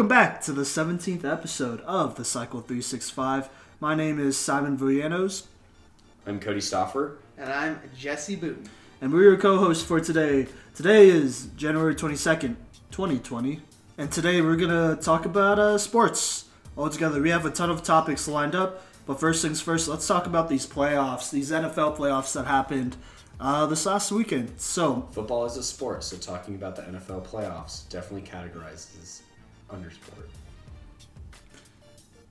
Welcome back to the 17th episode of the Cycle 365. My name is Simon Villanos, I'm Cody Stoffer. And I'm Jesse Booten. and we're your co hosts for today. Today is January 22nd, 2020, and today we're going to talk about uh, sports altogether. We have a ton of topics lined up, but first things first, let's talk about these playoffs, these NFL playoffs that happened uh, this last weekend. So, Football is a sport, so talking about the NFL playoffs definitely categorized as under sport.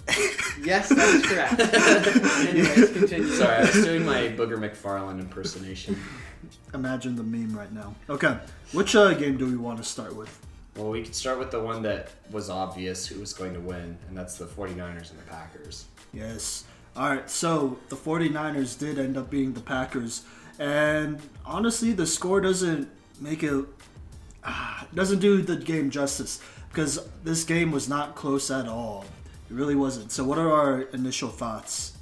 Yes, that is correct. Anyways, continue. Sorry, I was doing my Booger McFarland impersonation. imagine the meme right now. Okay, which uh, game do we want to start with? Well, we could start with the one that was obvious who was going to win, and that's the 49ers and the Packers. Yes. All right, so the 49ers did end up being the Packers. And honestly, the score doesn't make it ah, doesn't do the game justice because this game was not close at all. It really wasn't. So what are our initial thoughts?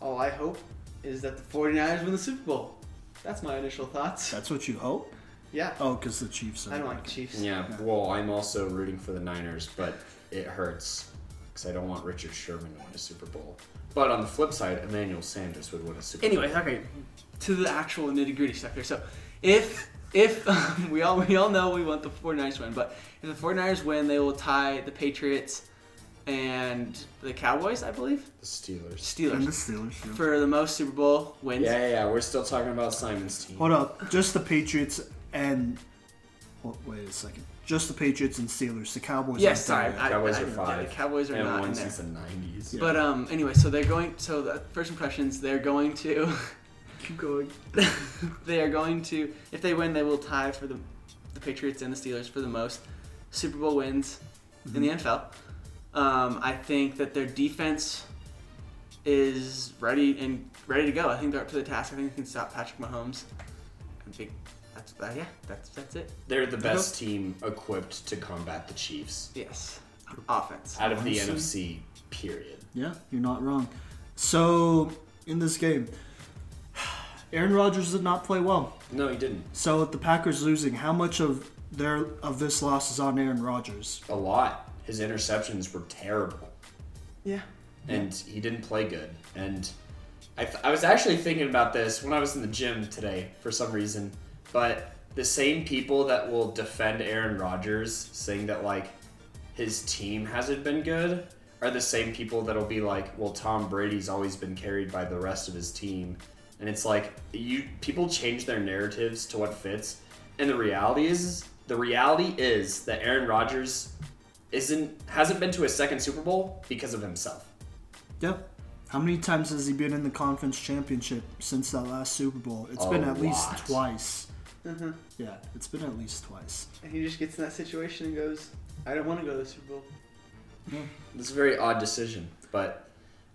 All I hope is that the 49ers win the Super Bowl. That's my initial thoughts. That's what you hope? Yeah. Oh, because the Chiefs are I don't like the Chiefs. Yeah, well, I'm also rooting for the Niners, but it hurts because I don't want Richard Sherman to win a Super Bowl. But on the flip side, Emmanuel Sanders would win a Super Anyway, Bowl. Anyway, okay, to the actual nitty gritty stuff here. So, if if um, we all we all know we want the 49ers to win, but if the 49ers win, they will tie the Patriots and the Cowboys, I believe, The Steelers. Steelers. And the Steelers Steelers. yeah. for the most Super Bowl wins. Yeah, yeah, yeah, we're still talking about Simon's team. Hold up. Just the Patriots and. Well, wait a second. Just the Patriots and Steelers. The Cowboys. Yes, aren't sorry. there I. Cowboys I- are yeah, five. the Cowboys are and not won in there. since the 90s. Yeah. But um, anyway, so they're going. So the first impressions, they're going to, Keep going. they are going to. If they win, they will tie for the, the Patriots and the Steelers for the most Super Bowl wins in the NFL. Um, I think that their defense is ready and ready to go. I think they're up to the task. I think they can stop Patrick Mahomes. I think that's uh, yeah, that's that's it. They're the best team equipped to combat the Chiefs Yes, offense. out of the Honestly. NFC. Period. Yeah, you're not wrong. So, in this game, Aaron Rodgers did not play well. No, he didn't. So, with the Packers losing, how much of their of this loss is on Aaron Rodgers? A lot. His interceptions were terrible, Yeah. and he didn't play good. And I, th- I was actually thinking about this when I was in the gym today for some reason. But the same people that will defend Aaron Rodgers, saying that like his team hasn't been good, are the same people that'll be like, well, Tom Brady's always been carried by the rest of his team. And it's like you people change their narratives to what fits. And the reality is the reality is that Aaron Rodgers isn't hasn't been to a second Super Bowl because of himself. Yeah. How many times has he been in the conference championship since that last Super Bowl? It's A been at least twice. Mm-hmm. Yeah, it's been at least twice. And he just gets in that situation and goes, "I don't want to go to the Super Bowl." It's a very odd decision, but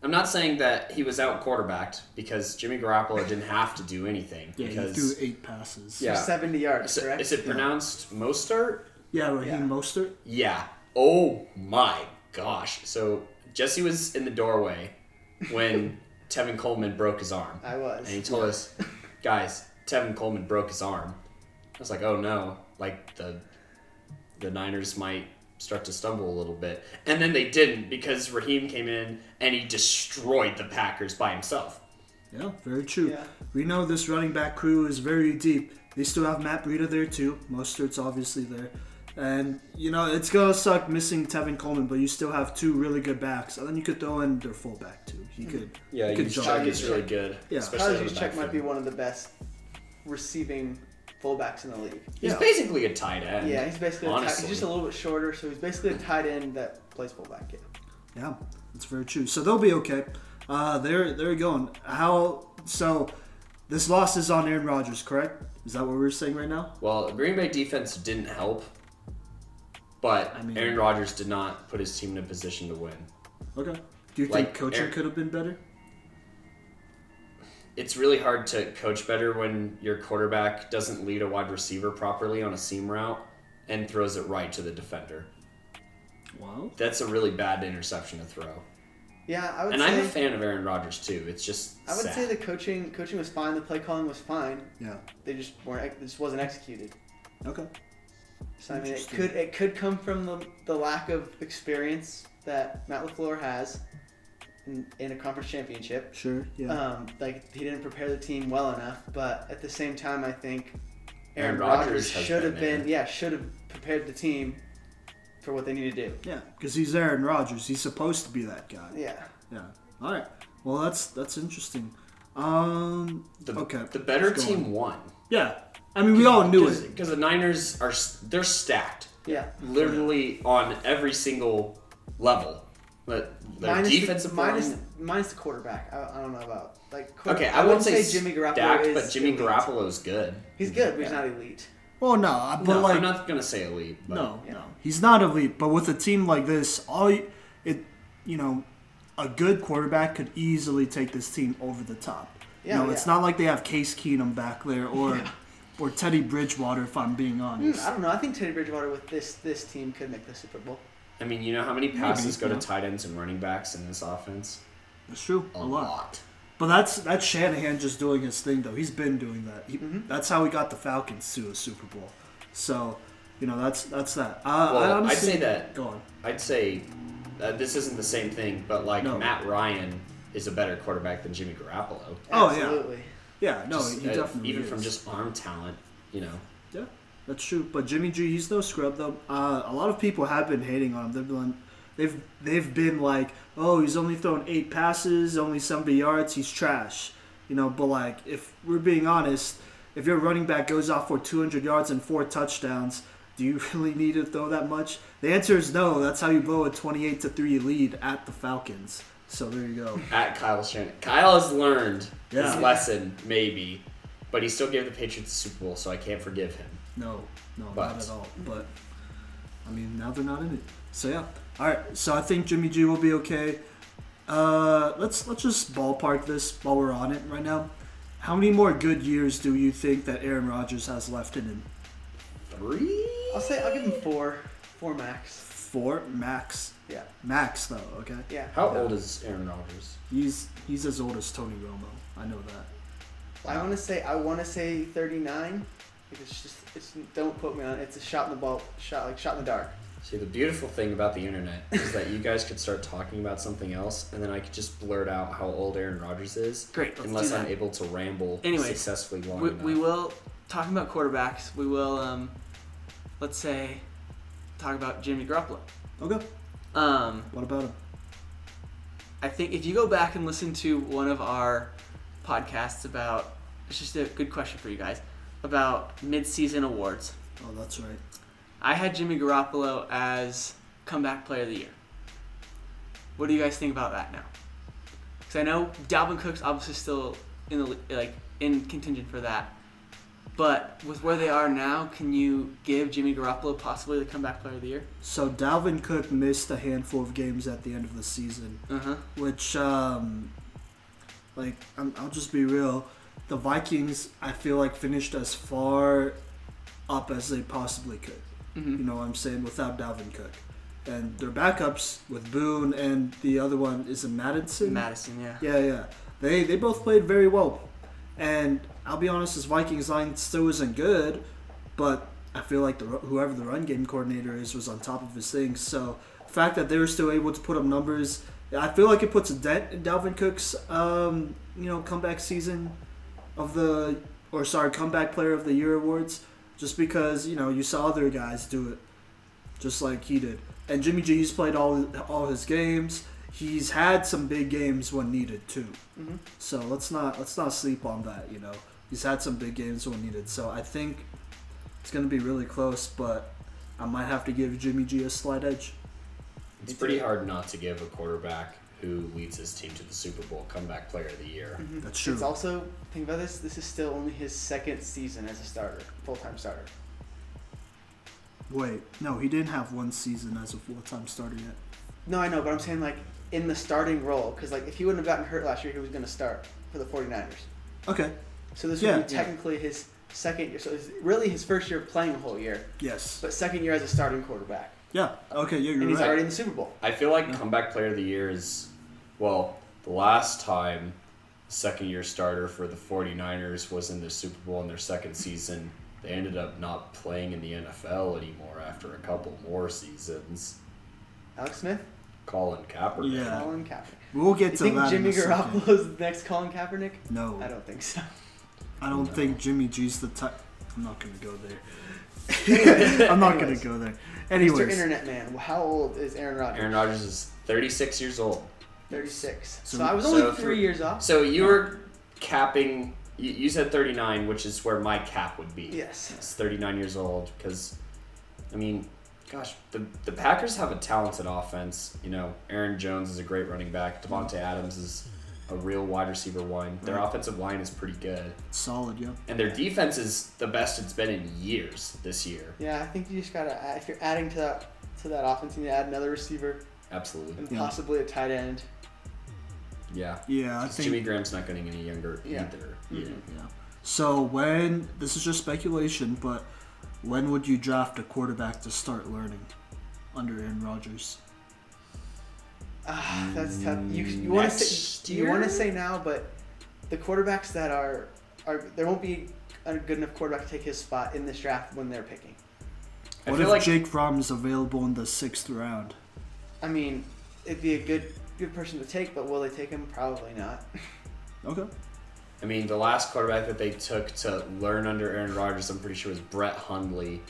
I'm not saying that he was out quarterbacked because Jimmy Garoppolo didn't have to do anything. Yeah, he threw eight passes. Yeah. For 70 yards, is, it, correct? is it pronounced Mostert? Yeah, Raheem Yeah. Mostert. Yeah. Oh my gosh. So Jesse was in the doorway when Tevin Coleman broke his arm. I was. And he told us, guys, Tevin Coleman broke his arm. I was like, oh no, like the the Niners might start to stumble a little bit. And then they didn't because Raheem came in and he destroyed the Packers by himself. Yeah, very true. Yeah. We know this running back crew is very deep. They still have Matt Breida there too. Mostert's obviously there. And, you know, it's going to suck missing Tevin Coleman, but you still have two really good backs. And then you could throw in their fullback too. He mm-hmm. could. Yeah, he could his jump. check is really good. Yeah. especially Tyler Juszczyk might be one of the best receiving fullbacks in the league. He's Yeah. basically a tight end. Yeah, he's basically a tight, honestly. he's just a little bit shorter, so he's basically a tight end that plays fullback. Yeah. Yeah, that's very true. So they'll be okay. Uh, they're they're going. How so? This loss is on Aaron Rodgers, correct? Is that what we're saying right now? Well, Green Bay defense didn't help, but I mean- Aaron Rodgers did not put his team in a position to win. Okay. Do you Like, think coaching Aaron- could have been better? It's really hard to coach better when your quarterback doesn't lead a wide receiver properly on a seam route and throws it right to the defender. Wow. That's a really bad interception to throw. Yeah, I would And say. I'm a fan of Aaron Rodgers too. It's just I would sad. say the coaching coaching was fine. The play calling was fine. Yeah. They just weren't. It just wasn't executed. Okay. So I mean, it could it could come from the, the lack of experience that Matt LaFleur has in, in a conference championship. Sure. Yeah. Um, like he didn't prepare the team well enough, but at the same time, I think Aaron Aaron, Rodgers Rodgers should have been, there. yeah, should have prepared the team for what they need to do. yeah. Because he's Aaron Rodgers. He's supposed to be that guy. Yeah, Yeah. All right. Well, that's that's interesting. Um. The, okay. the better team won. Yeah. I mean, we all knew it. Because the Niners are they're stacked, yeah. literally on every single level. But their Minus defensive the, minus, line. minus the quarterback. I, I don't know about like. Okay, I, wouldn't say, Jimmy Garoppolo stacked, is but Jimmy elite. Garoppolo's good. He's good, but he's not elite. Well, no, but no, like I'm not gonna say elite. But No, Yeah. no, he's not elite. But with a team like this, all it, you know, a good quarterback could easily take this team over the top. Yeah, you know, it's not like they have Case Keenum back there or Yeah. or Teddy Bridgewater. If I'm being Hmm, honest, I don't know. I think Teddy Bridgewater with this this team could make the Super Bowl. I mean, you know how many passes go yeah. to tight ends and running backs in this offense? That's true A a lot. lot. But that's that's Shanahan just doing his thing though. He's been doing that. He, Mhm. That's how he got the Falcons to a Super Bowl. So, you know, that's that's that. Uh, I Well, I'd say that Go on. I'd say uh, this isn't the same thing, but like No. Matt Ryan is a better quarterback than Jimmy Garoppolo. Oh, yeah. Absolutely. Yeah, no, Just, he uh, even is. from just arm talent, you know. Yeah, that's true. But Jimmy G, he's no scrub though. Uh, a lot of people have been hating on him. They've been, they've they've been like, oh, he's only thrown eight passes, only seventy yards. He's trash. You know, but like, if we're being honest, if your running back goes off for two hundred yards and four touchdowns, do you really need to throw that much? The answer is no. That's how you blow a twenty-eight to three lead at the Falcons. So there you go. At Kyle Shanahan, Kyle has learned Yeah. his lesson, maybe, but he still gave the Patriots the Super Bowl, so I can't forgive him. No, no, But- not at all. But I mean, now they're not in it. So yeah. All right. So I think Jimmy G will be okay. Uh, let's let's just ballpark this while we're on it right now. How many more good years do you think that Aaron Rodgers has left in him? Three? I'll say I'll give him four, four max. Four max. Yeah, Max though. Okay. yeah. How yeah. old is Aaron Rodgers? He's he's as old as Tony Romo. I know that. I want to say I want to say thirty nine. It's just it's don't put me on. It's a shot in the ball, shot like shot in the dark. See, the beautiful thing about the internet is that you guys could start talking about something else, and then I could just blurt out how old Aaron Rodgers is, Great. Let's unless do I'm able to ramble Anyways, successfully long We, enough. we will talking about quarterbacks. We will um, let's say talk about Jimmy Garoppolo. Okay. Um, What about him? I think if you go back and listen to one of our podcasts about it's just a good question for you guys about mid-season awards. Oh, that's right. I had Jimmy Garoppolo as comeback player of the year. What do you guys think about that now? Because I know Dalvin Cook's obviously still in the like in contingent for that, but with where they are now, can you give Jimmy Garoppolo possibly the comeback player of the year? So Dalvin Cook missed a handful of games at the end of the season. Uh huh. which um like I'm, i'll just be real the vikings i feel like finished as far up as they possibly could. Hmm you know what i'm saying? Without dalvin cook. And their backups with boone and the other one is it mattison? Mattison, yeah. yeah yeah. They they both played very well. And i'll be honest this vikings line still isn't good but i feel like the whoever the run game coordinator is was on top of his things so the fact that they were still able to put up numbers I feel like it puts a dent in Dalvin Cook's, um, you know, comeback season of the, or sorry, comeback player of the year awards, just because you know you saw other guys do it, just like he did. And Jimmy G, he's played all all his games. He's had some big games when needed too. hmm So let's not let's not sleep on that. You know, he's had some big games when needed. So I think it's gonna be really close, but I might have to give Jimmy G a slight edge. It's pretty hard not to give a quarterback who leads his team to the Super Bowl comeback player of the year. Mm-hmm. That's true. It's also think about this. This is still only his second season as a starter, full time starter. Wait, no, he didn't have one season as a full time starter yet. No, I know, but I'm saying like in the starting role, because like if he wouldn't have gotten hurt last year, he was going to start for the 49ers. Okay. So this Yeah, would be yeah. technically his second year. So it's really his first year playing a whole year, Yes. but second year as a starting quarterback, Yeah. Okay. Yeah, and you're he's right. already in the Super Bowl. I feel like Yeah. comeback player of the year is, well, the last time second year starter for the 49ers was in the Super Bowl in their second season. they ended up not playing in the NFL anymore after a couple more seasons. Alex Smith, Colin Kaepernick. Yeah. Colin Kaepernick. We'll get You to think that. Jimmy in. Garoppolo is the next Colin Kaepernick? No, I don't think so. I don't No. think Jimmy G's the type. I'm not gonna go there. I'm not gonna go there. Mr. Internet Man, how old is Aaron Rodgers? Aaron Rodgers is 36 years old. 36. So, So- I was so only for- three years off. So you were capping. You, you said 39, which is where my cap would be. Yes. It's 39 years old because, I mean, gosh, the the Packers have a talented offense. You know, Aaron Jones is a great running back. Davante mm-hmm. Adams is a real wide receiver one. Their Right. offensive line is pretty good, solid, yeah. and their defense is the best it's been in years this year. Yeah, I think you just gotta. add- If you're adding to that to that offense, you need to add another receiver Absolutely. and Yeah. possibly a tight end. Yeah. Yeah, I 'Cause think Jimmy Graham's not getting any younger Yeah. either. Mhm. Yeah. Yeah. So when this is just speculation, but when would you draft a quarterback to start learning under Aaron Rodgers? Ah, that's tough. You you want to Next say you want to say now, but the quarterbacks that are are there won't be a good enough quarterback to take his spot in this draft when they're picking. I What if like Jake Fromm is available in the sixth round? I mean, it'd be a good good person to take, but will they take him? Probably not. Okay. I mean, the last quarterback that they took to learn under Aaron Rodgers, I'm pretty sure was Brett Hundley.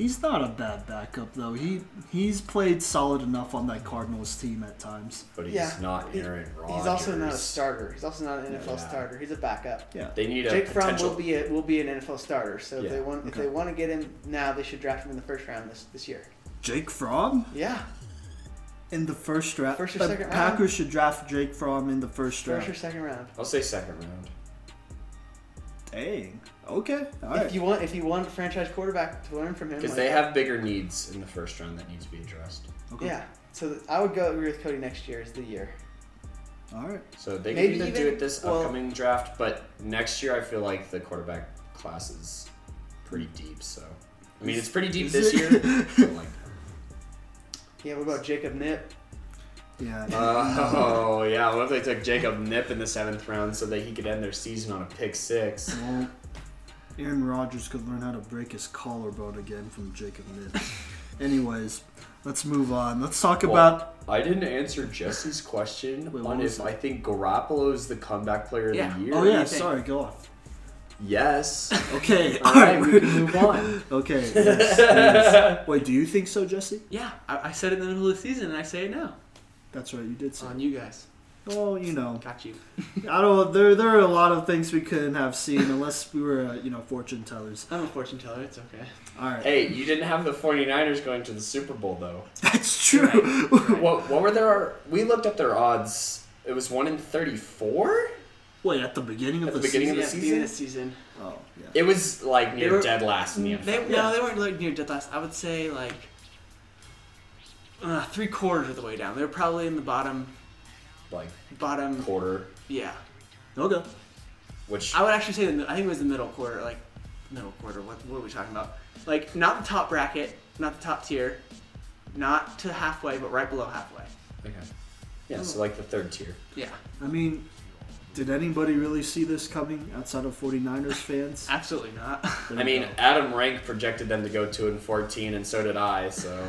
He's not a bad backup though. He he's played solid enough on that Cardinals team at times. but he's Yeah, not he- Aaron Rodgers. He's also not a starter. He's also not an NFL Yeah. starter. He's a backup. Yeah. They need a Jake Fromm potential. will be a, will be an NFL starter. So if they want if they want to get him now, they should draft him in the first round this this year. Jake Fromm Yeah, in the first draft. First or the second round? Packers should draft Jake Fromm in the first first or second round. I'll say second round. Dang. Okay. All If you want if you want a franchise quarterback to learn from him, Because like they have bigger needs in the first round that need to be addressed. Okay. Yeah. So th- I would go agree with Cody next year is the year. All right. So they Maybe can either do it this well- upcoming draft, but next year I feel like the quarterback class is pretty deep. So I mean, it's pretty deep this it? year. but like, Yeah. What about Jacob Nip? Yeah. oh yeah, what if they took Jacob Nip in the seventh round so that he could end their season on a pick six? Well, Aaron Rodgers could learn how to break his collarbone again from Jacob Nip. Anyways, let's move on. Let's talk Well, about. I didn't answer Jesse's question Wait, on if it? I think Garoppolo is the comeback player of the year. Oh yeah, sorry. Go off. Yes. Okay. All right, we can move on. Okay. yes, yes. Wait, do you think so, Jesse? Yeah, I, I said it in the middle of the season, and I say it now. That's right. You did say. On you guys, Well, you know, got you. I don't. There, there are a lot of things we couldn't have seen unless we were, uh, you know, fortune tellers. I'm a fortune teller. It's okay. All right. Hey, you didn't have the 49ers going to the Super Bowl though. That's true. What what were their we looked up their odds. It was 1 in 34? Wait, at the beginning of At the the, beginning of yeah, the beginning season? of the season. Oh, yeah. It was like near They were- dead last in the NFL. They, Yeah. No, they weren't like near dead last. I would say like uh, three quarters of the way down. They were probably in the bottom like bottom. quarter, Yeah, Okay. which I would actually say the, I think it was the middle quarter, like middle quarter. What what are we talking about? Like not the top bracket, not the top tier, not to halfway, but right below halfway. okay. Yeah, so like the third tier. Yeah, I mean, did anybody really see this coming outside of 49ers fans? absolutely not. I mean, go. Adam Rank projected them to go 2 and 14 and so did I, so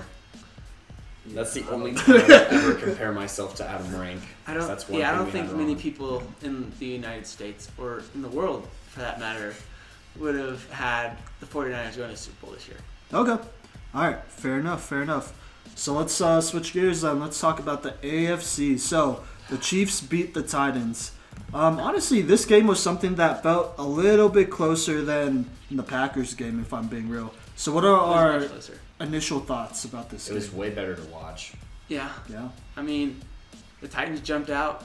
that's the only time I ever compare myself to Adam Rank. I don't. That's one yeah, I don't think many wrong. people in the United States or in the world, for that matter, would have had the 49ers going to Super Bowl this year. Okay. All right. Fair enough. Fair enough. So let's uh, switch gears then. Let's talk about the AFC. So the Chiefs beat the Titans. Um, honestly, this game was something that felt a little bit closer than the Packers game, if I'm being real. So what are our initial thoughts about this game? It was way better to watch. Yeah, Yeah. I mean, the Titans jumped out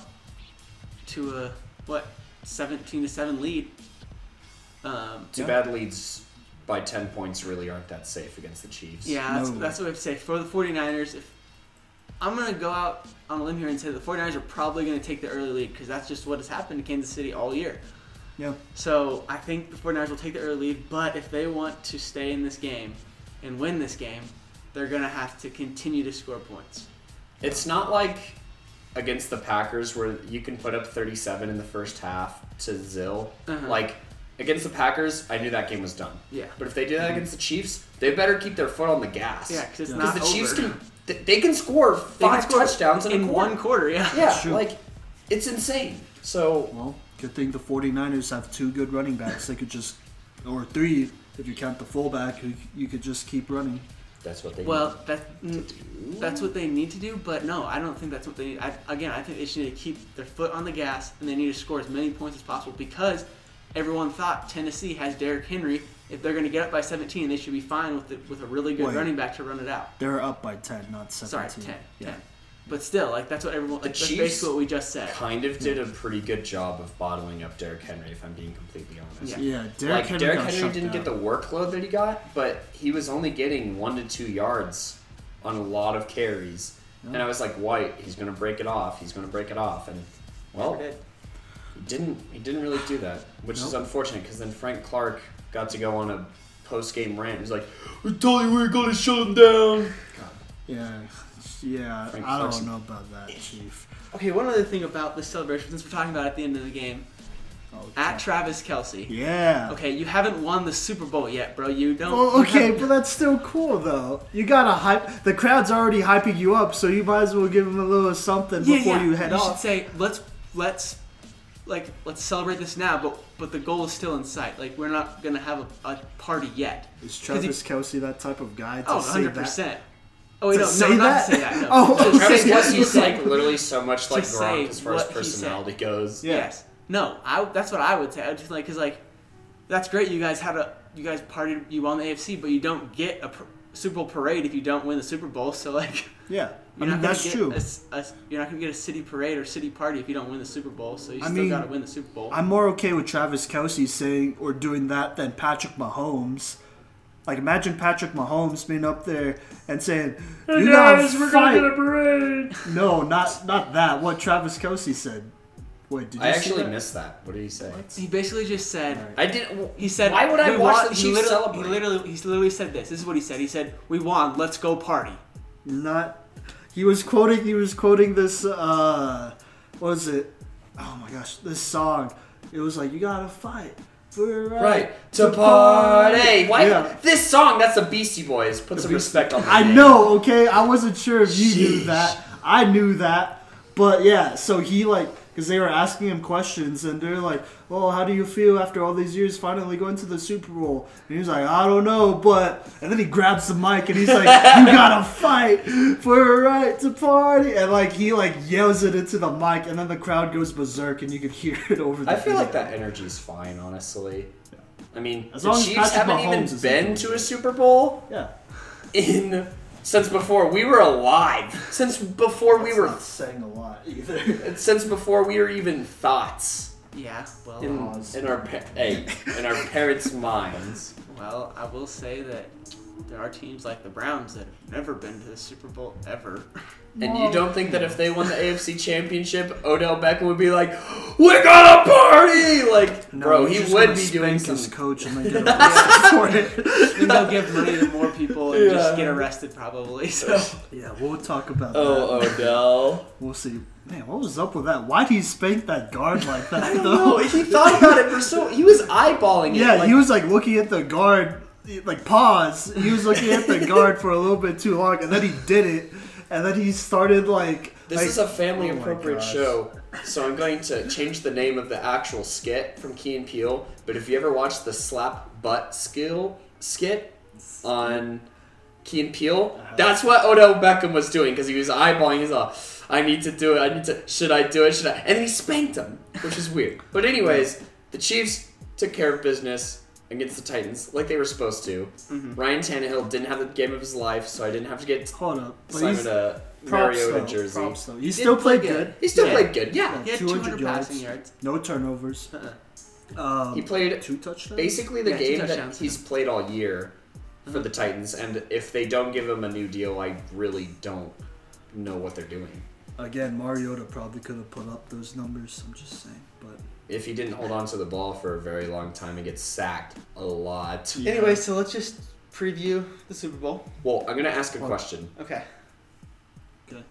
to a what 17 to seven lead. Um, Too Yeah. bad leads by 10 points really aren't that safe against the Chiefs. yeah, that's, No. that's what I have to say for the 49ers. If I'm gonna go out on a limb here and say the 49ers are probably gonna take the early lead because that's just what has happened to Kansas City all year. Yeah. So I think the 49ers will take the early lead, but if they want to stay in this game and win this game, they're gonna have to continue to score points. It's not like against the Packers where you can put up 37 in the first half to Zill. Uh-huh. Like against the Packers, I knew that game was done. Yeah. But if they do that against the Chiefs, they better keep their foot on the gas. Yeah, because it's Yeah. not Because the Chiefs can they, they can score They can five score touchdowns in, in a quarter. one quarter. Yeah. Yeah, True. like it's insane. So Well, good thing the 49ers have two good running backs. They could just, or three if you count the fullback, you could just keep running. That's what they Well, that need to do. that's what they need to do, but no, I don't think that's what they need. I, again, I think they should need to keep their foot on the gas and they need to score as many points as possible because everyone thought Tennessee has Derrick Henry. If they're going to get up by 17, they should be fine with it, with a really good Wait. running back to run it out. They're up by 10, not 17. Sorry, 10, Yeah. 10. But still, like that's what everyone. The Like, that's Chiefs basically what we just said. kind of did a mm. pretty good job of bottling up Derrick Henry, if I'm being completely honest. Yeah. Yeah, Derrick like Henry, Derrick got Henry didn't get the workload that he got, but he was only getting one to two yards on a lot of carries. And I was like, White, he's gonna break it off. He's gonna break it off, and well, did. he didn't. He didn't really do that, which is unfortunate because then Frank Clark got to go on a post game rant. He's like, "I told you we were gonna shut him down." Yeah, yeah. Frank I Clarkson. don't know about that, Chief. Okay, one other thing about this celebration, since we're talking about it at the end of the game, Oh, at Travis Kelce. yeah. Okay, you haven't won the Super Bowl yet, bro. You don't. Well, okay, but that's still cool though. You gotta hype. The crowd's already hyping you up, so you might as well give them a little something yeah, before yeah. you head should off. Should say let's let's like let's celebrate this now, but but the goal is still in sight. Like we're not gonna have a, a party yet. Is Travis Kelce that type of guy to Oh, say 100 that? Percent. Oh wait, To no, say no, not that? to say that. No. Oh, to Travis say, Kelce's to like literally so much like say Gronk as far as what he said. personality goes. Yeah. Yes. No, I, that's what I would say. I would just like, cause like, that's great. You guys had a, you guys partied, you won the AFC, but you don't get a pr- Super Bowl parade if you don't win the Super Bowl. So like, Yeah, I you're mean not gonna that's get true. a s- a s- you're not gonna get a city parade or city party if you don't win the Super Bowl. So you I still mean, gotta win the Super Bowl. I'm more okay with Travis Kelce saying or doing that than Patrick Mahomes. Like imagine Patrick Mahomes being up there and saying, "You gotta fight." parade. No, not not that. What Travis Kelce said. Wait, did you I see actually that? missed that. What did he say? he basically just said. Alright. I didn't. He said, "Why would I watch won-" the Chiefs literally, celebrate?" He literally, he literally said this. This is what he said. He said, "We won. Let's go party." Not. He was quoting. He was quoting this. uh What was it? Oh my gosh, this song. It was like you gotta fight for your right, Right to party. Why? Yeah. This song? That's the Beastie Boys. Put The some Beastie- respect on. the I name. know. Okay, I wasn't sure if you knew that. I knew that, but yeah. So he like because they were asking him questions and they're like, "Well, how do you feel after all these years finally going to the Super Bowl?" And he's like, "I don't know, but." And then he grabs the mic and he's like, "You gotta fight for a right to party!" And like he like yells it into the mic, and then the crowd goes berserk, and you can hear it over. the I feel like that energy's fine, honestly. I mean, As the long Chiefs haven't even been to a. Super Bowl Yeah, in since before we were alive. Since before we were not saying a lot either. since before we were even thoughts Yeah. Well, in, in our pa- hey, in our parents' minds. Well, I will say that there are teams like the Browns that have never been to the Super Bowl ever. And you don't think that if they won the AFC Championship, Odell Beckham would be like, "We got a party!" Like, No, bro, he would be doing some. his coach and then get arrested for it. and they'll give money to more people and just get arrested probably. So Yeah, we'll talk about oh, that. Oh, Odell. We'll see. Man, what was up with that? Why did he spank that guard like that? I don't though? know. He thought about it for so. He was eyeballing it. Yeah, like, he was like looking at the guard, like pause. He was looking at the guard for a little bit too long, and then he did it, and then he started like. This like- is a family oh appropriate show, so I'm going to change the name of the actual skit from Key and Peele. But if you ever watch the slap butt skill skit on Key and Peele, uh-huh. that's what Odell Beckham was doing because he was eyeballing. He's like, "I need to do it. I need to. Should I do it? Should I?" And he spanked him, which is weird. But anyways, the Chiefs took care of business against the Titans like they were supposed to. Mm-hmm. Ryan Tannehill didn't have the game of his life, so I didn't have to get Hold up, but Simon he's uh, a Mariota jersey. props though. He did still played good. good. He still Yeah. played good, yeah. he had 200 200 passing yards. No turnovers. Uh-uh. Um, He played two touchdowns. basically the Yeah, game that he's played all year for the uh-huh. Titans, and if they don't give him a new deal, I really don't know what they're doing. Again, Mariota probably could have put up those numbers. I'm just saying, but If he didn't hold on to the ball for a very long time and gets sacked a lot. Yeah. Anyway, so let's just preview the Super Bowl. Well, I'm gonna ask a question. Okay. Good.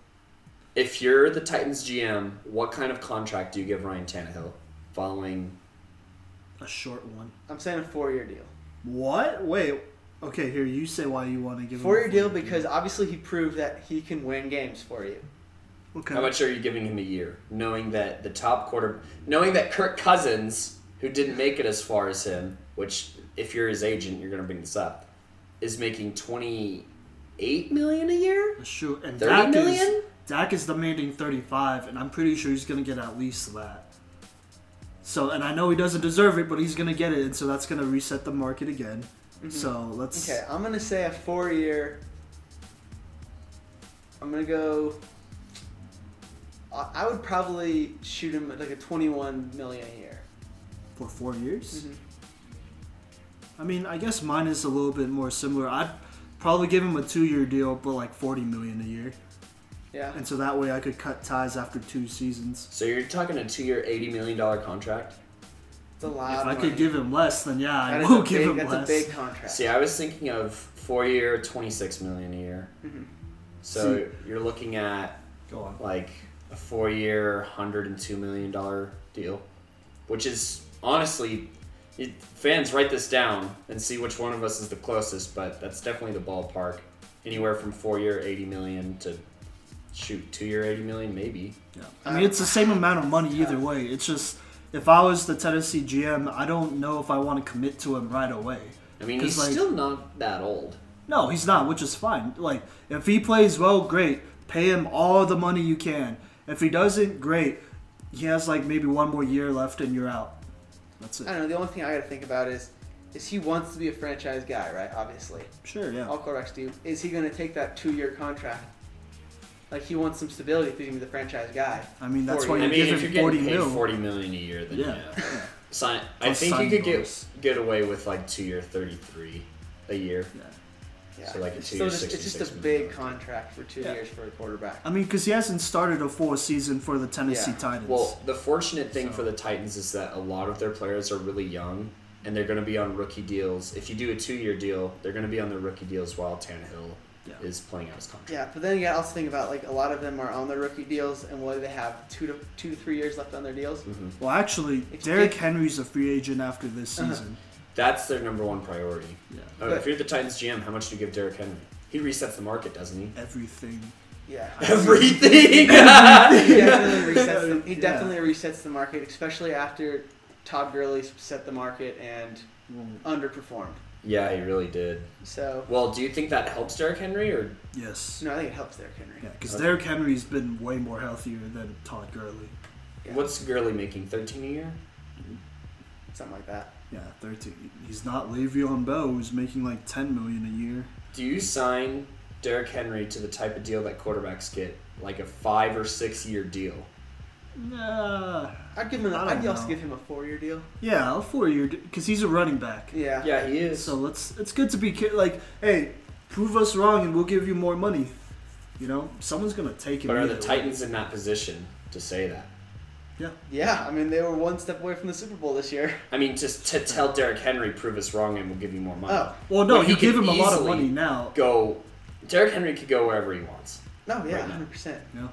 If you're the Titans GM, what kind of contract do you give Ryan Tannehill following A short one. I'm saying a four-year deal. What? Wait. Okay, here you say why you want to give him a Four-year deal four-year because obviously he proved that he can win games for you. Okay. How much are you giving him a year, knowing that the top quarter, knowing that Kirk Cousins, who didn't make it as far as him, which if you're his agent, you're going to bring this up, is making twenty eight million a year, Sure. And thirty Dak million. is Dak is demanding 35, and I'm pretty sure he's going to get at least that. So, and I know he doesn't deserve it, but he's going to get it, and so that's going to reset the market again. Mm-hmm. So let's. Okay, I'm gonna say a four-year. I'm gonna go. I I would probably shoot him at like a 21 million a year. For four years? Mhm. I mean, I guess mine is a little bit more similar. I'd probably give him a two-year deal, but like 40 million a year, Yeah. and so that way I could cut ties after two seasons. So you're talking a two year, eighty million dollar contract. It's a lot. if of I money. could give him less, then yeah, I That is will a give big, him that's less. a big contract. See, I was thinking of four year, twenty six million a year. Mhm. So you're looking at Go on. like a four year, hundred and two million dollar deal, which is honestly, it, fans write this down and see which one of us is the closest. But that's definitely the ballpark. Anywhere from four year, eighty million to shoot two year, eighty million, maybe. Yeah. I mean, it's the same amount of money either way. It's just if I was the Tennessee GM, I don't know if I want to commit to him right away. I mean, 'Cause, he's like- still not that old. No, he's not, which is fine. Like, if he plays well, great. Pay him all the money you can. If he doesn't, great. He has like maybe one more year left and you're out. That's it. I don't know. The only thing I got to think about is, is he wants to be a franchise guy, right? Obviously, Sure, yeah. all quarterbacks do. Is he going to take that two-year contract? Like he wants some stability if he's going to be the franchise guy. I mean, that's Forty. why I mean, give if you're him getting paid mil. forty million a year, then Yeah. yeah. Sign. I Plus think you signing could get get away with like two year, thirty three a year. Yeah. Yeah. So, like, a it's two-year, still just, it's just a big contract for two Yeah. years for a quarterback. I mean, because he hasn't started a full season for the Tennessee Yeah. Titans. Well, the fortunate thing So- for the Titans is that a lot of their players are really young, and they're going to be on rookie deals. If you do a two-year deal, they're going to be on their rookie deals while Tannehill Yeah. is playing out his contract. Yeah, but then you got to also think about like a lot of them are on their rookie deals, and what do they have two to two to three years left on their deals? hmm well, actually, If- Derrick if- Henry's a free agent after this Uh-huh. Season. That's their number one priority. Yeah. Oh, if you're the Titans GM, how much do you give Derrick Henry? He resets the market, doesn't he? Everything. Yeah. Everything. he definitely resets the, he Yeah. definitely resets the market, especially after Todd Gurley set the market and underperformed. yeah, he really did. So Well, do you think that helps Derrick Henry, or Yes. no, I think it helps Derrick Henry. Yeah, because Okay. Derrick Henry's been way more healthier than Todd Gurley. Yeah. what's Gurley making? Thirteen a year? Something like that. Yeah, 13. He's not Le'Veon Bell, who's making like 10 million a year. Do you sign Derrick Henry to the type of deal that quarterbacks get, like a five or six year deal? Nah. I'd give him. I An, don't I'd also know. give him a four-year deal. Yeah, a four year, because he's a running back. Yeah. Yeah, he is. So let's. It's good to be ca- like, hey, prove us wrong and we'll give you more money. You know, someone's gonna take him. but are the either way. Titans in that position to say that? Yeah. Yeah, I mean, they were one step away from the Super Bowl this year. I mean, just to tell Derrick Henry, prove us wrong, and we'll give you more money. Oh Well, no, Well, he you give him a lot of easily- money now. Go. Derrick Henry could go wherever he wants. no, yeah, Right now. hundred percent. Yeah.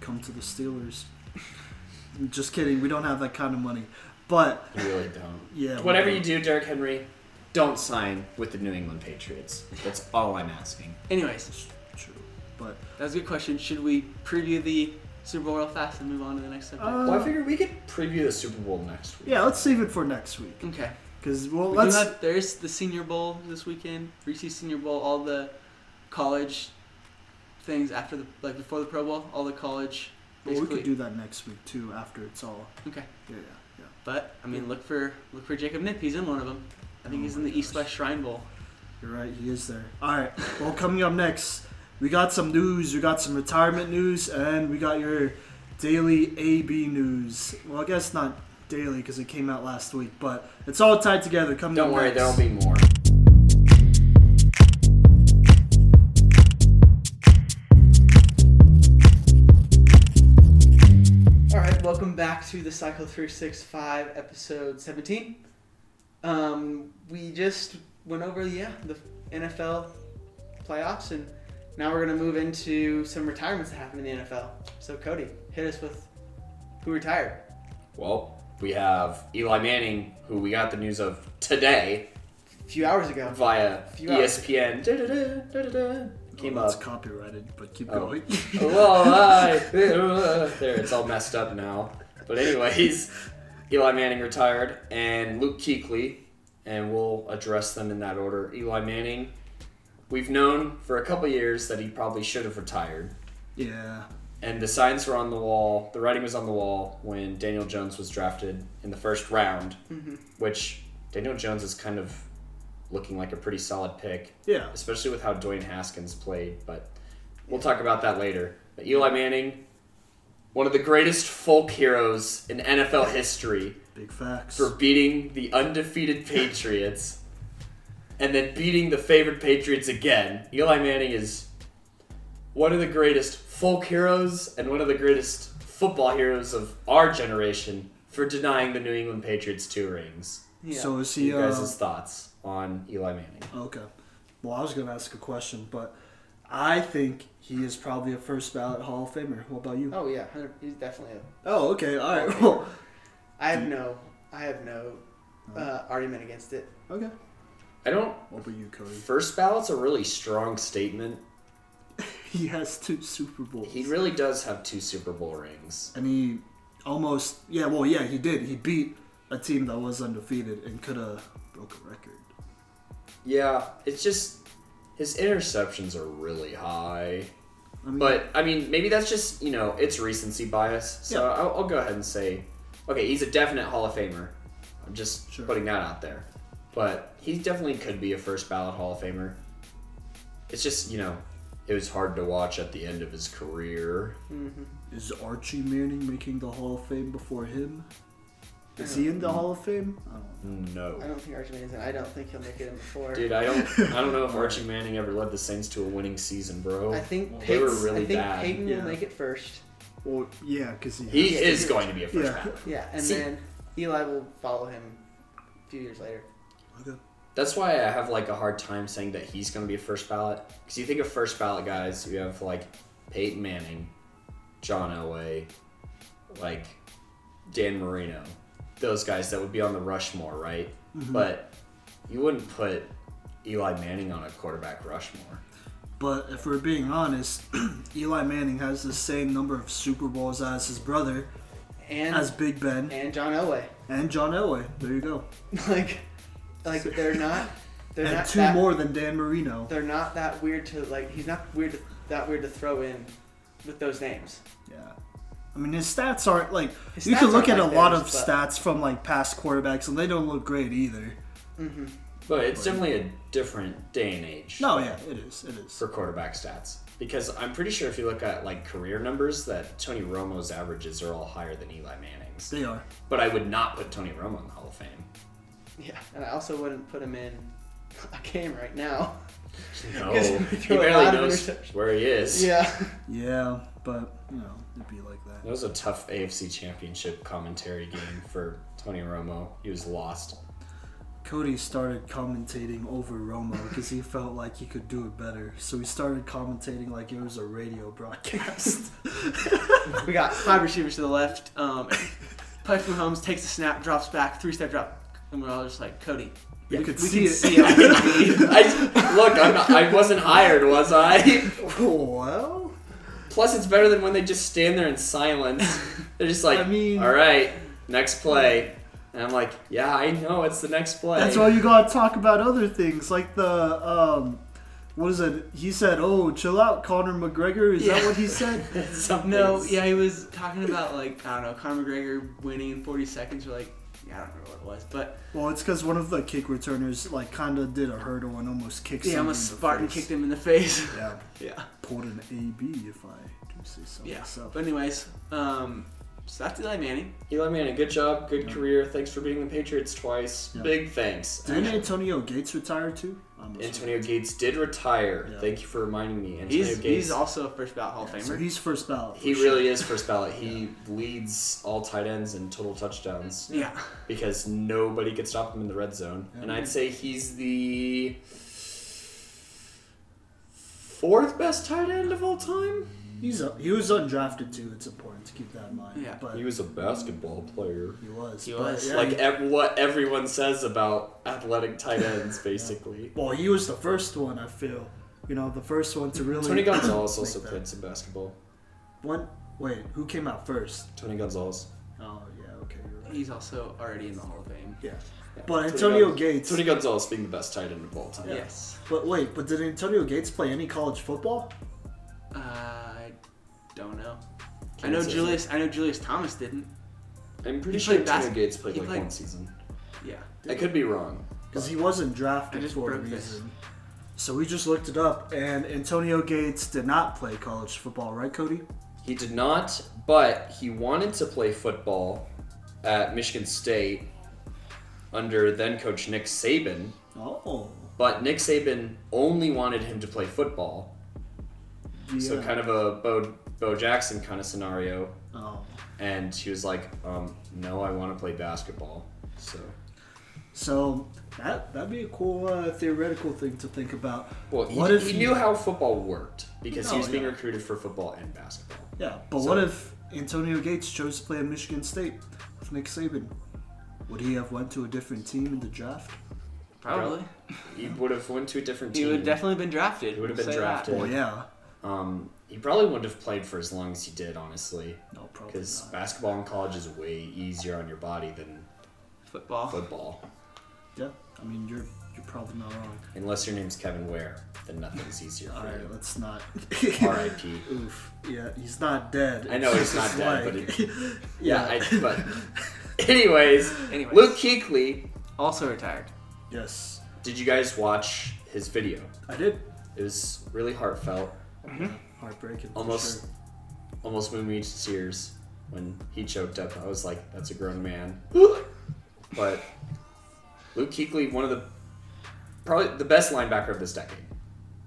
Come to the Steelers. Just kidding. We don't have that kind of money. But You really don't. yeah, Whatever you don't. do, Derrick Henry, don't sign with the New England Patriots. That's all I'm asking. Anyways, True. But that was a good question. Should we preview the Super Bowl real fast and move on to the next subject? Uh, well, I figured we could preview the Super Bowl next week. yeah, let's save it for next week. okay. Because well, We let's. have, there's the Senior Bowl this weekend. Reese's Senior Bowl, all the college things after the like before the Pro Bowl, all the college. well, we Basically, could do that next week too. After it's all. okay. Yeah, yeah, yeah. But I mean, look for look for Jacob Nip. He's in one of them. I think Oh he's in my the East. West Shrine Bowl. You're right. He is there. All right. Well, coming up next, we got some news. We got some retirement news, and we got your daily AB news. Well, I guess not daily because it came out last week, but it's all tied together. Coming Don't worry, next. there'll be more. All right, welcome back to the Cycle 365 episode 17. Um, we just went over yeah the NFL playoffs, and now we're gonna move into some retirements that happened in the NFL. So Cody, hit us with who retired. Well, we have Eli Manning, who we got the news of today A few hours ago. via Few. ESPN. Came oh, that's up. copyrighted, but keep Oh. going. well, I, there, it's all messed up now. But anyways, Eli Manning retired, and Luke Kuechly, and we'll address them in that order. Eli Manning, we've known for a couple years that he probably should have retired, yeah. and the signs were on the wall. The writing was on the wall when Daniel Jones was drafted in the first round, Mm-hmm. which Daniel Jones is kind of looking like a pretty solid pick Yeah. especially with how Dwayne Haskins played. But we'll talk about that later. But Eli Manning, one of the greatest folk heroes in NFL history, Big facts. for beating the undefeated Patriots and then beating the favored Patriots again. Eli Manning is one of the greatest folk heroes and one of the greatest football heroes of our generation for denying the New England Patriots two rings. Yeah. So is he? You Uh, thoughts on Eli Manning? okay. Well, I was gonna ask a question, but I think he is probably a first ballot Hall of Famer. What about you? oh yeah, he's definitely. A, Oh, okay. All right. Well, I have no, I have no uh, argument against it. okay. I don't What about you, Cody? First ballot's a really strong statement. He has two Super Bowls. He really does have two Super Bowl rings. and he almost yeah. Well, yeah, he did. He beat a team that was undefeated and could have broke a record. Yeah, it's just his interceptions are really high. I mean, But I mean, maybe that's just you know it's recency bias. So Yeah. I'll, I'll go ahead and say, okay, he's a definite Hall of Famer. I'm just Sure. putting that out there. But he definitely could be a first ballot Hall of Famer. It's just you know it was hard to watch at the end of his career. Mm-hmm. is Archie Manning making the Hall of Fame before him? Is he in the Hall of Fame? No. I don't think Archie Manning's in. I don't think he'll make it in before. Dude, I don't. I don't know if Archie Manning ever led the Saints to a winning season, bro. I think They were Peyton- really I think bad. Peyton Yeah. will make it first. Well, yeah, because he. He is going to be a first Yeah. ballot. Yeah, and See- then Eli will follow him a few years later. Okay. That's why I have like a hard time saying that he's going to be a first ballot. Because you think of first ballot guys, you have like Peyton Manning, John Elway, like Dan Marino, those guys that would be on the Rushmore, right? Mm-hmm. But you wouldn't put Eli Manning on a quarterback Rushmore. But if we're being honest, Eli Manning has the same number of Super Bowls as his brother, And as Big Ben, and John Elway. and John Elway. There you go. like like they're not they're and not two that, more than Dan Marino. they're not that weird to like he's not weird to, that weird to throw in with those names. Yeah. I mean, his stats aren't like His you can look at aren't a lot theirs, of but- stats from like past quarterbacks, and they don't look great either. Mm-hmm. But it's definitely a different day and age. No, yeah, it is. It is. for quarterback stats because I'm pretty sure if you look at like career numbers that Tony Romo's averages are all higher than Eli Manning's. They are. But I would not put Tony Romo in the Hall of Fame. Yeah, and I also wouldn't put him in a game right now. No, he barely knows where he is. Yeah. Yeah, but you know, it'd be like that. That was a tough AFC Championship commentary game for Tony Romo. He was lost. Cody started commentating over Romo because he felt like he could do it better. So he started commentating like it was a radio broadcast. We got five receivers to the left. Um, Patrick Mahomes takes a snap, drops back, three step drop, and we're all just like, Cody. You we, could we see can it. see it on TV. I look. I'm not, I wasn't hired, was I? well, Plus, it's better than when they just stand there in silence. They're just like, I mean- all right, next play. And I'm like, yeah, I know it's the next play. that's why you gotta talk about other things like the um, what is it? He said, "Oh, chill out, Conor McGregor." Is that what he said? No, yeah, he was talking about like I don't know, Conor McGregor winning in 40 seconds or like yeah, I don't remember what it was, but well, it's because one of the kick returners like kind of did a hurdle and almost kicked. yeah, almost Spartan face. kicked him in the face. Yeah, yeah, pulled an AB if I do say so yeah. myself. But anyways, um, so that's Eli Manning. Eli Manning, good job, good Yeah. career. Thanks for beating the Patriots twice. Yeah. Big thanks. Didn't Antonio Gates retire too? I'm not Antonio Gates did retire. Yeah. Thank you for reminding me. Antonio He's Gates. he's also a first ballot Hall of sure. Famer. So he's first ballot. he sure. really is first ballot. He leads all tight ends in total touchdowns yeah, because nobody could stop him in the red zone. Yeah. And I'd say he's the fourth best tight end of all time. He's a, he was undrafted too. It's important to keep that in mind. Yeah. but He was a basketball player. he was. He was. yeah, like he- ev- what everyone says about athletic tight ends, basically. well, he was the first one. I feel. You know, the first one to really. Tony Gonzalez also that. played some basketball. One. Wait, who came out first? Tony Gonzalez. Oh yeah, okay, you're right. He's also already in the Hall of Fame. Yeah, Yeah. but Antonio Gon- Gates. Tony Gonzalez being the best tight end of all time. Yeah. Yes. But wait, but did Antonio Gates play any college football? Uh, I don't know. I know. Julius. I know Julius Thomas didn't. I'm pretty He sure played Antonio bas- Gates played like played- one season. Yeah. I could be wrong. Because he wasn't drafted for a reason. So we just looked it up, and Antonio Gates did not play college football, right, Cody? He did not, but he wanted to play football at Michigan State under then coach Nick Saban. Oh, But Nick Saban only wanted him to play football. So kind of a Bo, Bo Jackson kind of scenario. Oh, And he was like, um, no, I want to play basketball. So, so that that'd be a cool uh, theoretical thing to think about. well, he, What if he he- knew how football worked because he was being yeah. recruited for football and basketball. Yeah, but So- what if Antonio Gates chose to play at Michigan State with Nick Saban? Would he have went to a different team in the draft? Probably. He would have went to a different He team. would definitely been drafted. He would have been say that. drafted. Well, yeah. Um, he probably wouldn't have played for as long as he did, honestly, No, probably because basketball in college is way easier on your body than Football. football. Yeah, I mean you're you're probably not wrong. Unless your name's Kevin Ware, then nothing's easier All for right, you. let's not. R.I.P. Oof. Yeah, he's not dead. I know he's not dead, like- Yeah, I, but anyways, Anyways. Luke Kuechly. Also retired. yes, Did you guys watch his video? I did. It was really heartfelt. Mm-hmm. Heartbreaking. Almost, sure. almost moved me to tears when he choked up. I was like, "That's a grown man." but Luke Kuechly, one of the probably the best linebacker of this decade.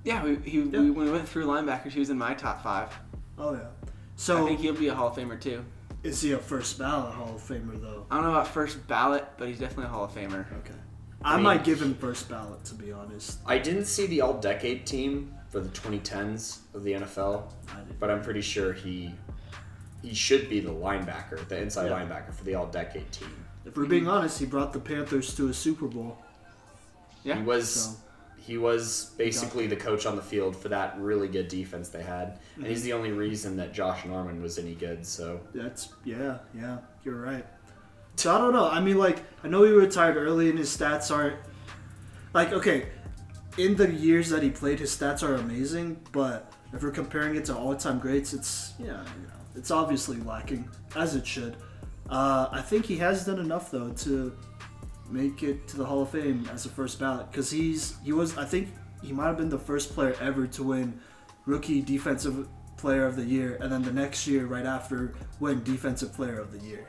Yeah, we, he, Yeah. We, when we went through linebackers, he was in my top five. Oh yeah. So I think he'll be a Hall of Famer too. is he a first ballot Hall of Famer though? I don't know about first ballot, but he's definitely a Hall of Famer. Okay. I, I mean- might give him first ballot to be honest. I didn't see the All Decade team for the 2010s of the NFL, but I'm pretty sure he he should be the linebacker, the inside Yeah. linebacker for the All Decade team. If we're being honest, he brought the Panthers to a Super Bowl. Yeah. He was So he was basically the coach on the field for that really good defense they had, and he's mhm. the only reason that Josh Norman was any good. So That's yeah, yeah. You're right. So I don't know. I mean, like I know he retired early, and his stats aren't like okay. In the years that he played, his stats are amazing, but if we're comparing it to all-time greats, it's yeah, you know, it's obviously lacking as it should. Uh, I think he has done enough though to make it to the Hall of Fame as a first ballot because he's he was I think he might have been the first player ever to win rookie defensive player of the year and then the next year right after win defensive player of the year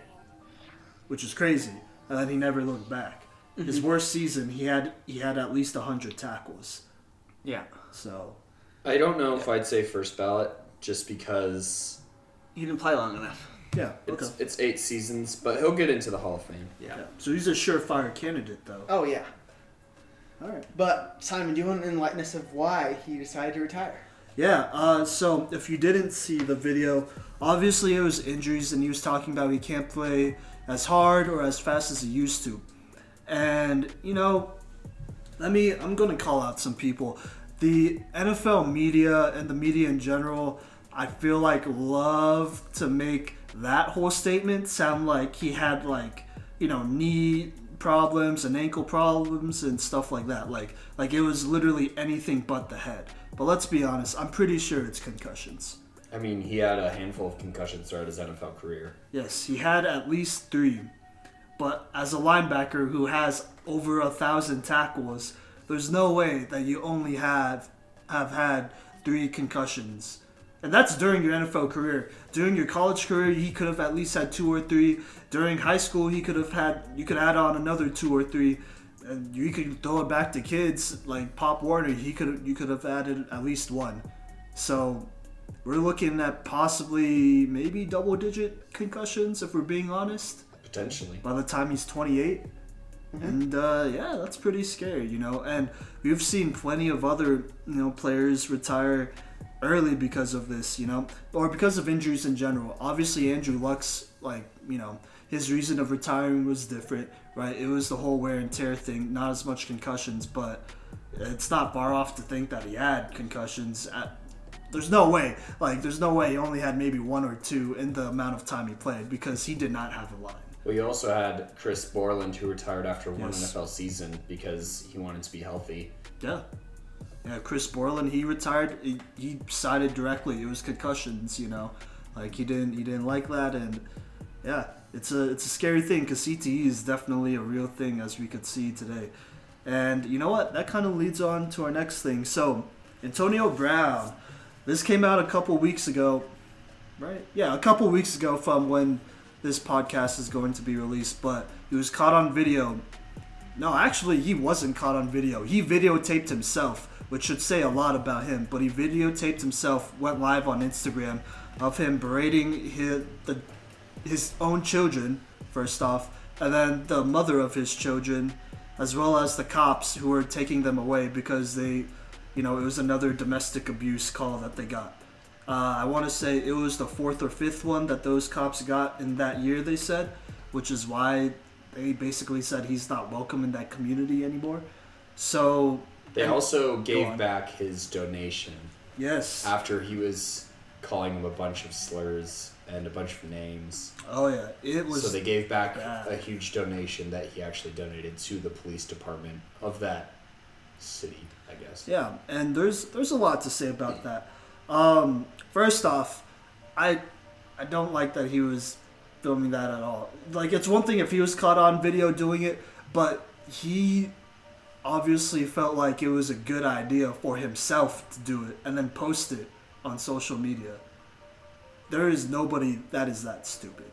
which is crazy and then he never looked back his worst season he had he had at least 100 tackles Yeah. so I don't know if I'd say first ballot just because He didn't play long enough. yeah okay it's it's eight seasons, but he'll get into the Hall of Fame. yeah. so he's a surefire candidate though Oh yeah. all right But Simon, do you want an enlighten us of why he decided to retire? Yeah, uh, so if you didn't see the video, obviously it was injuries, and he was talking about he can't play as hard or as fast as he used to. And, you know, let me, I'm going to call out some people. The NFL media and the media in general, I feel like love to make that whole statement sound like he had, like, you know, knee problems and ankle problems and stuff like that. Like, like it was literally anything but the head. But let's be honest, I'm pretty sure it's concussions. I mean, he had a handful of concussions throughout his NFL career. Yes, he had at least three. But as a linebacker who has over a thousand tackles, there's no way that you only have have had three concussions. And that's during your NFL career. During your college career, he could have at least had two or three. During high school, he could have had you could add on another two or three. And you could throw it back to kids like Pop Warner. He could you could have added at least one. So we're looking at possibly maybe double digit concussions if we're being honest Potentially. by the time he's 28 and uh, yeah that's pretty scary you know and we've seen plenty of other you know players retire early because of this, you know, or because of injuries in general. Obviously, Andrew Luck's like you know his reason of retiring was different, right? It was the whole wear and tear thing, not as much concussions, but it's not far off to think that he had concussions. At, there's no way, like, there's no way he only had maybe one or two in the amount of time he played because he did not have a line. Well, you also had Chris Borland, who retired after one Yes. NFL season because he wanted to be healthy. Yeah. Yeah, Chris Borland, he retired. He, he cited directly it was concussions. You know, like he didn't he didn't like that, and yeah, it's a it's a scary thing because CTE is definitely a real thing as we could see today. And you know what? That kind of leads on to our next thing. So, Antonio Brown, this came out a couple weeks ago, right? Yeah, a couple weeks ago from when this podcast is going to be released, but he was caught on video no, actually, he wasn't caught on video. He videotaped himself, which should say a lot about him. But he videotaped himself, went live on Instagram of him berating his, the, his own children, first off, and then the mother of his children, as well as the cops who were taking them away because they, you know, it was another domestic abuse call that they got. Uh, I want to say it was the fourth or fifth one that those cops got in that year, they said, which is why they basically said he's not welcome in that community anymore. So, They also gave back his donation yes. after he was calling him a bunch of slurs and a bunch of names. Oh, yeah. It was. so they gave back bad. a huge donation that he actually donated to the police department of that city, I guess. Yeah, and there's there's a lot to say about that. Um, first off, I I don't like that he was filming that at all. Like it's one thing if he was caught on video doing it, but he obviously felt like it was a good idea for himself to do it and then post it on social media. There is nobody that is that stupid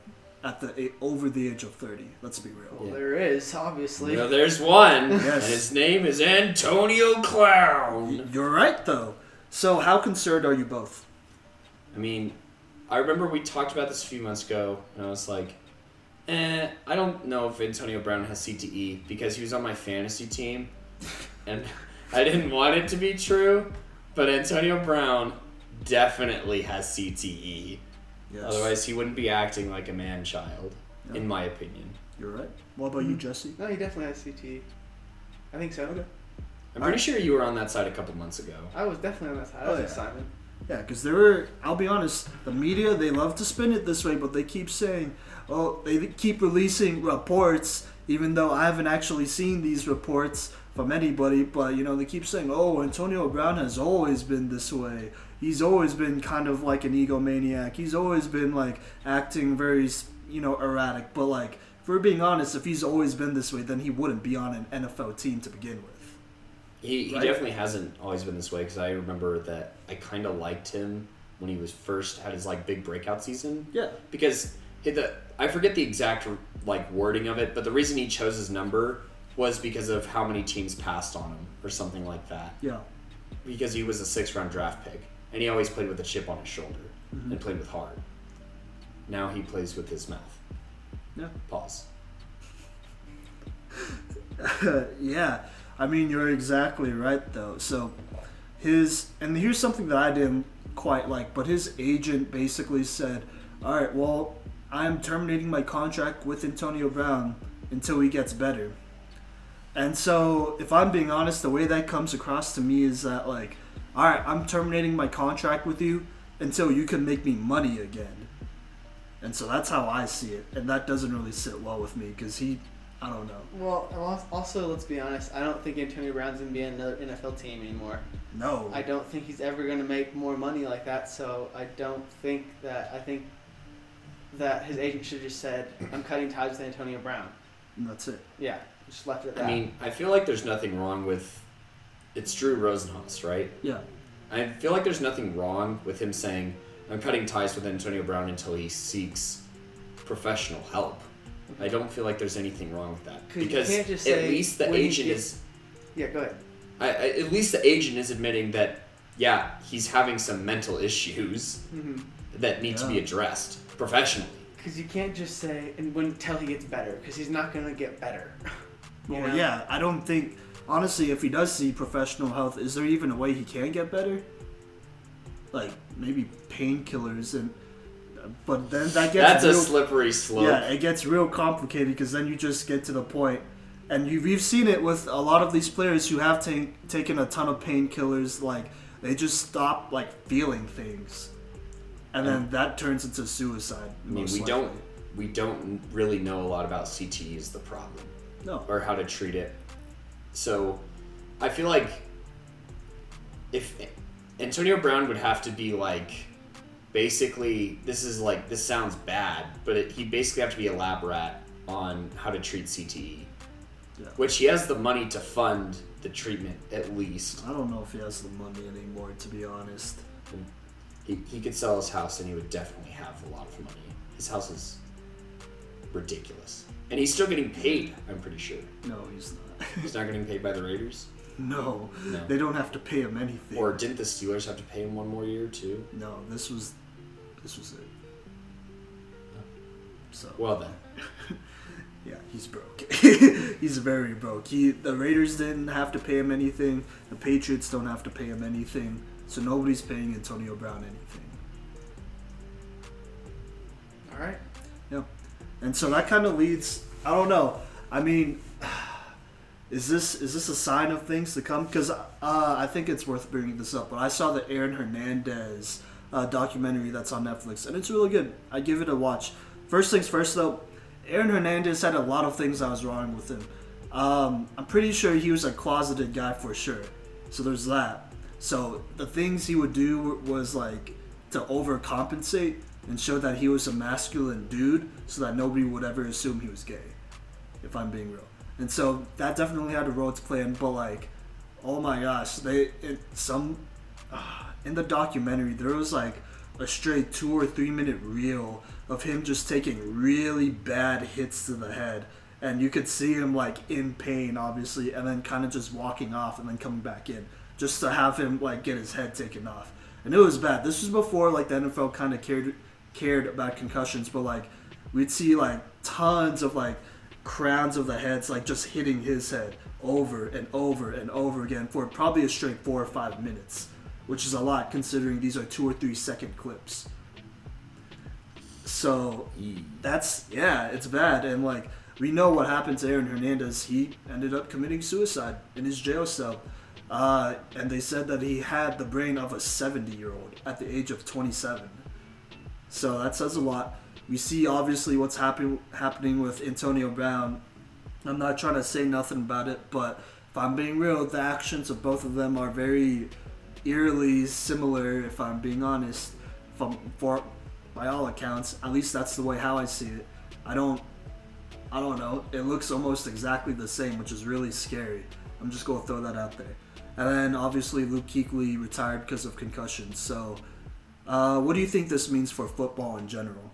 at the over the age of 30. Let's be real. Well, Yeah. there is obviously. Well, there's one, Yes. and his name is Antonio Clown. You're right though. So how concerned are you both? I mean, I remember we talked about this a few months ago, and I was like, eh, I don't know if Antonio Brown has CTE because he was on my fantasy team, and I didn't want it to be true, but Antonio Brown definitely has CTE. Yes. Otherwise, he wouldn't be acting like a man child, Yeah. in my opinion. You're right. What about you, Jesse? No, he definitely has CTE. I think so. Okay. I'm pretty sure you were on that side a couple months ago. I was definitely on that side. I Oh, yeah. Simon. Yeah, because there were. I'll be honest. The media they love to spin it this way, but they keep saying, "Oh, they keep releasing reports," even though I haven't actually seen these reports from anybody. But you know, they keep saying, "Oh, Antonio Brown has always been this way. He's always been kind of like an egomaniac. He's always been like acting very, you know, erratic." But like, if we're being honest, if he's always been this way, then he wouldn't be on an NFL team to begin with. He, he Right. definitely hasn't always been this way because I remember that I kind of liked him when he was first had his like big breakout season Yeah. because he, the I forget the exact like wording of it, but the reason he chose his number was because of how many teams passed on him or something like that. Yeah. Because he was a six round draft pick and he always played with a chip on his shoulder mm-hmm. and played with heart. Now he plays with his mouth. Yeah. Pause. yeah, I mean you're exactly right though. So his and here's something that I didn't quite like, but his agent basically said, "All right, well, I'm terminating my contract with Antonio Brown until he gets better." And so, if I'm being honest, the way that comes across to me is that like, "All right, I'm terminating my contract with you until you can make me money again." And so that's how I see it, and that doesn't really sit well with me because he, I don't know. Well, also let's be honest. I don't think Antonio Brown's gonna be in another NFL team anymore. No. I don't think he's ever gonna make more money like that. So I don't think that. I think that his agent should have just said, "I'm cutting ties with Antonio Brown." And that's it. Yeah, just left it at that. I mean, I feel like there's nothing wrong with it's Drew Rosenhaus, right? Yeah. I feel like there's nothing wrong with him saying, I'm cutting ties with Antonio Brown until he seeks professional help. I don't feel like there's anything wrong with that. 'Cause you Because can't just at say least the agent gets- is yeah, go ahead. I, I, at least the agent is admitting that yeah, he's having some mental issues Mm-hmm. that need to be addressed professionally. Because you can't just say and when until he gets better, because he's not gonna get better. Well, know? yeah, I don't think honestly, if he does see professional health, is there even a way he can get better? like maybe painkillers and. But then that gets That's a slippery slope. yeah, it gets real complicated because then you just get to the point, and you, we've seen it with a lot of these players who have ta- taken a ton of painkillers. Like they just stop like feeling things, and then that turns into suicide. I mean, we likely. don't we don't really know a lot about CTE is the problem. No. or how to treat it. So I feel like if Antonio Brown would have to be like basically this is like this sounds bad, but it, he basically have to be a lab rat on how to treat CTE, Yeah. which he has the money to fund the treatment at least. I don't know if he has the money anymore, to be honest. He, he could sell his house and he would definitely have a lot of money. His house is ridiculous. And he's still getting paid, I'm pretty sure. No, he's not. He's not getting paid by the Raiders. no, No. they don't have to pay him anything. Or didn't the Steelers have to pay him one more year too? no, this was, this was it. So Well then, yeah, he's broke. he's very broke. He the Raiders didn't have to pay him anything. The Patriots don't have to pay him anything. So nobody's paying Antonio Brown anything. All right. Yeah. And so that kind of leads. I don't know. I mean, is this is this a sign of things to come? Because uh, I think it's worth bringing this up. But I saw that Aaron Hernandez uh, documentary that's on Netflix, and it's really good. I give it a watch. First things first, though, Aaron Hernandez had a lot of things I was wrong with him. Um, I'm pretty sure he was a closeted guy for sure. So there's that. So the things he would do was like to overcompensate and show that he was a masculine dude so that nobody would ever assume he was gay, if I'm being real. And so that definitely had a role to play in, but like, oh my gosh, they, in some, uh, in the documentary, there was like a straight two or three minute reel of him just taking really bad hits to the head. And you could see him like in pain, obviously, and then kind of just walking off and then coming back in, just to have him like get his head taken off. And it was bad. This was before like the NFL kind of cared cared about concussions, but like we'd see like tons of like crowns of the heads like just hitting his head over and over and over again for probably a straight four or five minutes, which is a lot considering these are two or three second clips. So that's yeah, it's bad, and like we know what happened to Aaron Hernandez. He ended up committing suicide in his jail cell, uh, and they said that he had the brain of a seventy-year-old at the age of twenty-seven. So that says a lot. We see obviously what's happen- happening with Antonio Brown. I'm not trying to say nothing about it, but if I'm being real, the actions of both of them are very eerily similar. If I'm being honest, from for by all accounts, at least that's the way how I see it. I don't, I don't know. It looks almost exactly the same, which is really scary. I'm just gonna throw that out there. And then obviously Luke Kuechly retired because of concussion. So, uh, what do you think this means for football in general?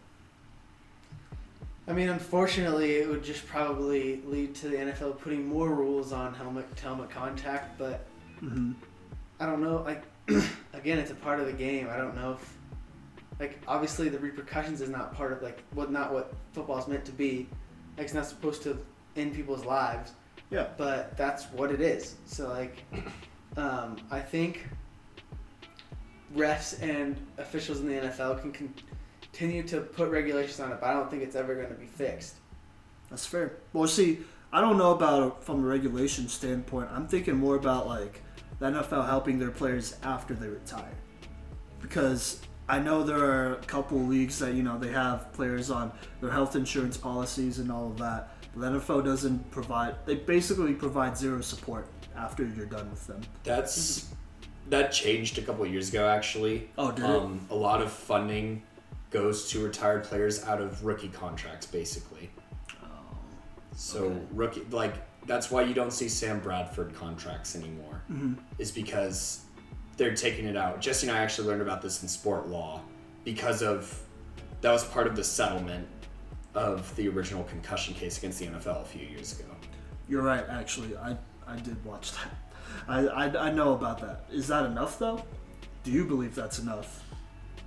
I mean, unfortunately, it would just probably lead to the NFL putting more rules on helmet to helmet contact. But hmm I don't know. Like, again, it's a part of the game. I don't know if, like, obviously the repercussions is not part of like what not what football is meant to be. Like, it's not supposed to end people's lives. Yeah. But that's what it is. So like, um, I think refs and officials in the NFL can continue to put regulations on it, but I don't think it's ever going to be fixed. That's fair. Well, see, I don't know about it from a regulation standpoint. I'm thinking more about like the NFL helping their players after they retire, because I know there are a couple leagues that you know they have players on their health insurance policies and all of that. But the NFL doesn't provide. They basically provide zero support after you're done with them. that's that changed a couple of years ago. Actually, Oh, did it? um, a lot of funding goes to retired players out of rookie contracts, basically. Oh so Okay. rookie, like that's why you don't see Sam Bradford contracts anymore. Mhm. Is because they're taking it out. Jesse and I actually learned about this in sport law because of that was part of the settlement of the original concussion case against the NFL a few years ago. You're right. Actually, I I did watch that. I, I I know about that. Is that enough though? Do you believe that's enough?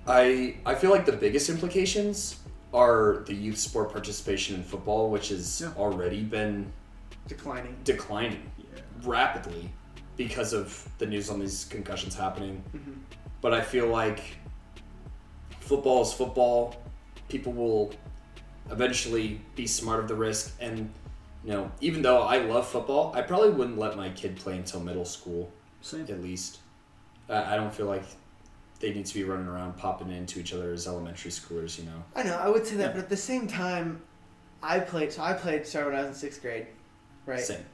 I I feel like the biggest implications are the youth sport participation in football, which has Yeah. already been Declining. declining Yeah. rapidly because of the news on these concussions happening. Mhm. but I feel like football is football. People will eventually be smart of the risk, and you know, even though I love football, I probably wouldn't let my kid play until middle school Same. at least. I I don't feel like they need to be running around popping into each other as elementary schoolers. You know. I know, I would say that, Yeah. but at the same time, I played. So I played started when I was in sixth grade, right? Same.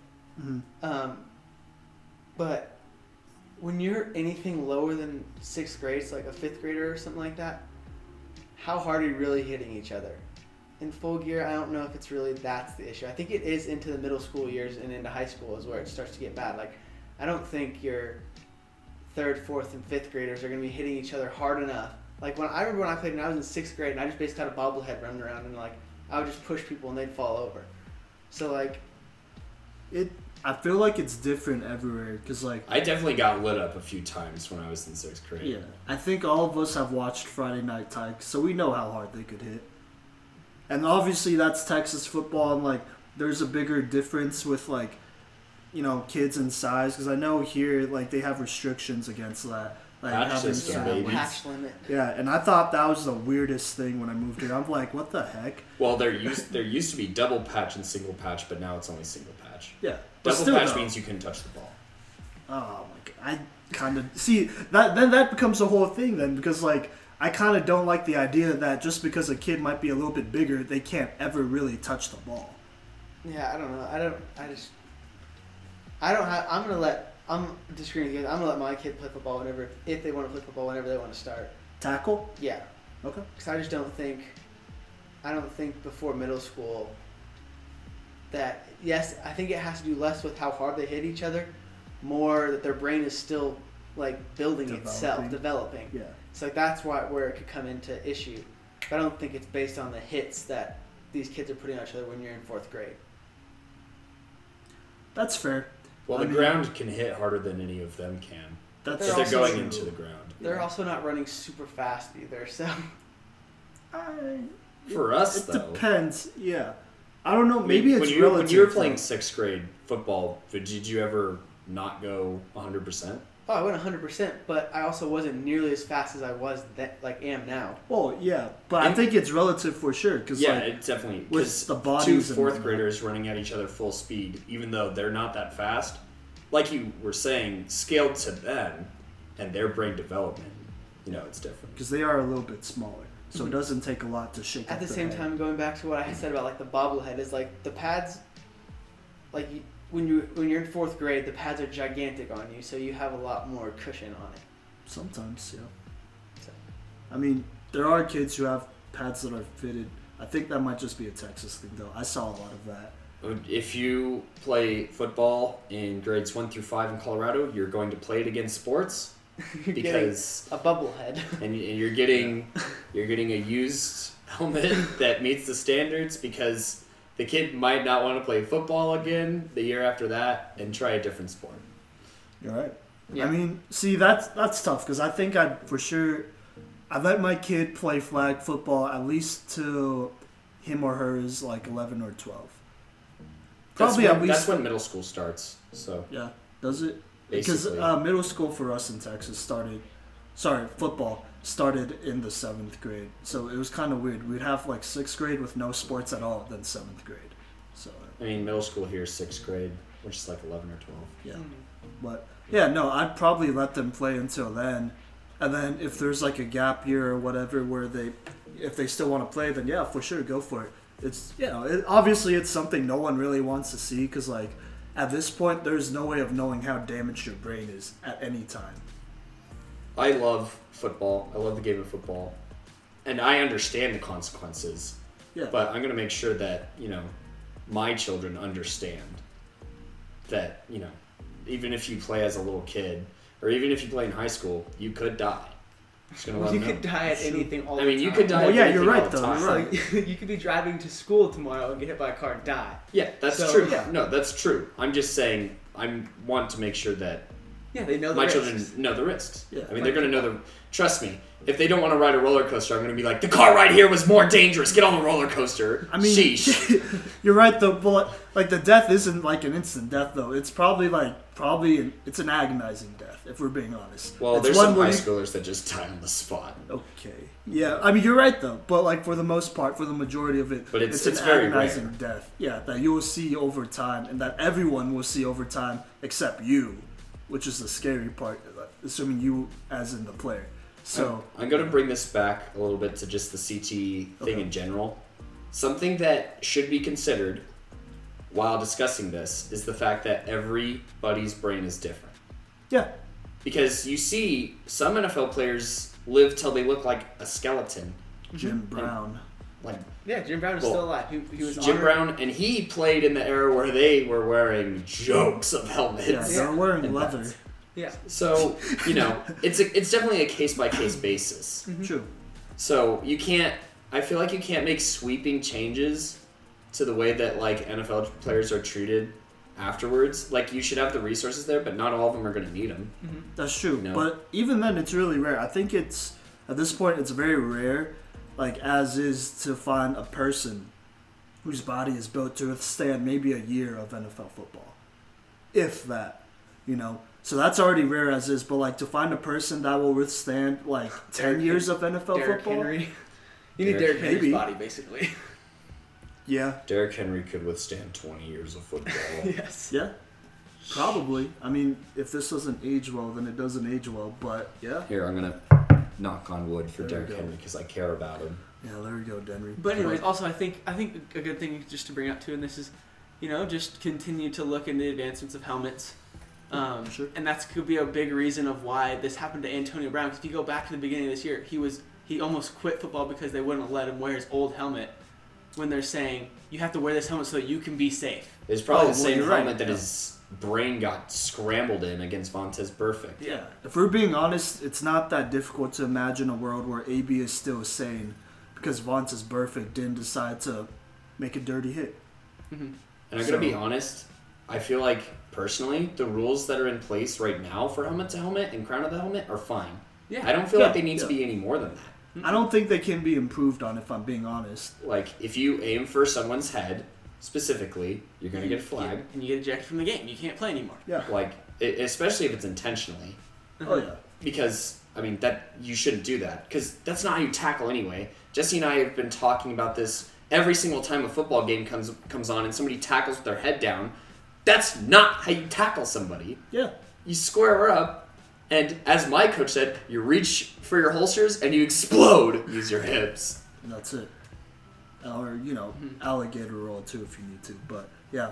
Mhm. Um, but when you're anything lower than sixth grade, it's like a fifth grader or something like that. How hard are you really hitting each other? In full gear, I don't know if it's really that's the issue. I think it is into the middle school years and into high school is where it starts to get bad. Like, I don't think your third, fourth, and fifth graders are going to be hitting each other hard enough. Like when I remember when I played when I was in sixth grade and I just basically had a bobblehead running around and like I would just push people and they'd fall over. So like It. I feel like it's different everywhere because like I definitely got lit up a few times when I was in sixth grade. Yeah, I think all of us have watched Friday Night Tykes, so we know how hard they could hit. And obviously, that's Texas football, and like, there's a bigger difference with like, you know, kids in size because I know here like they have restrictions against that, like Patch having system, certain- babies. patch limit. Yeah, and I thought that was the weirdest thing when I moved here. I'm like, what the heck? Well, there used there used to be double patch and single patch, but now it's only single patch. Yeah, but Double still, patch though- means you can touch the ball. Oh my god! I kind of see that. Then that becomes a whole thing. Then because like I kind of don't like the idea that just because a kid might be a little bit bigger, they can't ever really touch the ball. Yeah, I don't know. I don't. I just. I don't have. I'm gonna let. I'm disagreeing with you. I'm gonna let my kid play football whenever, if they want to play football, whenever they want to start. Tackle. Yeah, Okay. because I just don't think. I don't think before middle school. That yes, I think it has to do less with how hard they hit each other, more that their brain is still like building itself, Developing. developing. Yeah. So like that's why where it could come into issue. But I don't think it's based on the hits that these kids are putting on each other when you're in fourth grade. That's fair. Well, I the mean- ground can hit harder than any of them can. That's They're they're going true. into the ground. They're Yeah. also not running super fast either, so I, For us, it though, depends. Yeah. I don't know. I mean, Maybe it's when you relative. when you were though. playing sixth grade football, did you ever not go 100 percent? oh, I went 100. percent But I also wasn't nearly as fast as I was that like am now. Well, yeah, but I think it's relative for sure because Yeah, like it definitely with because the bodies and fourth whatnot. graders running at each other full speed, even though they're not that fast, like you were saying, scaled to them and their brain development, you know, it's different. because they are a little bit smaller, so Mm-hmm. it doesn't take a lot to shake. At up the same head. time, going back to what I said about like the bobblehead is like the pads, like when you when you're in fourth grade, the pads are gigantic on you, so you have a lot more cushion on it. Sometimes, yeah. So- I mean, there are kids who have pads that are fitted. I think that might just be a Texas thing, though. I saw a lot of that. If you play football in grades one through five in Colorado, you're going to play it against sports You're getting because a bubblehead. and and you're getting you're getting a used helmet that meets the standards because the kid might not want to play football again the year after that and try a different sport. You're right. Yeah. I mean, see, that's that's tough because I think I'd for sure. I let my kid play flag football at least till him or her is like eleven or twelve. That's Probably when, at least. that's when middle school starts. So yeah, does it? Because uh, middle school for us in Texas started, sorry, football started in the seventh grade. So it was kind of weird. We'd have like sixth grade with no sports at all, then seventh grade. So I mean, middle school here is sixth grade, which is like eleven or twelve. yeah, Mm. but yeah, no, I'd probably let them play until then, and then if there's like a gap year or whatever where they, if they still want to play, then yeah, for sure, go for it. It's you know, it, obviously it's something no one really wants to see because like at this point there's no way of knowing how damaged your brain is at any time. I love football. I love the game of football, and I understand the consequences. Yeah. But I'm gonna make sure that you know my children understand that you know even if you play as a little kid or even if you play in high school, you could die. Just you them could die at anything all I the mean, you could die. Well, of yeah, you're right, all the though, time. you're right. Like, you could be driving to school tomorrow and get hit by a car and die. Yeah, that's So- true. Yeah. No, that's true. I'm just saying I want to make sure that Yeah, they know the my risks. children know the risks. Yeah. I mean, they're going to know the. Trust me. If they don't want to ride a roller coaster, I'm going to be like, the car right here was more dangerous. Get on the roller coaster. I mean, sheesh. you're right though, but like the death isn't like an instant death though. It's probably like probably an, it's an agonizing death if we're being honest. Well, it's there's one some high you- schoolers that just die on the spot. Okay. Yeah, I mean you're right though, but like for the most part, for the majority of it, But it's- an it's very agonizing rare. death. Yeah, that you will see over time, and that everyone will see over time except you, which is the scary part. Assuming you, as in the player. So I'm, I'm going to bring this back a little bit to just the CTE thing Okay. in general. Something that should be considered while discussing this is the fact that everybody's brain is different. yeah, Because you see some NFL players live till they look like a skeleton. Jim Brown. Like Yeah, Jim Brown is Well, still alive. He, he was Jim honored- Brown, and he played in the era where they were wearing jokes of helmets. Yeah, they're wearing And leather. that's- Yeah. So you know, it's a, it's definitely a case by case basis. True. So you can't. I feel like you can't make sweeping changes to the way that like NFL players are treated afterwards. Like you should have the resources there, but not all of them are going to need them. Mm-hmm. That's true. No. But even then, it's really rare. I think it's at this point, it's very rare, like as is to find a person whose body is built to withstand maybe a year of NFL football, if that, you know. So that's already rare as is. But like to find a person that will withstand like ten Derrick years of NFL Derrick football, Henry. You need Derrick Derrick Henry's Maybe. body, basically. yeah, Derrick Henry could withstand 20 years of football. yes. yeah, probably. I mean, if this doesn't age well, then it doesn't age well. But yeah, Here, I'm gonna knock on wood for There Derrick. Henry because I care about him. yeah, there we go, Denry. But anyways, also I think I think a good thing just to bring up too, and this is, you know, just continue to look into the advancements of helmets. Um, Sure. And that could be a big reason of why this happened to Antonio Brown. Because if you go back to the beginning of this year, he was he almost quit football because they wouldn't let him wear his old helmet. When they're saying you have to wear this helmet so that you can be safe. It's probably Oh, the same you're right, helmet that yeah. his brain got scrambled in against Vontaze Burfict. Yeah, if we're being honest, it's not that difficult to imagine a world where AB is still sane because Vontaze Burfict didn't decide to make a dirty hit. hmm And I'm gonna be honest. I feel like personally, the rules that are in place right now for helmet to helmet and crown of the helmet are fine. Yeah. I don't feel Yeah, like they need to be any more than that. I don't think they can be improved on if I'm being honest. Like if you aim for someone's head specifically, you're gonna get flagged. and you get ejected from the game. You can't play anymore. Yeah. Like i especially if it's intentionally, Oh yeah. because I mean that you shouldn't do that because that's not how you tackle anyway. Jesse and I have been talking about this every single time a football game comes comes on and somebody tackles with their head down. That's not how you tackle somebody. Yeah. You square her up, and as my coach said, you reach for your holsters and you explode. Use your hips. And that's it. Or you know, alligator roll too if you need to. But yeah,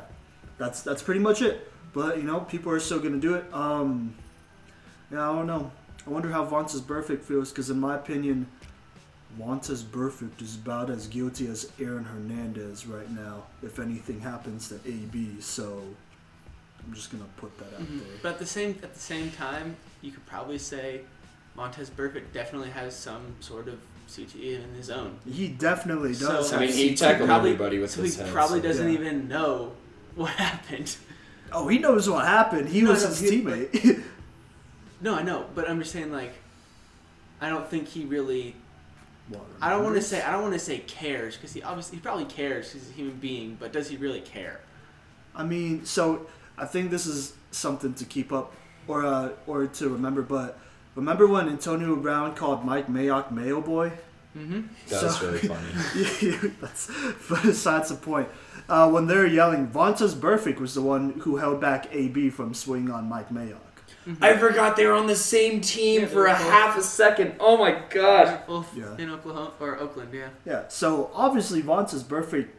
that's that's pretty much it. But you know, people are still gonna do it. Um, yeah, I don't know. I wonder how Vontaze Burfict feels because in my opinion, Vontaze Burfict is about as guilty as Aaron Hernandez right now. If anything happens to AB, so I'm just gonna put that out Mhm. there. But at the same at the same time, you could probably say Montez Burfict definitely has some sort of CTE in his own. He definitely does. So- I mean, he CTE. tackled probably- everybody with So his he head. probably so- doesn't Yeah. even know what happened. Oh, he knows what happened. He No, was no, his he- teammate. No, I know, but I'm just saying like, I don't think he really. What, I don't want to say I don't want to say cares because he obviously he probably cares because he's a human being, but does he really care? I mean, so I think this is something to keep up or uh, or to remember. But remember when Antonio Brown called Mike Mayock Mayo Boy? Mm-hmm. That was So- really funny. That's but besides the point. Uh, when they're yelling, Vontaze Burfict was the one who held back AB from swinging on Mike Mayock. I forgot they were on the same team Yeah, for a both- half a second. Oh my gosh. Both Yeah. in Oklahoma or Oakland, yeah. Yeah, so obviously Vontaze Burfict,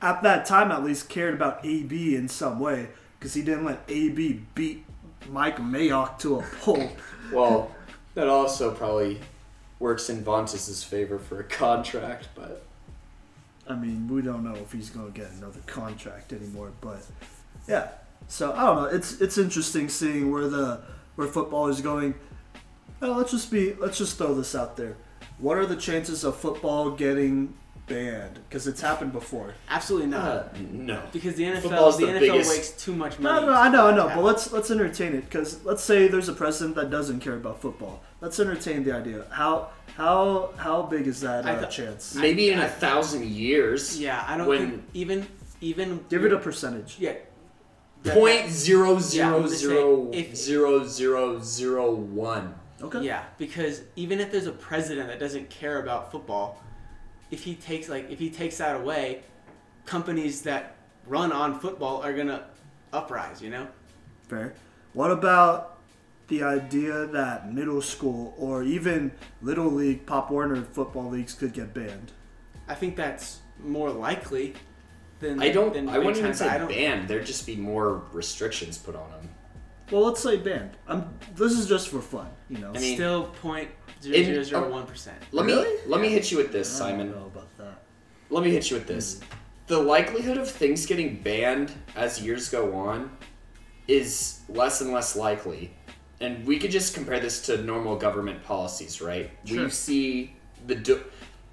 at that time at least, cared about AB in some way because he didn't let AB beat Mike Mayock to a pulp. Well, that also probably works in Vontaze's favor for a contract, but I mean, we don't know if he's going to get another contract anymore, but yeah. So I don't know. It's it's interesting seeing where the where football is going. Let's just be let's just throw this out there. What are the chances of football getting banned because it's happened before. Absolutely not. Uh, no. because the NFL, Football's the, the NFL biggest- makes too much money. no, no, I know, I know, but let's let's entertain it because let's say there's a president that doesn't care about football. Let's entertain the idea. How how how big is that uh, thought- chance? Maybe in I- a thousand years. Yeah, I don't When- think even even Give it a percentage. yeah. that- Point zero Yeah, zero I'm gonna say, zero if- zero zero zero one. Okay. Yeah, because even if there's a president that doesn't care about football, if he takes like if he takes that away, companies that run on football are gonna uprise. You know. Fair. What about the idea that middle school or even little league, Pop Warner football leagues could get banned? I think that's more likely than I don't. Than I wouldn't even say I banned. There'd just be more restrictions put on them. Well, let's say banned. I'm. This is just for fun, you know. I mean- Still point zero zero zero one percent. Oh, let me Really? let me hit you with this, I don't Simon. know about that. Let me hit you with this. Hmm. The likelihood of things getting banned as years go on is less and less likely. And we could just compare this to normal government policies, right? Sure. We see the do-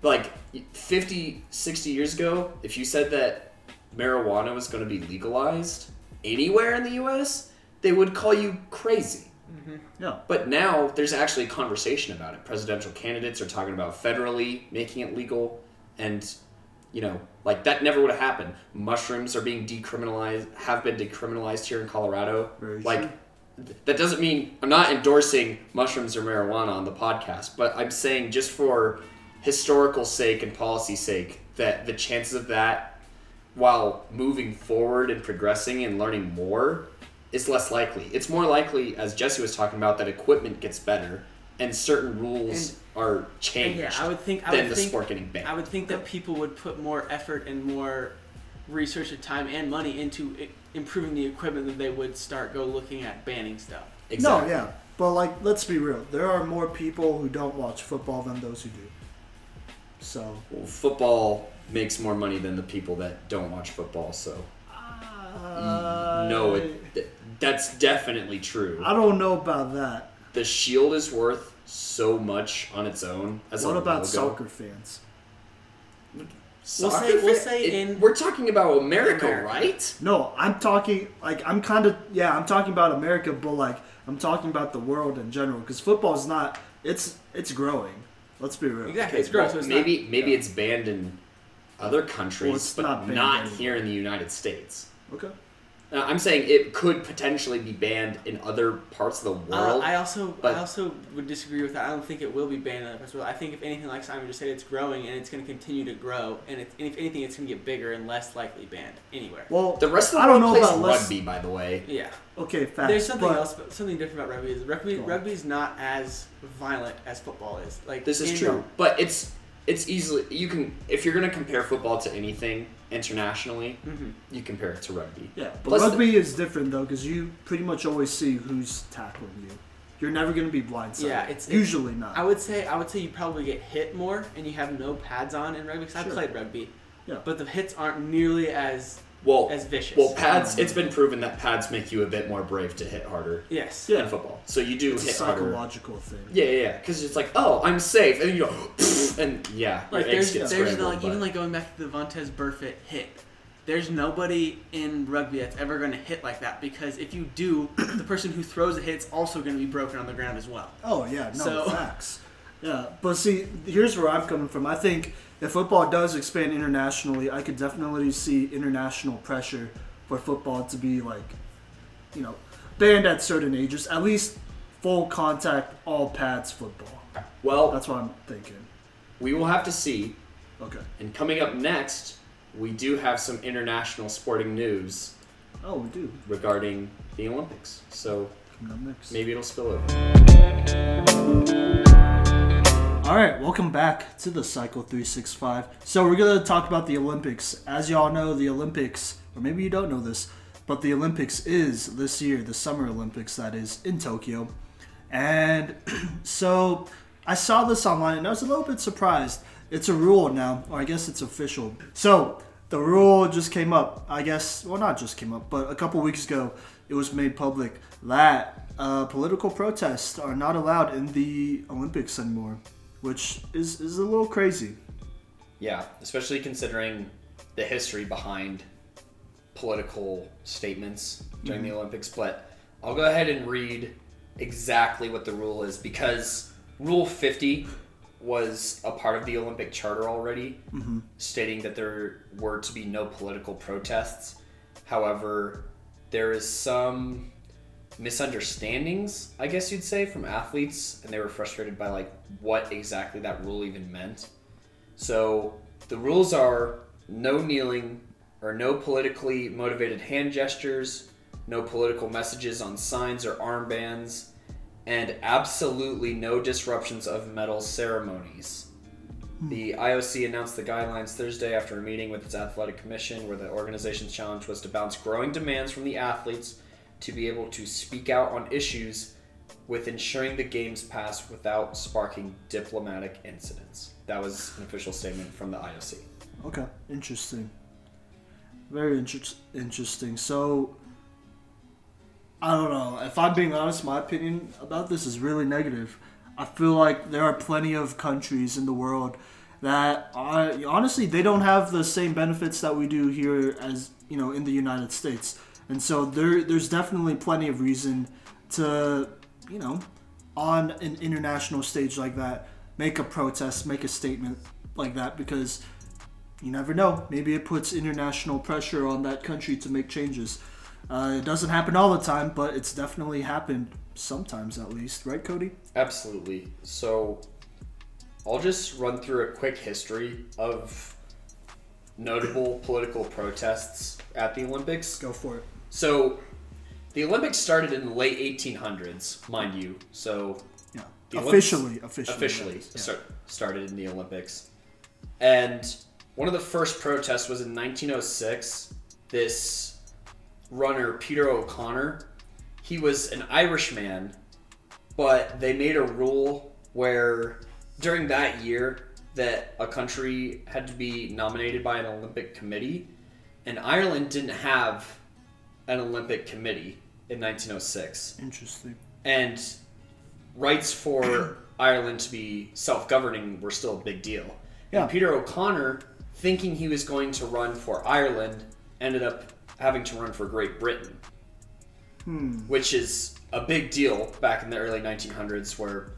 like 50, 60 years ago, if you said that marijuana was going to be legalized anywhere in the US, they would call you crazy. Mm-hmm. Yeah. But now there's actually a conversation about it. Presidential candidates are talking about federally making it legal, and you know, like that never would have happened. Mushrooms are being decriminalized, have been decriminalized here in Colorado. Very like true. that doesn't mean I'm not endorsing mushrooms or marijuana on the podcast, but I'm saying just for historical sake and policy sake that the chances of that while moving forward and progressing and learning more is less likely. It's more likely, as Jesse was talking about, that equipment gets better and certain rules are changed yeah, I would think I than would the think sport getting banned. I would think that people would put more effort and more research and time and money into improving the equipment than they would start go looking at banning stuff. exactly. No, yeah. But like, let's be real. There are more people who don't watch football than those who do. So. Well, football makes more money than the people that don't watch football, so uh, no, it, th- that's definitely true. I don't know about that. The shield is worth so much on its own. As What a about logo. soccer fans? We'll Soccer say- we'll fan- say it- in- we're talking about America, America. right? No, I'm talking like I'm kind of yeah, I'm talking about America, but like I'm talking about the world in general because football is not it's it's growing. Let's be real. Exactly, it's well, gross. So it's maybe not, maybe yeah. it's banned in other countries, Well, but not not, here in the United States. Okay. Now, I'm saying it could potentially be banned in other parts of the Uh, world. I also but- I also would disagree with that. I don't think it will be banned in other parts of the world. I think if anything, like Simon just said, it's growing and it's going to continue to grow. And, it, and if anything, it's going to get bigger and less likely banned anywhere. Well, the rest of the I don't world know plays about less- rugby, by the way. Yeah. okay, facts. There's something but else, but something different about rugby is rugby. Go on. Rugby's not as violent as football is. Like This is in- true, but it's it's easily you can if you're gonna compare football to anything internationally, Mhm. you compare it to rugby. Yeah, but Plus the- rugby is different though because you pretty much always see who's tackling you. You're never gonna be blindsided. Yeah, it's- it's- usually not. I would say I would say you probably get hit more and you have no pads on in rugby. Cause I played rugby. Yeah. But the hits aren't nearly as Well, as vicious. well, pads. It's been proven that pads make you a bit more brave to hit harder yes. Yeah. in football. So you do it's a hit harder. psychological thing. Yeah, yeah, yeah. Because it's like, oh, I'm safe, and you go, and yeah, Like your there's there's scrambled, like even like going back to the Vontaze Burfict hit. There's nobody in rugby that's ever going to hit like that because if you do, the person who throws the hit's also going to be broken on the ground as well. Oh yeah, no So- facts. Yeah, but see, here's where I'm coming from. I think if football does expand internationally, I could definitely see international pressure for football to be like, you know, banned at certain ages. At least full contact, all pads football. well, That's what I'm thinking. we will have to see. Okay. And coming up next, we do have some international sporting news Oh, we do. regarding the Olympics. So Coming up next. maybe it'll spill over. All right, welcome back to the Cycle 365. So we're going to talk about the Olympics. As y'all know, the Olympics, or maybe you don't know this, but the Olympics is this year, the Summer Olympics that is in Tokyo. And so I saw this online and I was a little bit surprised. It's a rule now, or I guess it's official. So the rule just came up, I guess, well, not just came up, but a couple weeks ago, it was made public that uh, political protests are not allowed in the Olympics anymore, which is, is a little crazy. Yeah, especially considering the history behind political statements during the mm-hmm. Olympics. But I'll go ahead and read exactly what the rule is because Rule 50 was a part of the Olympic Charter already, mm-hmm. stating that there were to be no political protests. However, there is some misunderstandings, I guess you'd say, from athletes, and they were frustrated by like what exactly that rule even meant. So the rules are no kneeling or no politically motivated hand gestures, no political messages on signs or armbands, and absolutely no disruptions of medal ceremonies. Hmm. The IOC announced the guidelines Thursday after a meeting with its athletic commission, where the organization's challenge was to balance growing demands from the athletes to be able to speak out on issues with ensuring the games pass without sparking diplomatic incidents. That was an official statement from the IOC. Okay, interesting. Very inter- interesting. So, I don't know. If I'm being honest, my opinion about this is really negative. I feel like there are plenty of countries in the world that are, honestly they don't have the same benefits that we do here as you know in the United States, and so there there's definitely plenty of reason to you know on an international stage like that make a protest, make a statement like that because you never know. Maybe it puts international pressure on that country to make changes. Uh, it doesn't happen all the time, but it's definitely happened sometimes at least, right, Cody? Absolutely. So I'll just run through a quick history of notable political protests at the Olympics. Go for it. So the Olympics started in the late 1800s, mind you. So Yeah. Officially, officially, officially yeah. start, started in the Olympics. And one of the first protests was in 1906. This runner, Peter O'Connor, he was an Irishman, but they made a rule where during that year that a country had to be nominated by an Olympic committee, and Ireland didn't have an Olympic committee in 1906 Interesting. and rights for Ireland to be self-governing were still a big deal. Yeah. And Peter O'Connor, thinking he was going to run for Ireland, ended up having to run for Great Britain, hmm. which is a big deal back in the early 1900s, where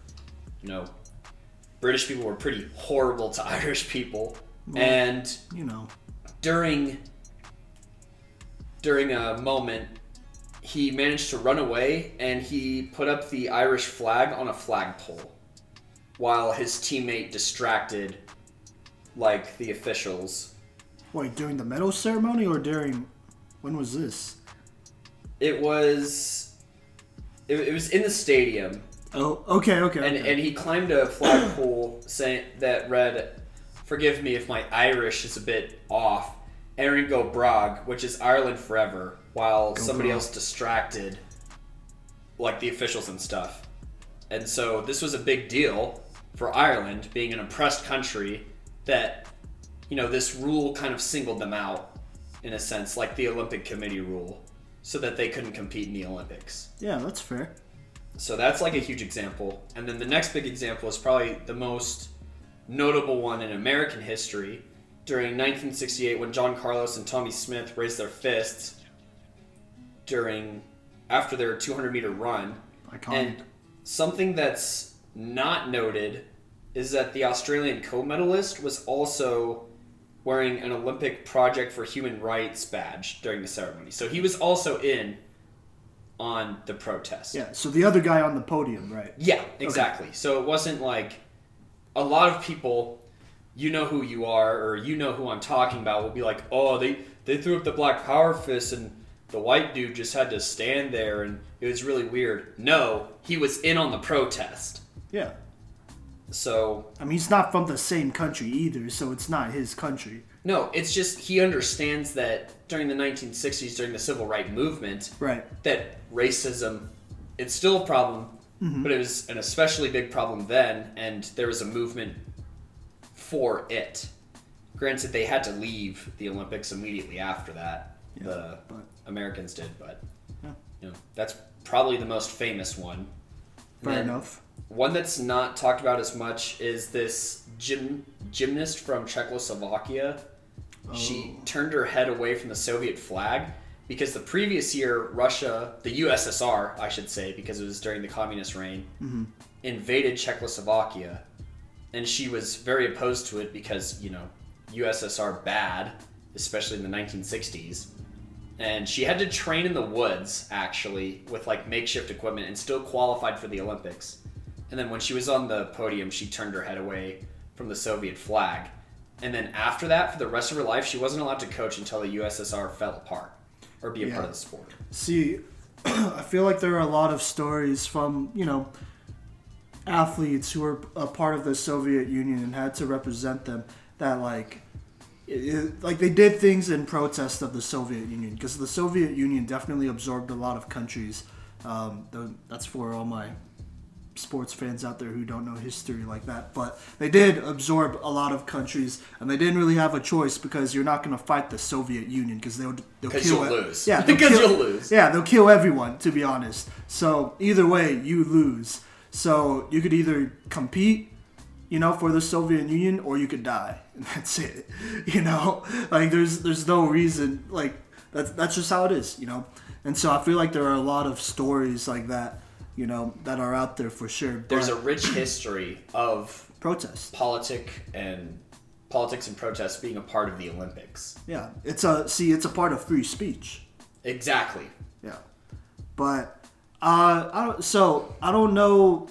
you know British people were pretty horrible to Irish people, and You know. during during a moment he managed to run away and he put up the Irish flag on a flagpole while his teammate distracted like the officials. Wait, during the medal ceremony or during when was this? It was it, it was in the stadium Oh, okay, okay. and okay. and he climbed a flagpole saying that read forgive me if my Irish is a bit off. Erin go Bragh, which is Ireland forever, while somebody Bragh. else distracted like the officials and stuff. And so this was a big deal for Ireland being an oppressed country that you know this rule kind of singled them out in a sense like the Olympic committee rule so that they couldn't compete in the Olympics. yeah, that's fair. So that's like a huge example. And then the next big example is probably the most notable one in American history. During 1968, when John Carlos and Tommie Smith raised their fists during after their 200 meter run, Iconic. and something that's not noted is that the Australian co-medalist was also wearing an Olympic Project for Human Rights badge during the ceremony. So he was also in on the protest. yeah, so the other guy on the podium, right? Yeah, exactly. So it wasn't like a lot of people, you know who you are, or you know who I'm talking about, will be like, oh, they they threw up the black power fist, and the white dude just had to stand there, and it was really weird. No, he was in on the protest. Yeah. So I mean, he's not from the same country either, so it's not his country. no, it's just he understands that during the 1960s, during the civil rights movement, Right. that racism it's still a problem mm-hmm. but it was an especially big problem then and there was a movement for it granted they had to leave the olympics immediately after that the but- americans did but Yeah. you know that's probably the most famous one Fair enough. One that's not talked about as much is this gym gymnast from Czechoslovakia. She Oh. turned her head away from the Soviet flag because the previous year Russia, the USSR, I should say, because it was during the communist reign, Mm-hmm. invaded Czechoslovakia, and she was very opposed to it because you know USSR bad, especially in the 1960s. And she had to train in the woods actually with like makeshift equipment and still qualified for the Olympics. And then when she was on the podium, she turned her head away from the Soviet flag. And then after that, for the rest of her life, she wasn't allowed to coach until the USSR fell apart or be a Yeah. part of the sport. See, I feel like there are a lot of stories from, you know, athletes who were a part of the Soviet Union and had to represent them that, like, it, like they did things in protest of the Soviet Union because the Soviet Union definitely absorbed a lot of countries. Um, that's for all my sports fans out there who don't know history like that. But they did absorb a lot of countries, and they didn't really have a choice because you're not going to fight the Soviet Union because they'll they'll kill you'll it. lose. Yeah, they'll Because kill- you'll lose. Yeah, they'll kill everyone. To be honest, so either way, you lose. So you could either compete, you know, for the Soviet Union, or you could die, and that's it. You know, like there's there's no reason like that's that's just how it is. You know, and so I feel like there are a lot of stories like that. You know, that are out there for sure. There's a rich history of protest. politic and politics and protests being a part of the Olympics. Yeah, it's a see, it's a part of free speech. Exactly. Yeah, but uh, I don't. So I don't know.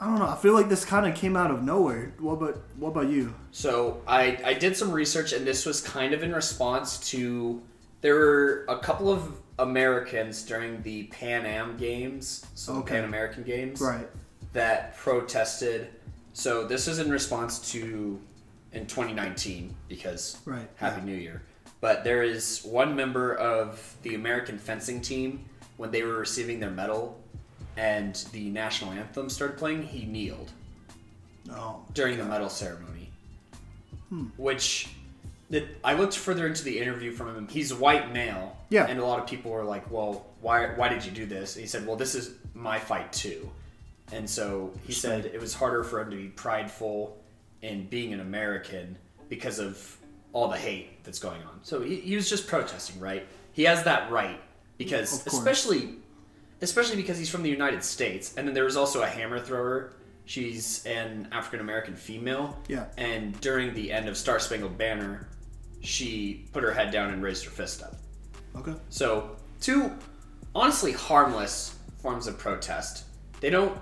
I don't know. I feel like this kind of came out of nowhere. What about what about you? So I, I did some research, and this was kind of in response to there were a couple of Americans during the Pan Am Games, so Okay. Pan American Games, Right. that protested. So this is in response to in 2019 because Right, Happy yeah. New Year. But there is one member of the American fencing team when they were receiving their medal and the national anthem started playing, he kneeled No. during the medal ceremony. Hmm. Which that I looked further into the interview from him. He's a white male. Yeah. And a lot of people were like, Well, why why did you do this? And he said, Well, this is my fight too. And so he said it was harder for him to be prideful in being an American because of all the hate that's going on. So he, he was just protesting, right? He has that right because especially especially because he's from the United States. And then there was also a hammer thrower. She's an African American female. Yeah. And during the end of Star Spangled Banner, she put her head down and raised her fist up. Okay. So, two honestly harmless forms of protest. They don't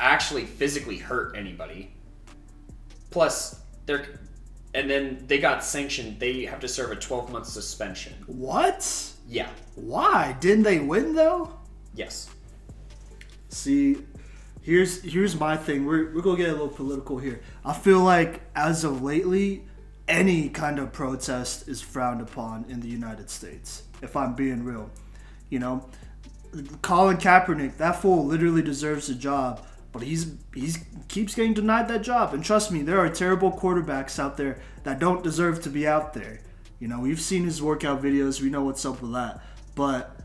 actually physically hurt anybody. Plus, they're and then they got sanctioned. They have to serve a 12 month suspension. What? Yeah. Why didn't they win though? Yes. See, here's here's my thing. We're we're gonna get a little political here. I feel like as of lately, any kind of protest is frowned upon in the United States. If I'm being real, you know, Colin Kaepernick, that fool literally deserves a job, but he's he's keeps getting denied that job. And trust me, there are terrible quarterbacks out there that don't deserve to be out there. You know, we've seen his workout videos. We know what's up with that, but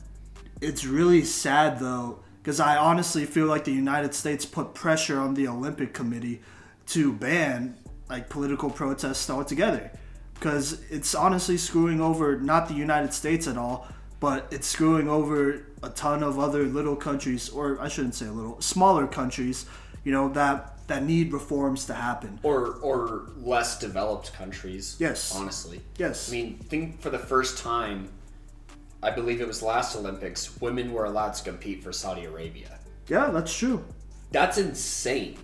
it's really sad though because i honestly feel like the united states put pressure on the olympic committee to ban like political protests altogether because it's honestly screwing over not the united states at all but it's screwing over a ton of other little countries or i shouldn't say little smaller countries you know that that need reforms to happen Or or less developed countries. Yes. Honestly. yes I mean, think for the first time, I believe it was last Olympics, women were allowed to compete for Saudi Arabia. yeah that's true That's insane.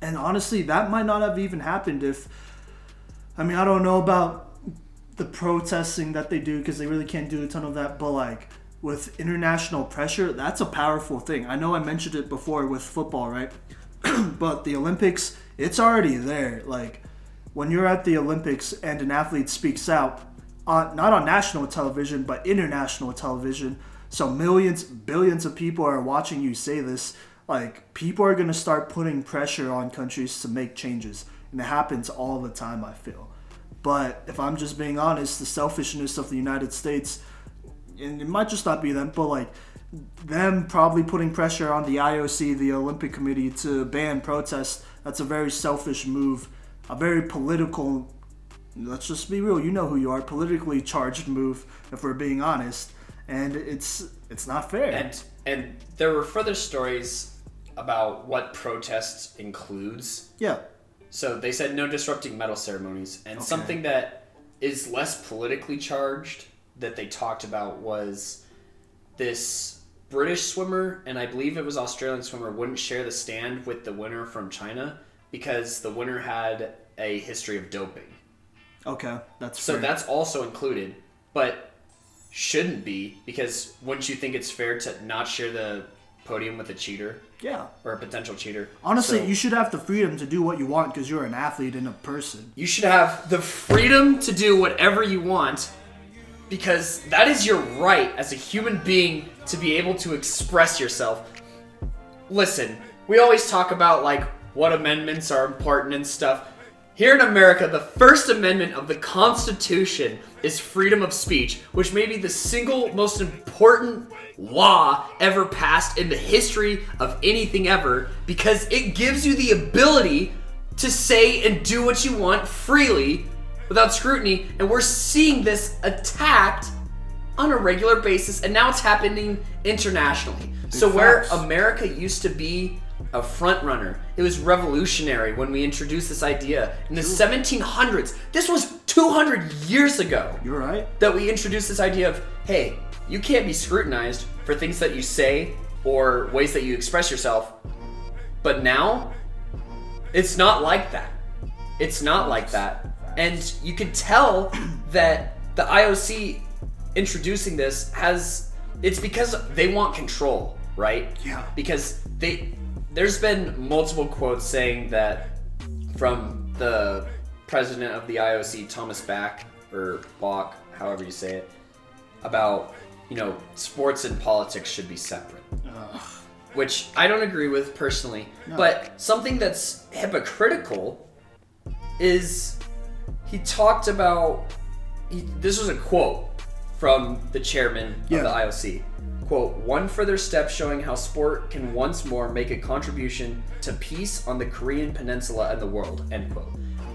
And honestly, that might not have even happened if. I mean, I don't know about the protesting that they do because they really can't do a ton of that, but like with international pressure, that's a powerful thing. I know I mentioned it before with football, right? but the Olympics, it's already there. Like when you're at the Olympics and an athlete speaks out, on, not on national television, but international television, so millions, billions of people are watching you say this. Like people are gonna start putting pressure on countries to make changes, and it happens all the time. I feel, but if I'm just being honest, the selfishness of the United States, and it might just not be them, but like them probably putting pressure on the IOC, the Olympic Committee, to ban protests. That's a very selfish move, a very political. Let's just be real. You know who you are. Politically charged move, if we're being honest, and it's it's not fair. And and there were further stories about what protests includes. yeah, So they said no disrupting medal ceremonies, and Okay. something that is less politically charged that they talked about was this British swimmer and I believe it was Australian swimmer wouldn't share the stand with the winner from China because the winner had a history of doping. okay, that's So fair. that's also included, but shouldn't be because wouldn't you think it's fair to not share the podium with a cheater yeah. or a potential cheater? Honestly, So- you should have the freedom to do what you want because you're an athlete and a person. You should have the freedom to do whatever you want because that is your right as a human being to be able to express yourself. Listen, we always talk about like what amendments are important and stuff. Here in America, the First Amendment of the Constitution is freedom of speech, which may be the single most important law ever passed in the history of anything ever because it gives you the ability to say and do what you want freely without scrutiny. And we're seeing this attacked on a regular basis, and now it's happening internationally. so where facts. America used to be a front runner, it was revolutionary when we introduced this idea in the 1700s. This was 200 years ago You're right. that we introduced this idea of hey, you can't be scrutinized for things that you say or ways that you express yourself. But now, it's not like that. It's not like that. And you can tell that the IOC introducing this has it's because they want control, right? Yeah. Because they there's been multiple quotes saying that from the president of the IOC, Thomas Bach or Bach, however you say it, about you know sports and politics should be separate, Ugh. which I don't agree with personally. No. But something that's hypocritical is he talked about he, this was a quote from the chairman Yeah. of the IOC. Quote, one further step showing how sport can once more make a contribution to peace on the Korean peninsula and the world, end quote.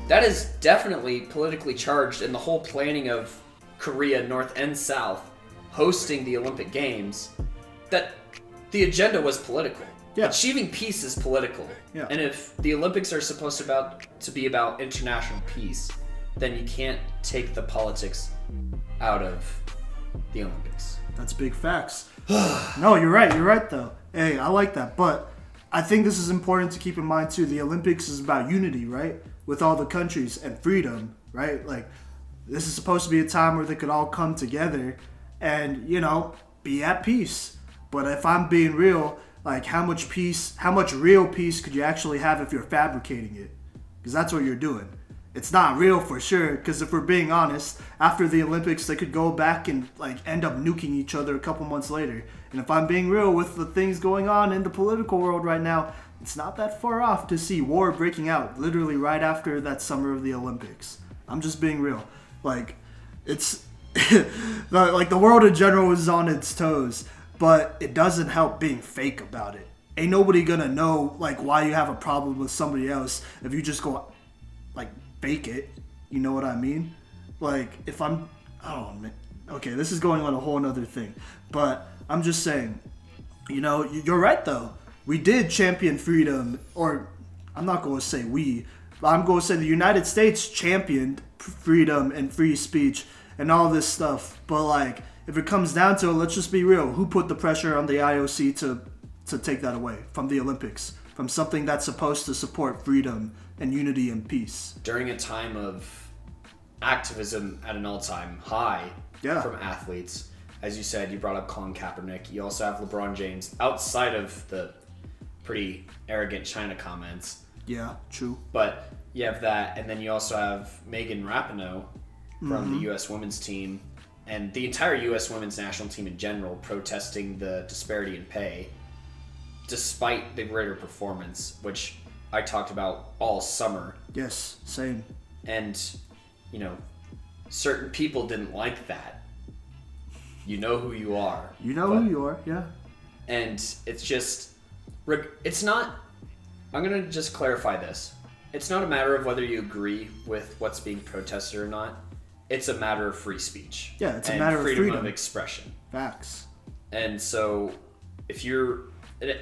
That is definitely politically charged in the whole planning of Korea, North and South, hosting the Olympic Games, that the agenda was political. Yeah. Achieving peace is political. Yeah. And if the Olympics are supposed to about to be about international peace, then you can't take the politics out of the Olympics. That's big facts. no, you're right. You're right, though. Hey, I like that. But I think this is important to keep in mind, too. The Olympics is about unity, right? With all the countries and freedom, right? Like, this is supposed to be a time where they could all come together and, you know, be at peace. But if I'm being real, like, how much peace, how much real peace could you actually have if you're fabricating it? Because that's what you're doing. It's not real for sure. Because if we're being honest, after the Olympics, they could go back and like end up nuking each other a couple months later. And if I'm being real with the things going on in the political world right now, it's not that far off to see war breaking out literally right after that summer of the Olympics. I'm just being real. Like, it's like the world in general is on its toes, but it doesn't help being fake about it. Ain't nobody gonna know like why you have a problem with somebody else if you just go like fake it. You know what I mean? Like if I'm, oh man, okay, this is going on a whole nother thing, but I'm just saying, you know, you're right though. We did champion freedom, or I'm not going to say we, but I'm going to say the United States championed freedom and free speech and all this stuff. But like, if it comes down to it, let's just be real. Who put the pressure on the IOC to to take that away from the Olympics, from something that's supposed to support freedom and unity and peace? During a time of activism at an all-time high Yeah. from athletes, as you said, you brought up Colin Kaepernick. You also have LeBron James outside of the pretty arrogant China comments. Yeah, true. But you have that, and then you also have Megan Rapinoe from Mm-hmm. the U.S. women's team and the entire U.S. women's national team in general protesting the disparity in pay, despite the greater performance, which I talked about all summer. Yes, same. And, you know, certain people didn't like that. You know who you are. You know but who you are, yeah. and it's just it's not i'm going to just clarify this it's not a matter of whether you agree with what's being protested or not it's a matter of free speech Yeah, it's a matter of freedom, freedom. of expression Facts. and so if you're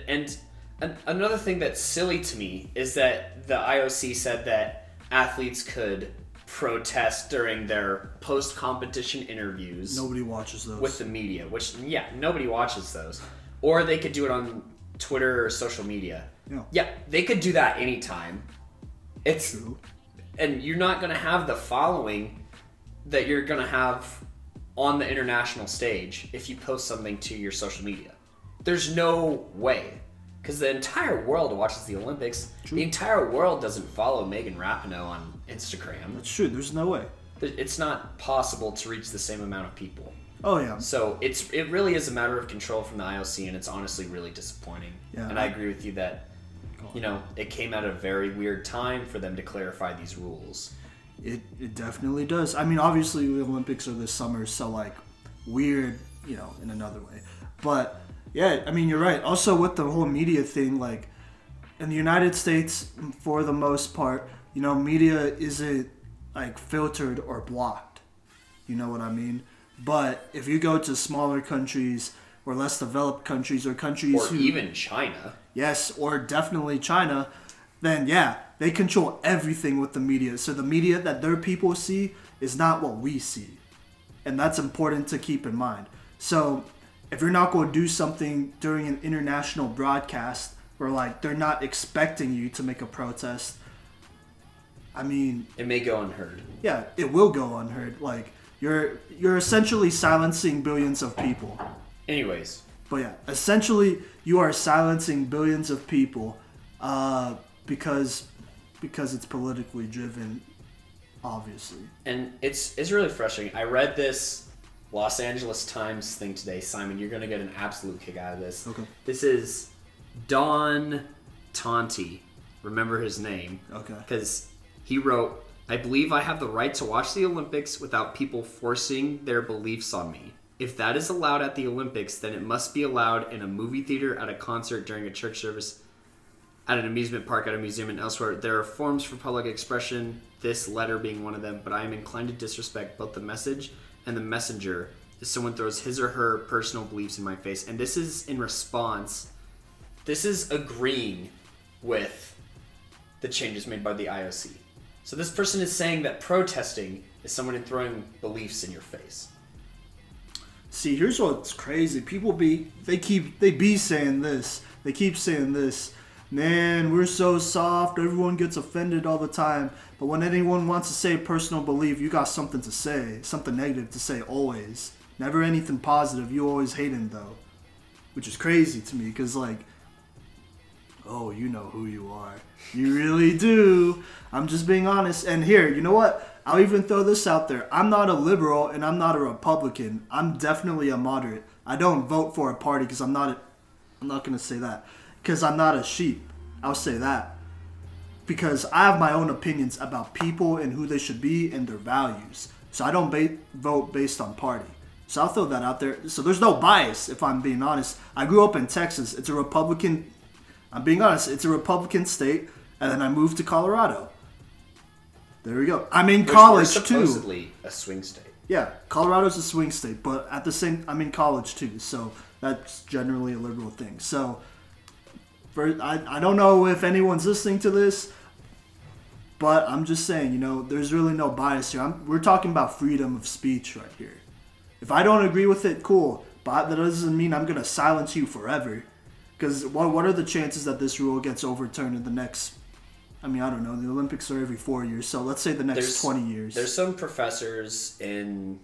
and an- another thing that's silly to me is that the ioc said that athletes could protest during their post-competition interviews Nobody watches those. with the media, which yeah, nobody watches those. Or they could do it on Twitter or social media. Yeah. Yeah, they could do that anytime. It's True. and you're not going to have the following that you're going to have on the international stage if you post something to your social media. There's no way because the entire world watches the Olympics. The entire world doesn't follow Megan Rapinoe on Instagram. That's true. There's no way. It's not possible to reach the same amount of people. Oh yeah. So it's it really is a matter of control from the IOC, and it's honestly really disappointing. Yeah. And I agree with you that you know it came at a very weird time for them to clarify these rules. It, it definitely does. I mean, obviously the Olympics are this summer, so like weird, you know, in another way. But yeah, I mean, you're right. Also with the whole media thing, like in the United States, for the most part, you know, media isn't like filtered or blocked. You know what I mean? But if you go to smaller countries or less developed countries or countries Or who even China. yes, or definitely China, then yeah, they control everything with the media. So the media that their people see is not what we see. And that's important to keep in mind. So if you're not going to do something during an international broadcast where like they're not expecting you to make a protest, I mean, It may go unheard. yeah, it will go unheard. Like you're you're essentially silencing billions of people. Anyways, But yeah, essentially, you are silencing billions of people uh, because because it's politically driven. Obviously, and it's it's really frustrating. I read this Los Angeles Times thing today, Simon. You're gonna get an absolute kick out of this. Okay. This is Don Tonti. Remember his name. okay, because he wrote, I believe I have the right to watch the Olympics without people forcing their beliefs on me. If that is allowed at the Olympics, then it must be allowed in a movie theater, at a concert, during a church service, at an amusement park, at a museum, and elsewhere. There are forms for public expression, this letter being one of them, but I am inclined to disrespect both the message and the messenger if someone throws his or her personal beliefs in my face. And this is in response, this is agreeing with the changes made by the IOC. So this person is saying that protesting is someone throwing beliefs in your face. see, here's what's crazy. People be they keep they be saying this. They keep saying this. Man, we're so soft. Everyone gets offended all the time. But when anyone wants to say personal belief, you got something to say, something negative to say always. Never anything positive. You always hating though, which is crazy to me because like Oh, you know who you are. You really do. I'm just being honest. And here, you know what? I'll even throw this out there. I'm not a liberal and I'm not a Republican. I'm definitely a moderate. I don't vote for a party because I'm not a, I'm not to say that. Because I'm not a sheep. I'll say that. Because I have my own opinions about people and who they should be and their values. So I don't ba- vote based on party. So I'll throw that out there. So there's no bias, if I'm being honest. I grew up in Texas. It's a Republican I'm being honest, it's a Republican state, and then I moved to Colorado. There we go. I'm in Which college we're too. supposedly a swing state. Yeah, Colorado's a swing state, but at the same, I'm in college too, so that's generally a liberal thing. So, I, I don't know if anyone's listening to this, but I'm just saying, you know, there's really no bias here. I'm, we're talking about freedom of speech right here. If I don't agree with it, cool, but that doesn't mean I'm gonna silence you forever. Because what what are the chances that this rule gets overturned in the next? I mean, I don't know. The Olympics are every four years, so let's say the next There's- twenty years. There's some professors in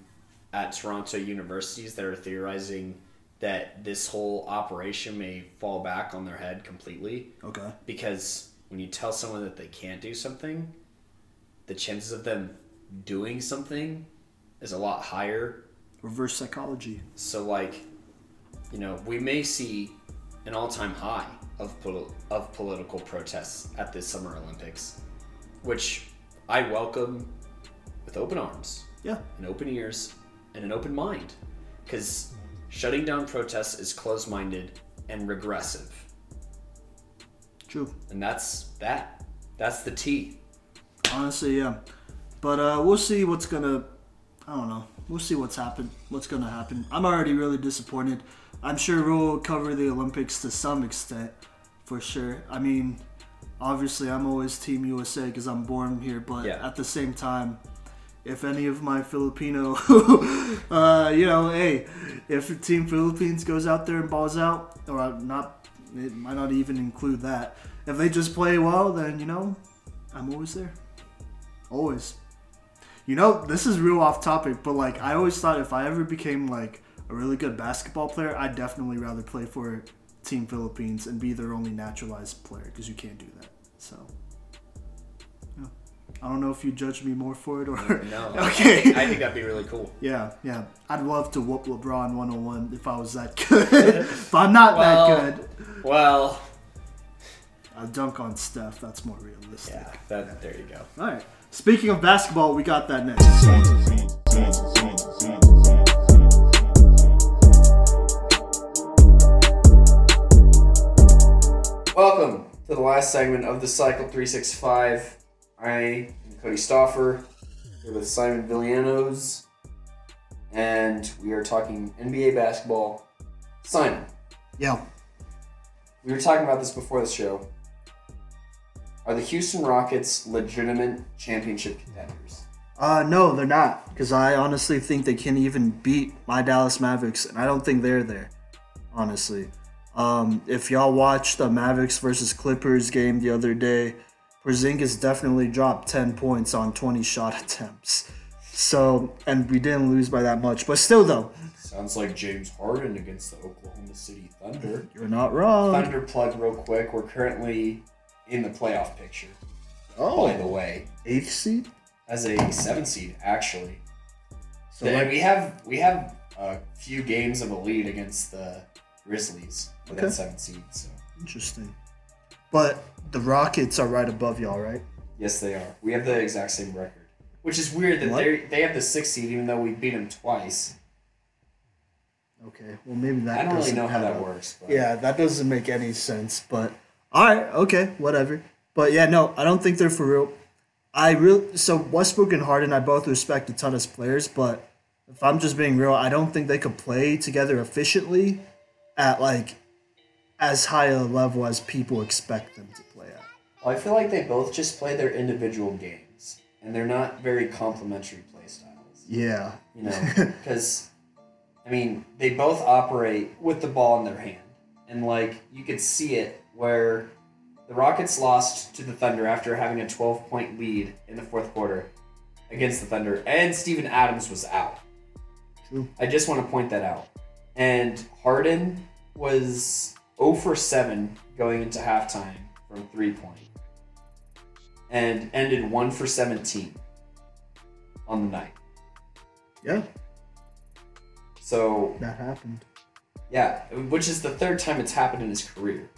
at Toronto universities that are theorizing that this whole operation may fall back on their head completely okay. because when you tell someone that they can't do something, the chances of them doing something is a lot higher Reverse psychology. So like, you know, we may see an all-time high of pol- of political protests at this Summer Olympics, which I welcome with open arms Yeah. and open ears and an open mind, because shutting down protests is closed-minded and regressive. True. And that's that. That's the T. Honestly, yeah. But uh, we'll see what's gonna. I don't know. We'll see what's happened. What's gonna happen. I'm already really disappointed. I'm sure we'll cover the Olympics to some extent, for sure. I mean, obviously, I'm always Team USA because I'm born here. But Yeah. at the same time, if any of my Filipino, uh, you know, hey, if Team Philippines goes out there and balls out, or not, it might not even include that. If they just play well, then you know, I'm always there. Always. You know, this is real off topic, but like I always thought if I ever became like a really good basketball player, I'd definitely rather play for Team Philippines and be their only naturalized player because you can't do that. So. I don't know if you judge me more for it or No. Okay. I think that'd be really cool. yeah, yeah. I'd love to whoop LeBron 101 if I was that good, but I'm not Well- that good. Well, I'd dunk on Steph. That's more realistic. yeah, that, there you go. All right. Speaking of basketball, we got that next. Welcome to the last segment of the Cycle 365. I am Cody Stoffer here with Simon Villanos, and we are talking NBA basketball. Simon, Yeah. we were talking about this before the show. Are the Houston Rockets legitimate championship contenders? Uh, no, they're not. Because I honestly think they can't even beat my Dallas Mavericks, and I don't think they're there. Honestly, um, if y'all watched the Mavericks versus Clippers game the other day, Porzingis definitely dropped ten points on twenty shot attempts. So, and we didn't lose by that much, but still, though, Sounds like James Harden against the Oklahoma City Thunder. you're not wrong. Thunder plug real quick. We're currently in the playoff picture. Oh, by the way, eighth seed. as a seven seed, actually. So like, we have we have a few games of a lead against the Grizzlies with Okay. that seven seed. So interesting. But the Rockets are right above y'all, right? yes, they are. We have the exact same record, which is weird that they they have the sixth seed even though we beat them twice. Okay. Well, maybe that. I don't really know how that up. works. But Yeah, that doesn't make any sense. But all right, okay, whatever. But yeah, no, I don't think they're for real. I real so Westbrook and Harden, I both respect a ton as players, but if I'm just being real, I don't think they could play together efficiently at like as high a level as people expect them to play at. Well, I feel like they both just play their individual games, and they're not very complementary play styles. Yeah. You know, because I mean, they both operate with the ball in their hand, and like you could see it where the Rockets lost to the Thunder after having a 12 point lead in the fourth quarter against the Thunder, and Steven Adams was out. True. I just want to point that out. And Harden was 0 for 7 going into halftime from three point, and ended 1 for 17 on the night. Yeah, So that happened. yeah, which is the third time it's happened in his career.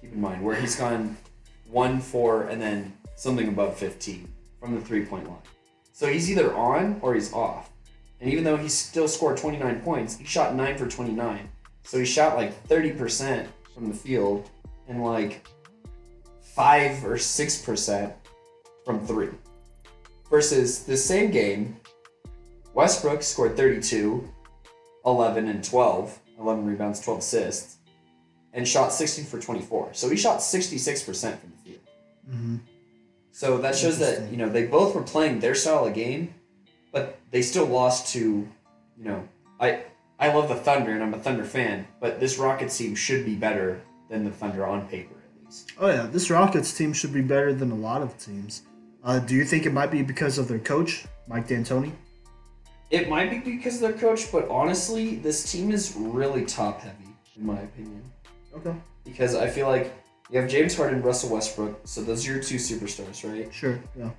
Keep in mind where he's gone one, four, and then something above fifteen from the three point line. So he's either on or he's off. And even though he still scored twenty nine points, he shot nine for twenty nine. So he shot like thirty percent from the field and like five or six percent from three. Versus the same game, Westbrook scored 32, 11 and 12, 11 rebounds, 12 assists, and shot 16 for 24. So he shot 66% from the field. hmm So that shows that, you know, they both were playing their style of game, but they still lost to, you know, I I love the Thunder and I'm a Thunder fan, but this Rockets team should be better than the Thunder on paper at least. Oh yeah, this Rockets team should be better than a lot of teams. Uh, do you think it might be because of their coach, Mike D'Antoni? It might be because of their coach, but honestly, this team is really top heavy, in my opinion. Okay. Because I feel like you have James Harden, Russell Westbrook, so those are your two superstars, right? Sure. Yeah.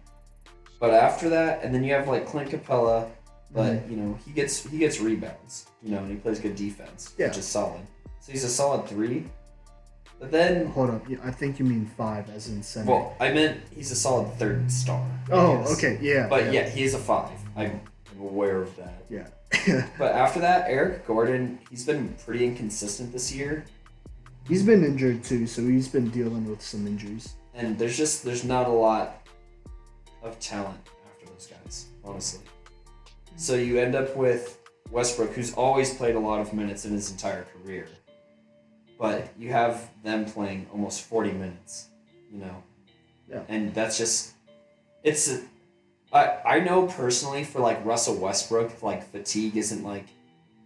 But after that, and then you have like Clint Capela, but you know he gets he gets rebounds, you know, and he plays good defense, Yeah. which is solid. So he's a solid three. But then, Hold up. Yeah, I think you mean five, as in center. well, I meant he's a solid third star. I oh, guess. okay. Yeah. But yeah, he is a five. I'm aware of that. Yeah. But after that, Eric Gordon, he's been pretty inconsistent this year. He's been injured too, so he's been dealing with some injuries. and there's just there's not a lot of talent after those guys, honestly. So you end up with Westbrook, who's always played a lot of minutes in his entire career, but you have them playing almost 40 minutes, you know. Yeah. And that's just it's a, I I know personally for like Russell Westbrook, like fatigue isn't like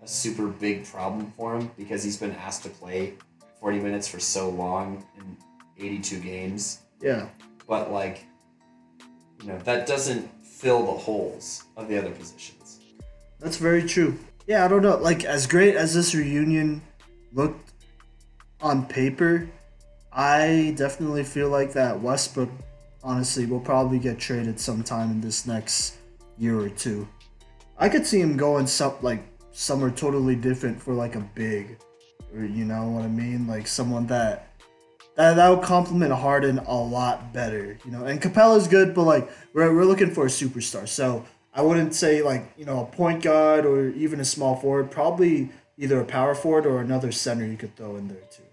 a super big problem for him because he's been asked to play 40 minutes for so long in 82 games Yeah. but like you know that doesn't fill the holes of the other positions That's very true. Yeah, I don't know. Like as great as this reunion looked on paper, I definitely feel like that Westbrook honestly will probably get traded sometime in this next year or two. I could see him going some like somewhere totally different for like a big or you know what I mean? Like someone that that, that would complement Harden a lot better, you know. And Capela's good, but like we're, we're looking for a superstar. So I wouldn't say like you know a point guard or even a small forward. Probably either a power forward or another center you could throw in there too.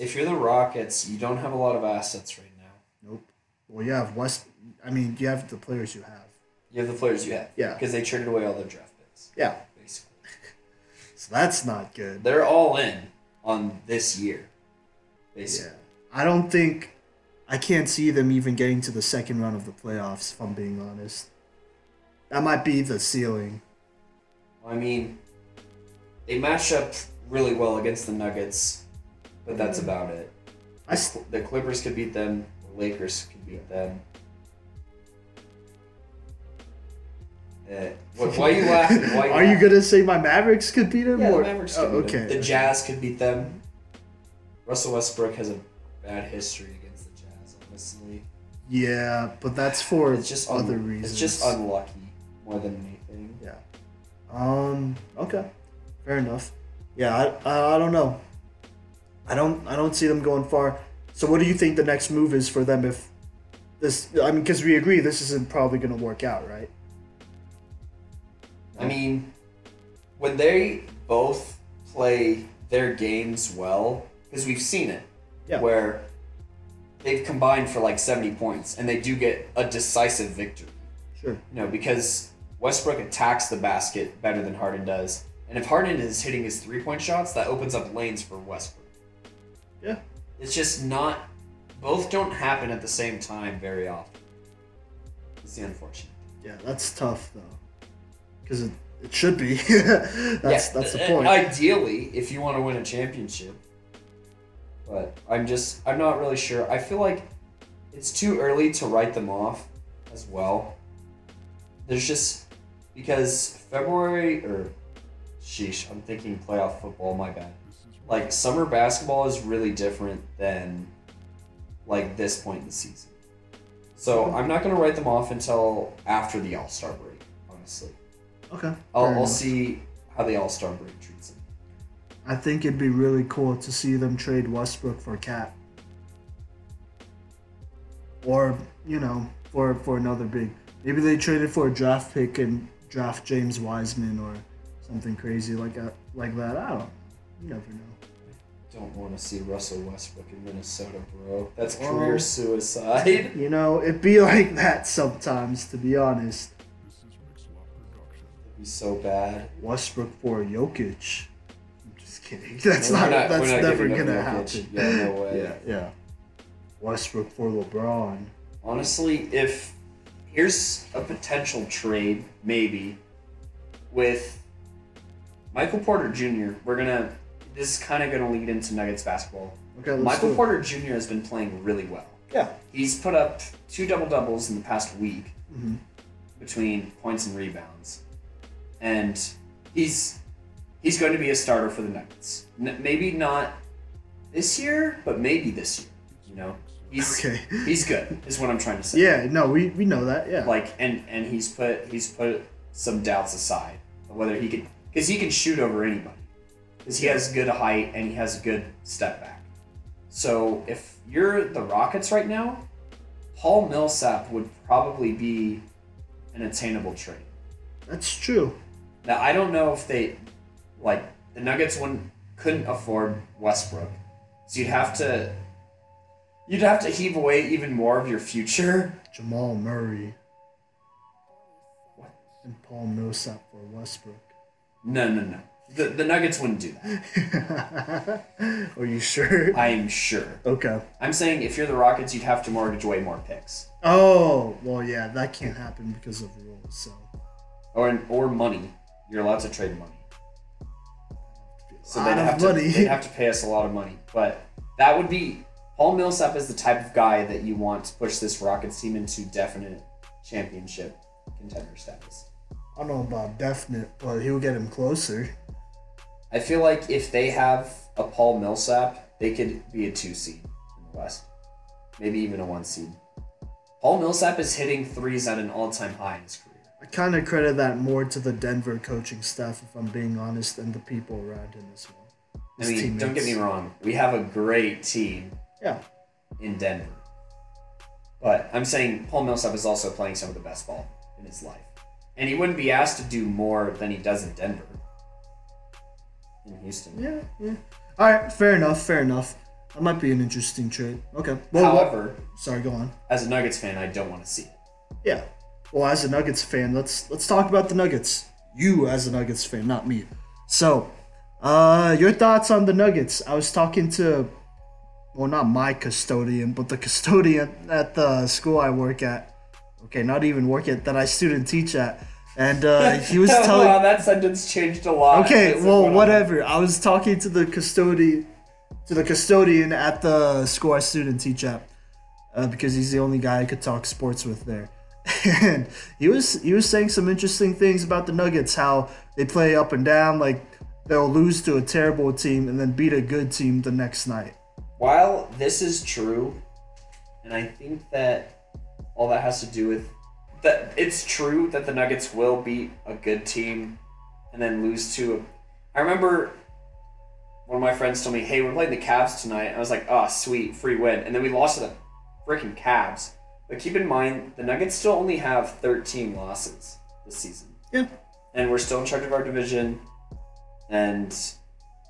If you're the rockets you don't have a lot of assets right now Nope. Well, you have West. I mean, you have the players you have. you have the players you have Yeah. because they traded away all their draft picks Yeah. basically So that's not good. they're all in on this year basically Yeah. I don't think. I can't see them even getting to the second round of the playoffs. If I'm being honest, that might be the ceiling. i mean they match up really well against the nuggets but that's about it I the clippers could beat them the lakers could beat them Uh, what, why are you laughing? Why Are you laughing? gonna say my Mavericks could beat them? Yeah, the or- Mavericks oh, could beat okay. them. The Jazz could beat them. Russell Westbrook has a bad history against the Jazz, honestly. Yeah, but that's for It's just other un- reasons. It's just unlucky more than anything. Yeah. Um. Okay. Fair enough. Yeah. I, I. I don't know. I don't. I don't see them going far. So, what do you think the next move is for them if this? I mean, because we agree this isn't probably going to work out, right? I mean, when they both play their games well, because we've seen it, Yeah. where they've combined for like 70 points and they do get a decisive victory. Sure. You know, because Westbrook attacks the basket better than Harden does. And if Harden is hitting his three point shots, that opens up lanes for Westbrook. Yeah. It's just not, both don't happen at the same time very often. It's the unfortunate. Yeah. That's tough though, because it, it should be. that's Yeah, that's the uh, point. Ideally, if you want to win a championship. But I'm just, I'm not really sure. I feel like it's too early to write them off as well. There's just, because February, or sheesh, I'm thinking playoff football, my bad. Like, summer basketball is really different than, like, this point in the season. So I'm not going to write them off until after the All Star break, honestly. okay. I'll, I'll see how the All Star break treats him. I think it'd be really cool to see them trade Westbrook for KAT. Or, you know, for for another big. Maybe they traded for a draft pick and draft James Wiseman or something crazy like that like that. I don't. You never know. Don't want to see Russell Westbrook in Minnesota, bro. That's Well- career suicide. You know, it'd be like that sometimes, to be honest. It'd be so bad. Westbrook for Jokic. I'm just kidding. That's not, not- that's not never gonna happen. Yeah, no way. Yeah, yeah. Westbrook for LeBron. Honestly, if here's a potential trade, maybe with Michael Porter Jr. We're gonna. This is kind of gonna lead into Nuggets basketball. Okay, let's Michael. Porter Jr. has been playing really well. Yeah. He's put up two double doubles in the past week Mhm. between points and rebounds, and he's he's going to be a starter for the Nuggets. N- maybe not this year, but maybe this year. You know, he's Okay. he's good. Is what I'm trying to say. Yeah, no, we, we know that. Yeah. Like, and and he's put he's put some doubts aside of whether he could because he can shoot over anybody because he has good height and he has a good step back. So if you're the Rockets right now, Paul Millsap would probably be an attainable trade. That's true. Now I don't know if they like the Nuggets wouldn't couldn't afford Westbrook So you'd have to you'd have to heave away even more of your future. Jamal Murray. What? And Paul Millsap for Westbrook. No, no, no. The the Nuggets wouldn't do that. Are you sure? I'm sure. Okay. I'm saying if you're the Rockets, you'd have to mortgage way more picks. Oh, well, yeah, that can't happen because of rules, so. Or or money. You're allowed to trade money. So they'd ah, have to money. they'd have to pay us a lot of money. But that would be Paul Millsap is the type of guy that you want to push this Rockets team into definite championship contender status. I don't know about definite, but he'll get him closer. I feel like if they have a Paul Millsap, they could be a two seed in the West, maybe even a one seed. Paul Millsap is hitting threes at an all time high in his career. I kind of credit that more to the Denver coaching staff, if I'm being honest, than the people around him as well. I His mean, don't get me wrong, we have a great team Yeah. in Denver, but I'm saying Paul Millsap is also playing some of the best ball in his life, and he wouldn't be asked to do more than he does in Denver. In Houston. Yeah, yeah. All right, fair enough, fair enough. That might be an interesting trade. Okay. Well, However, sorry, go on. as a Nuggets fan, I don't want to see it. Yeah. Well, as a Nuggets fan, let's let's talk about the Nuggets. You as a Nuggets fan, not me. So, uh, your thoughts on the Nuggets? I was talking to, well, not my custodian, but the custodian at the school I work at. Okay, not even work at that I student teach at, and uh, he was telling. wow, that sentence changed a lot. Okay, well, on. whatever. I was talking to the custodian, to the custodian at the school I student teach at, uh, because he's the only guy I could talk sports with there, and he was he was saying some interesting things about the Nuggets, how they play up and down, like they'll lose to a terrible team and then beat a good team the next night. While this is true, and I think that all that has to do with that it's true that the Nuggets will beat a good team and then lose to a I remember one of my friends told me, Hey, we're playing the Cavs tonight. I was like, Oh sweet, free win. And then we lost to the freaking Cavs. But keep in mind the Nuggets still only have thirteen losses this season. Yeah. And we're still in charge of our division. And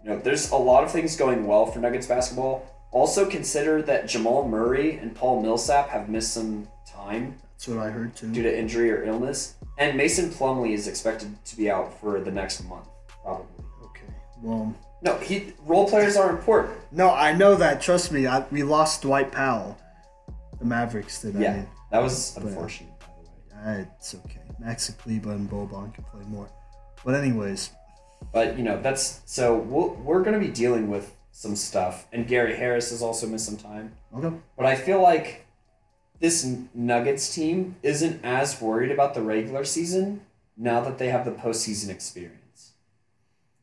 you know, there's a lot of things going well for Nuggets basketball. Also consider that Jamal Murray and Paul Millsap have missed some time That's what I heard due to injury or illness, and Mason Plumlee is expected to be out for the next month, probably. Okay. Well, No, he role players are important. no, I know that. Trust me. I, we lost Dwight Powell. The Mavericks did. I Yeah, mean, that was But- unfortunate. By the way. Uh, it's okay. Maxi Kleber and Boban can play more. But anyways, But you know that's so we'll, we're going to be dealing with some stuff, and Gary Harris has also missed some time. okay. But I feel like this Nuggets team isn't as worried about the regular season now that they have the postseason experience.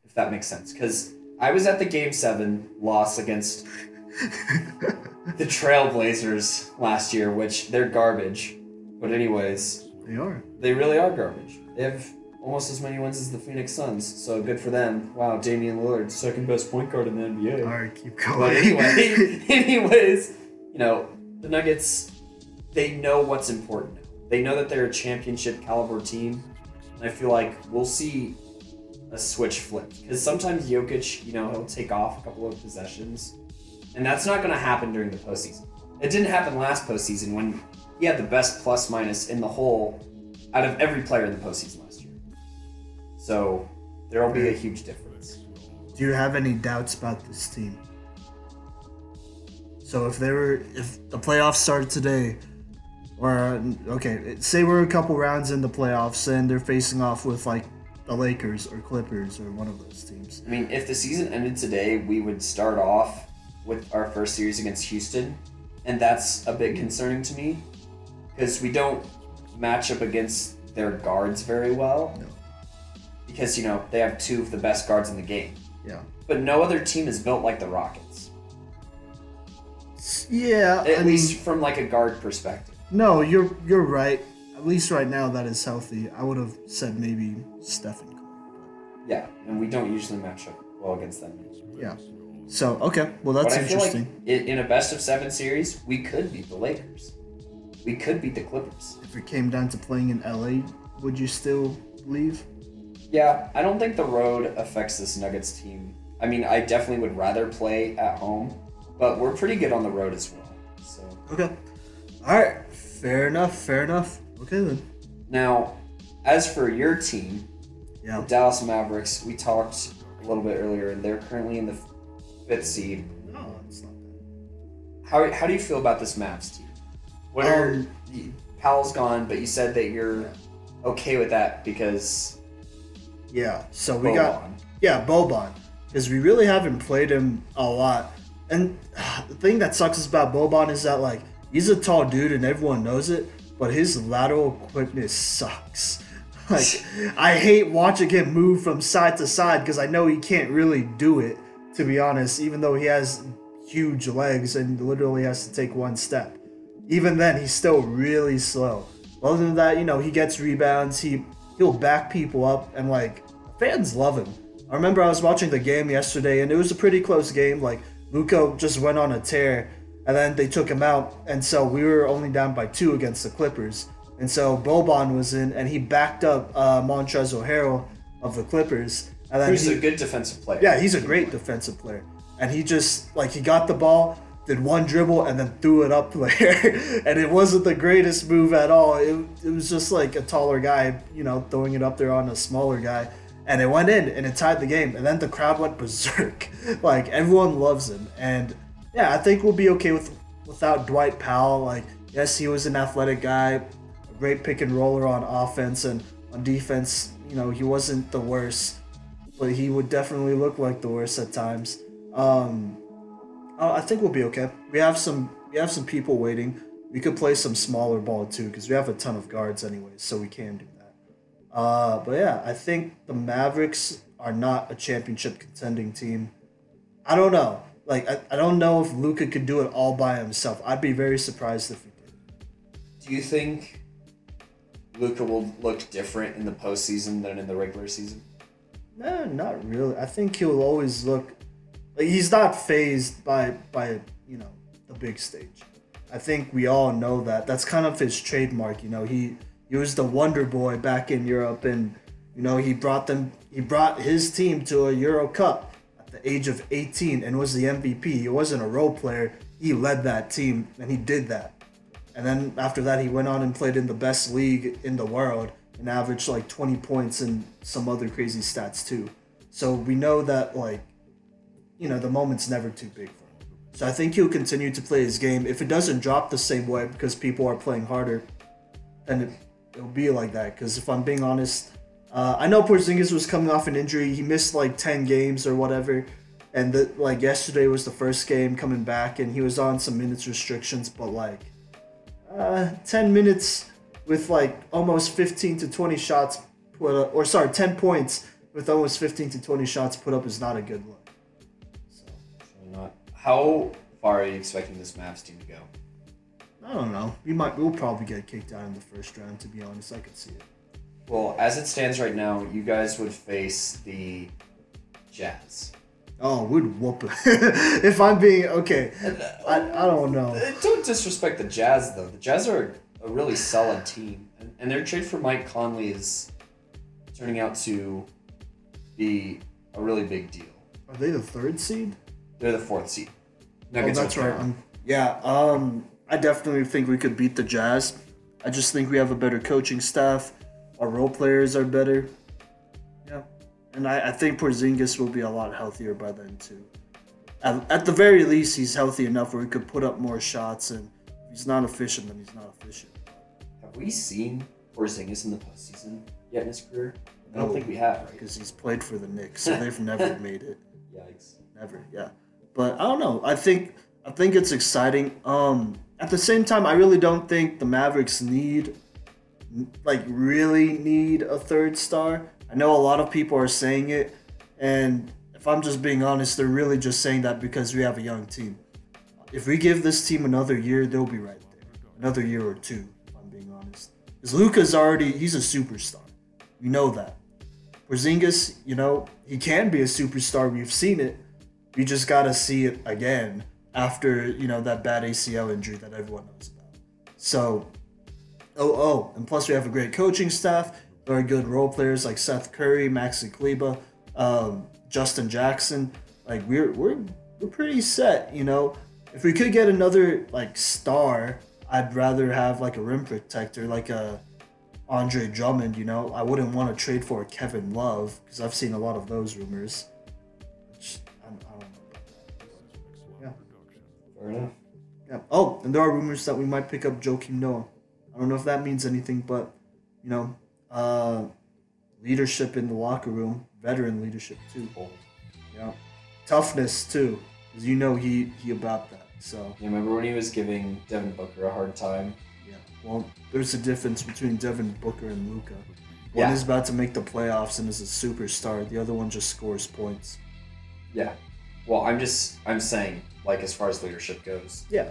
If that makes sense. Because I was at the Game 7 loss against the Trailblazers last year, which they're garbage. But, anyways, They are. they really are garbage. They have almost as many wins as the Phoenix Suns, so good for them. Wow, Damian Lillard, second best point guard in the NBA. All right, keep going. But anyway, anyways, you know, the Nuggets, they know what's important. They know that they're a championship caliber team. And I feel like we'll see a switch flip. Because sometimes Jokic, you know, he'll take off a couple of possessions. And that's not going to happen during the postseason. It didn't happen last postseason when he had the best plus minus in the whole out of every player in the postseason last year. So there will be a huge difference. Do you have any doubts about this team? So if they were, if the playoffs started today, or okay, say we're a couple rounds in the playoffs and they're facing off with like the Lakers or Clippers or one of those teams. I mean, if the season ended today, we would start off with our first series against Houston, and that's a bit concerning to me because we don't match up against their guards very well. No. Because you know they have two of the best guards in the game, Yeah. but no other team is built like the Rockets. Yeah. At I least mean, from like a guard perspective. No, you're you're right. At least right now that is healthy. I would have said maybe Stephen Curry. Yeah, and we don't usually match up well against them. Yeah. So okay, well that's but I feel like interesting. in a best of seven series, we could beat the Lakers. We could beat the Clippers. if it came down to playing in LA, would you still leave? Yeah, I don't think the road affects this Nuggets team. I mean, I definitely would rather play at home, but we're pretty good on the road as well. So Okay. All right. Fair enough. Fair enough. Okay then. now, as for your team, Yeah. the Dallas Mavericks, we talked a little bit earlier, and they're currently in the fifth seed. No, it's not bad. How, how do you feel about this Mavs team? What are Um, you- Powell's gone, but you said that you're okay with that because Yeah. So we got yeah Boban because we really haven't played him a lot, and the thing that sucks about Boban is that like he's a tall dude and everyone knows it, but his lateral quickness sucks. Like I hate watching him move from side to side because I know he can't really do it. To be honest, even though he has huge legs and literally has to take one step, even then he's still really slow. Other than that, you know, he gets rebounds. He he'll back people up, and like fans love him. I remember I was watching the game yesterday, and it was a pretty close game. Like Luka just went on a tear, and then they took him out, and so we were only down by two against the Clippers. And so Boban was in, and he backed up uh, Montrezl Harrell of the Clippers. And then who's he, a good defensive player. yeah, he's a great defensive player. And he just like he got the ball, did one dribble, and then threw it up there. and it wasn't the greatest move at all. It, it was just like a taller guy, you know, throwing it up there on a smaller guy. And it went in and it tied the game. And then the crowd went berserk. like everyone loves him. And yeah, I think we'll be okay with without Dwight Powell. Like, yes, he was an athletic guy, a great pick and roller on offense and on defense, you know, he wasn't the worst but he would definitely look like the worst at times. Um, I think we'll be okay. We have some we have some people waiting. We could play some smaller ball too because we have a ton of guards anyway, so we can do that. Uh, but yeah, I think the Mavericks are not a championship contending team. I don't know. Like I, I don't know if Luka could do it all by himself. I'd be very surprised if he did. Do you think Luka will look different in the postseason than in the regular season? No, not really. I think he'll always look like he's not fazed by by you know the big stage. I think we all know that. That's kind of his trademark. You know, he he was the wonder boy back in Europe, and you know he brought them. He brought his team to a Euro Cup the age of 18 and was the MVP. He wasn't a role player. He led that team, and he did that. And then after that, he went on and played in the best league in the world and averaged like 20 points and some other crazy stats too. So we know that like, you know, the moment's never too big for him. So I think he'll continue to play his game. If it doesn't drop the same way because people are playing harder, then it, it'll be like that. Because if I'm being honest, uh, I know Porzingis was coming off an injury. He missed like 10 games or whatever. And the, like yesterday was the first game coming back, and he was on some minutes restrictions. But like, uh, 10 minutes with like almost 15 to 20 shots put up, or sorry, 10 points with almost 15 to 20 shots put up is not a good look. So, not. How far are you expecting this Mavs team to go? I don't know. We might, we'll probably get kicked out in the first round. To be honest, I could see it. Well, as it stands right now, you guys would face the Jazz. Oh, we'd whoop it. if I'm being okay, I, I don't know. Uh, Don't disrespect the Jazz, though. The Jazz are a really solid team, and, and their trade for Mike Conley is turning out to be a really big deal. Are they the third seed? They're the fourth seed. Oh, Nuggets are that's right. Um, yeah. Um, I definitely think we could beat the Jazz. I just think we have a better coaching staff. Our role players are better. Yeah, and I, I think Porzingis will be a lot healthier by then too. At, at the very least, he's healthy enough where he could put up more shots. And if he's not efficient, then he's not efficient. Have we seen Porzingis in the postseason yet in his career? I don't No. think we have, right? Because he's played for the Knicks, so they've never made it. Yikes. Never, yeah. But I don't know. I think I think it's exciting. Um, at the same time, I really don't think the Mavericks need, like, really need a third star. I know a lot of people are saying it, and if I'm just being honest, they're really just saying that because we have a young team. If we give this team another year, they'll be right there. Another year or two, if I'm being honest. Because Luka's already he's a superstar. We know that. Porzingis, you know, he can be a superstar. We've seen it. We just gotta see it again after you know that bad ACL injury that everyone knows about. So, oh oh, and plus we have a great coaching staff, very good role players like Seth Curry, Maxi Kleber, um, Justin Jackson. Like we're we're we're pretty set, you know. if we could get another like star, I'd rather have like a rim protector, like a Andre Drummond. You know, I wouldn't want to trade for Kevin Love because I've seen a lot of those rumors. Which I, I don't know. About. Fair enough. Yeah. Oh, and there are rumors that we might pick up Joakim Noah. I don't know if that means anything, but you know, uh, leadership in the locker room, veteran leadership too. Yeah, toughness too, because you know he he about that. So You remember when he was giving Devin Booker a hard time? yeah. Well, there's a difference between Devin Booker and Luka. One Yeah. is about to make the playoffs and is a superstar. The other one just scores points. Yeah. Well, I'm just I'm saying like as far as leadership goes. Yeah.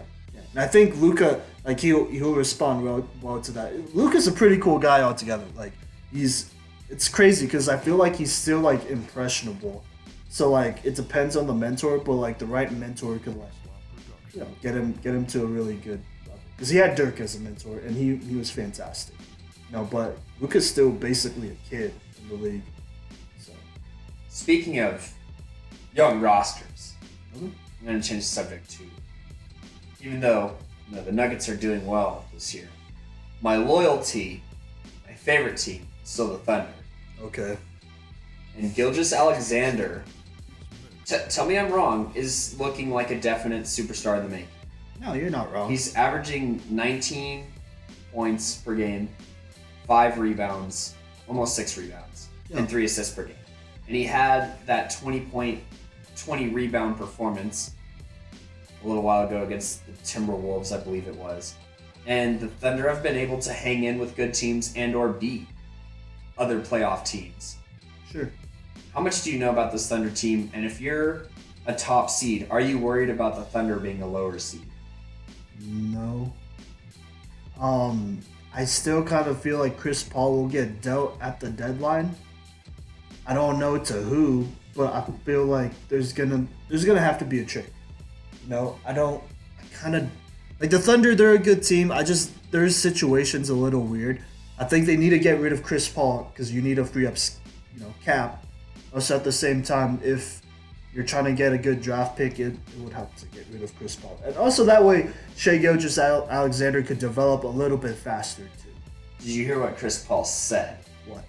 And I think Luka, like he'll he'll respond well well to that. Luka's a pretty cool guy altogether. Like he's, it's crazy because I feel like he's still like impressionable. So like it depends on the mentor, but like the right mentor could like, you know, get him get him to a really good level. Because he had Dirk as a mentor and he he was fantastic. You know, but Luka's still basically a kid in the league. So Speaking of young rosters, Mhm. I'm going to change the subject to even though you know, the Nuggets are doing well this year, my loyalty, my favorite team, is still the Thunder. okay. And Gilgeous Alexander, t- tell me I'm wrong, is looking like a definite superstar in the making. No, you're not wrong. He's averaging 19 points per game, five rebounds, almost six rebounds, and three assists per game. And he had that 20 point, 20 rebound performance a little while ago against the Timberwolves, I believe it was. And the Thunder have been able to hang in with good teams and or beat other playoff teams. sure. How much do you know about this Thunder team? And if you're a top seed, are you worried about the Thunder being a lower seed? No. Um, I still kind of feel like Chris Paul will get dealt at the deadline. I don't know to who, but I feel like there's gonna there's gonna have to be a trade. You know, I don't. I kind of like the Thunder. They're a good team. I just their situation's a little weird. I think they need to get rid of Chris Paul because you need to free up, you know, cap. Also, at the same time, if you're trying to get a good draft pick, it, it would have to get rid of Chris Paul. And also that way, Shai Gilgeous Alexander could develop a little bit faster too. Did you hear what Chris Paul said? What?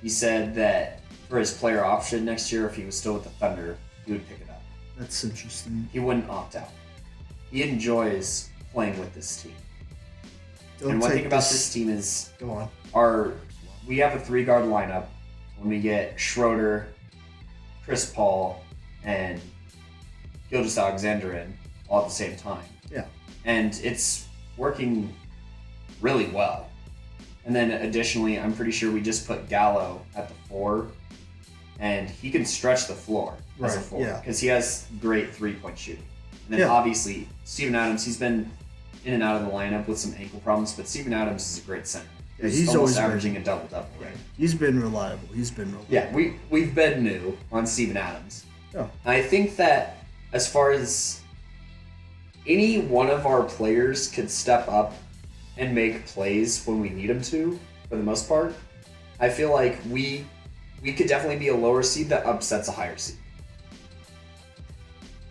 He said that for his player option next year, if he was still with the Thunder, he would pick it up. That's interesting. He wouldn't opt out. He enjoys playing with this team. Don't and one thing about this- this team is Go on. our we have a three guard lineup when we get Schroeder, Chris Paul, and Gilgeous Alexander in all at the same time. Yeah. And it's working really well. And then additionally, I'm pretty sure we just put Gallo at the four, and he can stretch the floor as a Right, four yeah. because he has great three point shooting. And then Yeah. obviously Steven Adams, he's been in and out of the lineup with some ankle problems, but Steven Adams is a great center. Yeah, he's almost always been- averaging a double double. Right? He's been reliable. He's been reliable. Yeah, we we've been new on Steven Adams. Yeah. I think that as far as any one of our players could step up and make plays when we need them to, for the most part, I feel like we we could definitely be a lower seed that upsets a higher seed.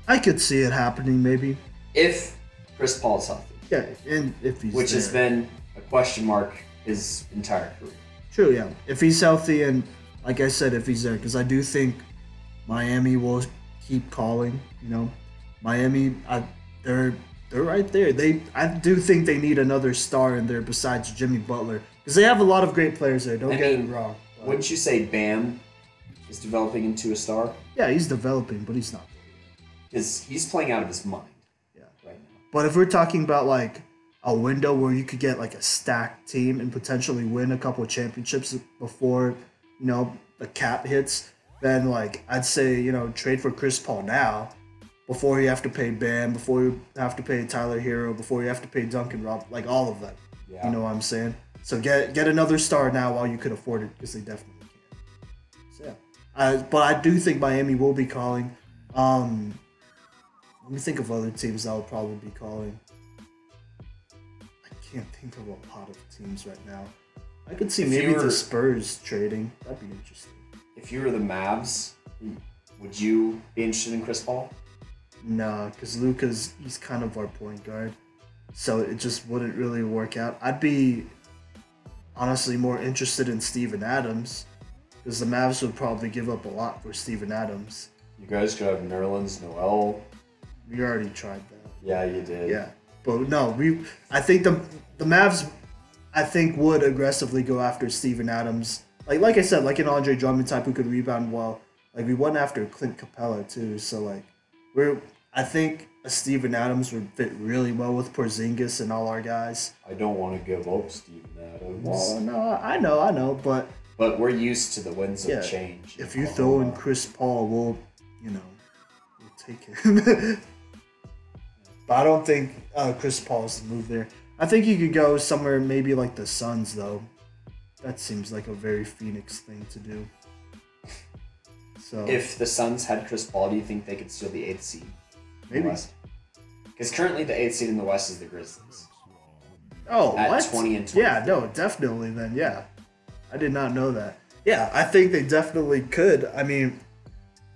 I could see it happening maybe. If Chris Paul is healthy, Yeah, and if he's which has been a question mark his entire career. True, yeah. If he's healthy and like I said, if he's there, because I do think Miami will keep calling. You know, Miami, I, they're they're right there. They I do think they need another star in there besides Jimmy Butler because they have a lot of great players there. Don't I get mean, me wrong. but- Wouldn't you say Bam is developing into a star? yeah, he's developing, but he's not there. Because he's playing out of his mind Yeah. right now. But if we're talking about like a window where you could get like a stacked team and potentially win a couple of championships before, you know, the cap hits, then like I'd say, you know, trade for Chris Paul now before you have to pay Bam, before you have to pay Tyler Herro, before you have to pay Duncan Rob, like all of them. Yeah. You know what I'm saying? So get get another star now while you could afford it because they definitely can. So yeah, I, but I do think Miami will be calling. Um, let me think of other teams will probably be calling. I can't think of a lot of teams right now. I could see If maybe were- the Spurs trading. That'd be interesting. If you were the Mavs, would you be interested in Chris Paul? Nah, because Luka's he's kind of our point guard, so it just wouldn't really work out. I'd be honestly more interested in Steven Adams, because the Mavs would probably give up a lot for Steven Adams. You guys could have Nerlens Noel. We already tried that. Yeah, you did. Yeah, but no, we. I think the the Mavs, I think would aggressively go after Steven Adams. Like like I said, like an Andre Drummond type who could rebound well. Like we went after Clint Capela too. So like we're. I think a Steven Adams would fit really well with Porzingis and all our guys. I don't want to give up Steven Adams. Well, no, I know, I know, but But we're used to the winds Yeah, of change. if you throw in Chris Paul, we'll, you know, we'll take him. but I don't think uh, Chris Paul's the move there. I think you could go somewhere maybe like the Suns, though. That seems like a very Phoenix thing to do. So If the Suns had Chris Paul, do you think they could steal the eighth seed? maybe. Because currently the eighth seed in the West is the Grizzlies. Oh, At what? 20 and Yeah, no, definitely. Then, yeah, I did not know that. Yeah, I think they definitely could. I mean,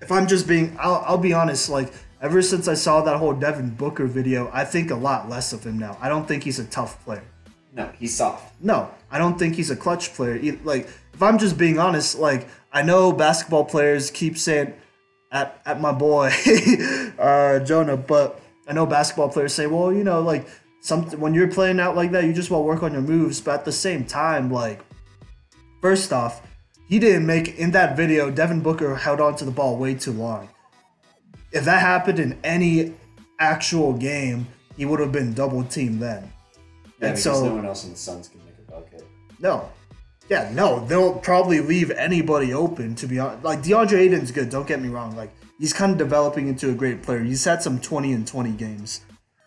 if I'm just being, I'll, I'll be honest. Like, ever since I saw that whole Devin Booker video, I think a lot less of him now. I don't think he's a tough player. No, he's soft. No, I don't think he's a clutch player. Like, if I'm just being honest, like, I know basketball players keep saying at, at my boy uh, Jonah, but I know basketball players say, well, you know, like, something when you're playing out like that, you just want to work on your moves. But at the same time, like, first off, he didn't make in that video. Devin Booker held on to the ball way too long. If that happened in any actual game, he would have been double teamed then. Yeah, And because so- no one else in the Suns can make a bucket. No. Yeah, no, they'll probably leave anybody open to be honest. Like DeAndre Ayton's good, don't get me wrong. Like he's kind of developing into a great player. He's had some 20 and 20 games,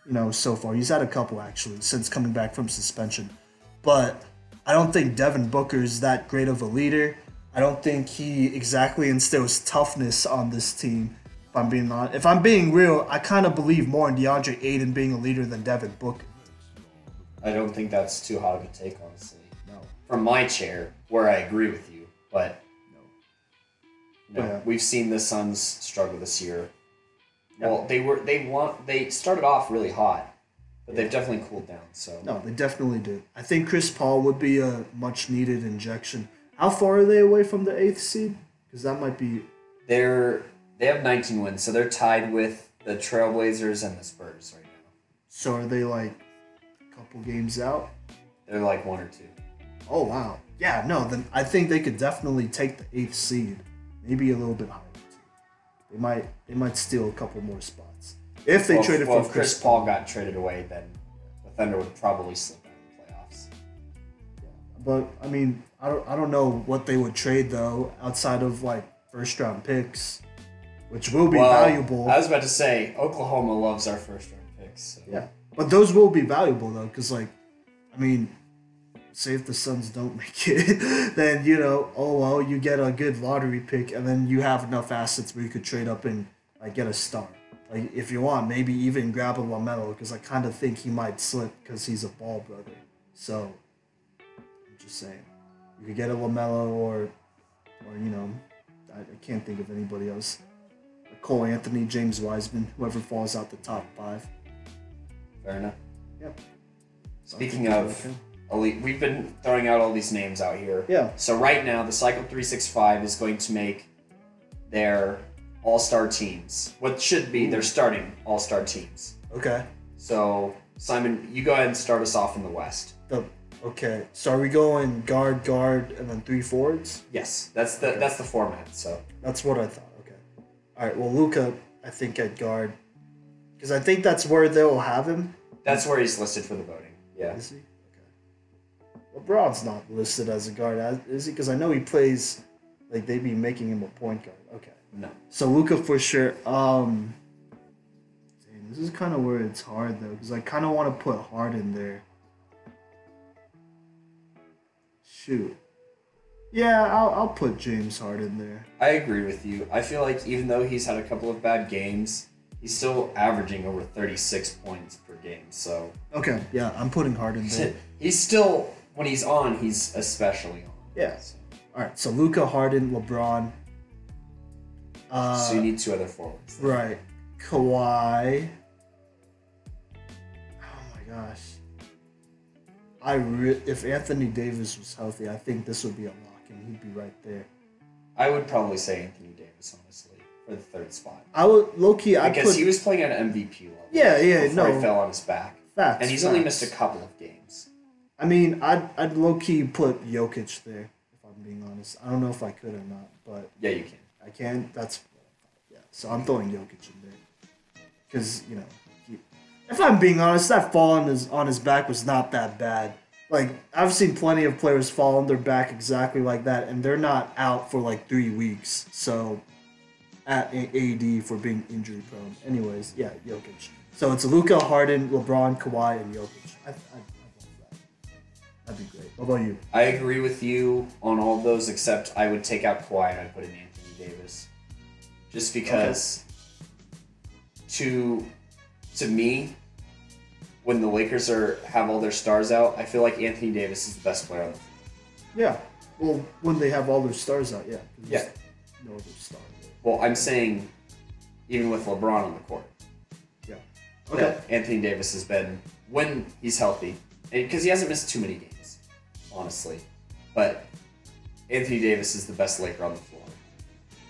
you know, so far. He's had a couple actually since coming back from suspension. But I don't think Devin Booker is that great of a leader. I don't think he exactly instills toughness on this team. If I'm being honest, if I'm being real, I kind of believe more in DeAndre Ayton being a leader than Devin Booker. I don't think that's too hot of a take, honestly. No. From my chair, where I agree with you, but no, Yeah. we've seen the Suns struggle this year. Yeah. Well, they were they want they started off really hot, but they've definitely cooled down. So No, they definitely did. I think Chris Paul would be a much needed injection. How far are they away from the eighth seed? Because that might be. they're they have 19 wins, so they're tied with the Trailblazers and the Spurs right now. So are they like a couple games out? They're like one or two. Oh wow. Yeah, no. Then I think they could definitely take the eighth seed, maybe a little bit higher. Too. They might. They might steal a couple more spots if they well, traded well, for if Chris Paul got traded away, then the Thunder would probably slip out of the playoffs. But I mean, I don't. I don't know what they would trade though, outside of like first round picks, which will be Well, valuable. I was about to say Oklahoma loves our first round picks. So. Yeah, but those will be valuable though, because like, I mean, say if the Suns don't make it, then you know, oh well, you get a good lottery pick, and then you have enough assets where you could trade up and like get a star. Like if you want, maybe even grab a Lamelo, because I kind of think he might slip because he's a ball brother. So, I'm just saying, you could get a Lamelo or, or you know, I, I can't think of anybody else. Cole Anthony, James Wiseman, whoever falls out the top five. Fair enough. Yep. Speaking of elite, we've been throwing out all these names out here. Yeah. So right now, the Cycle 365 is going to make their all-star teams. What should be their starting all-star teams. Okay. So Simon, you go ahead and start us off in the West. The, okay. So are we going guard, guard, and then three forwards? Yes, that's the that's the format. So That's what I thought. All right. Well, Luka, I think at guard, because I think that's where they'll have him. that's where he's listed for the voting. Yeah. Is he? Okay. LeBron's not listed as a guard, is he? Because I know he plays. Like they'd be making him a point guard. Okay. No. So Luka for sure. Um. dang, this is kind of where it's hard though, because I kind of want to put Harden there. Shoot. Yeah, I'll, I'll put James Harden there. I agree with you. I feel like even though he's had a couple of bad games, he's still averaging over 36 points per game. So Okay. Yeah, I'm putting Harden there. he's still when he's on, he's especially on. Yeah. So, All right. So Luka, Harden, LeBron. Uh, so you need two other forwards. right. Kawhi. Oh my gosh. I re- if Anthony Davis was healthy, I think this would be a lock, and he'd be right there. I would probably say Anthony Davis, honestly, for the third spot. I would low key. I Because put he was playing at an MVP level. Yeah, yeah, before no. he fell on his back. facts, And he's only missed a couple of games. I mean, I'd I'd low key put Jokic there if I'm being honest. I don't know if I could or not, but Yeah, you can. I can. That's yeah. So I'm throwing Jokic in there because you know, he, if I'm being honest, that fall on his on his back was not that bad. Like I've seen plenty of players fall on their back exactly like that, and they're not out for like three weeks. So at AD for being injury prone. Anyways, yeah, Jokic. So it's Luka, Harden, LeBron, Kawhi, and Jokic. I, I, I. That'd be great. What about you? I agree with you on all of those, except I would take out Kawhi and I'd put in Anthony Davis. Just because to to me, when the Lakers are have all their stars out, I feel like Anthony Davis is the best player on the floor. Yeah. Well, when they have all their stars out, yeah. Yeah. No other star. Well, I'm saying even with LeBron on the court. Yeah. that Anthony Davis has been when he's healthy, because he hasn't missed too many games, honestly. But Anthony Davis is the best Laker on the floor,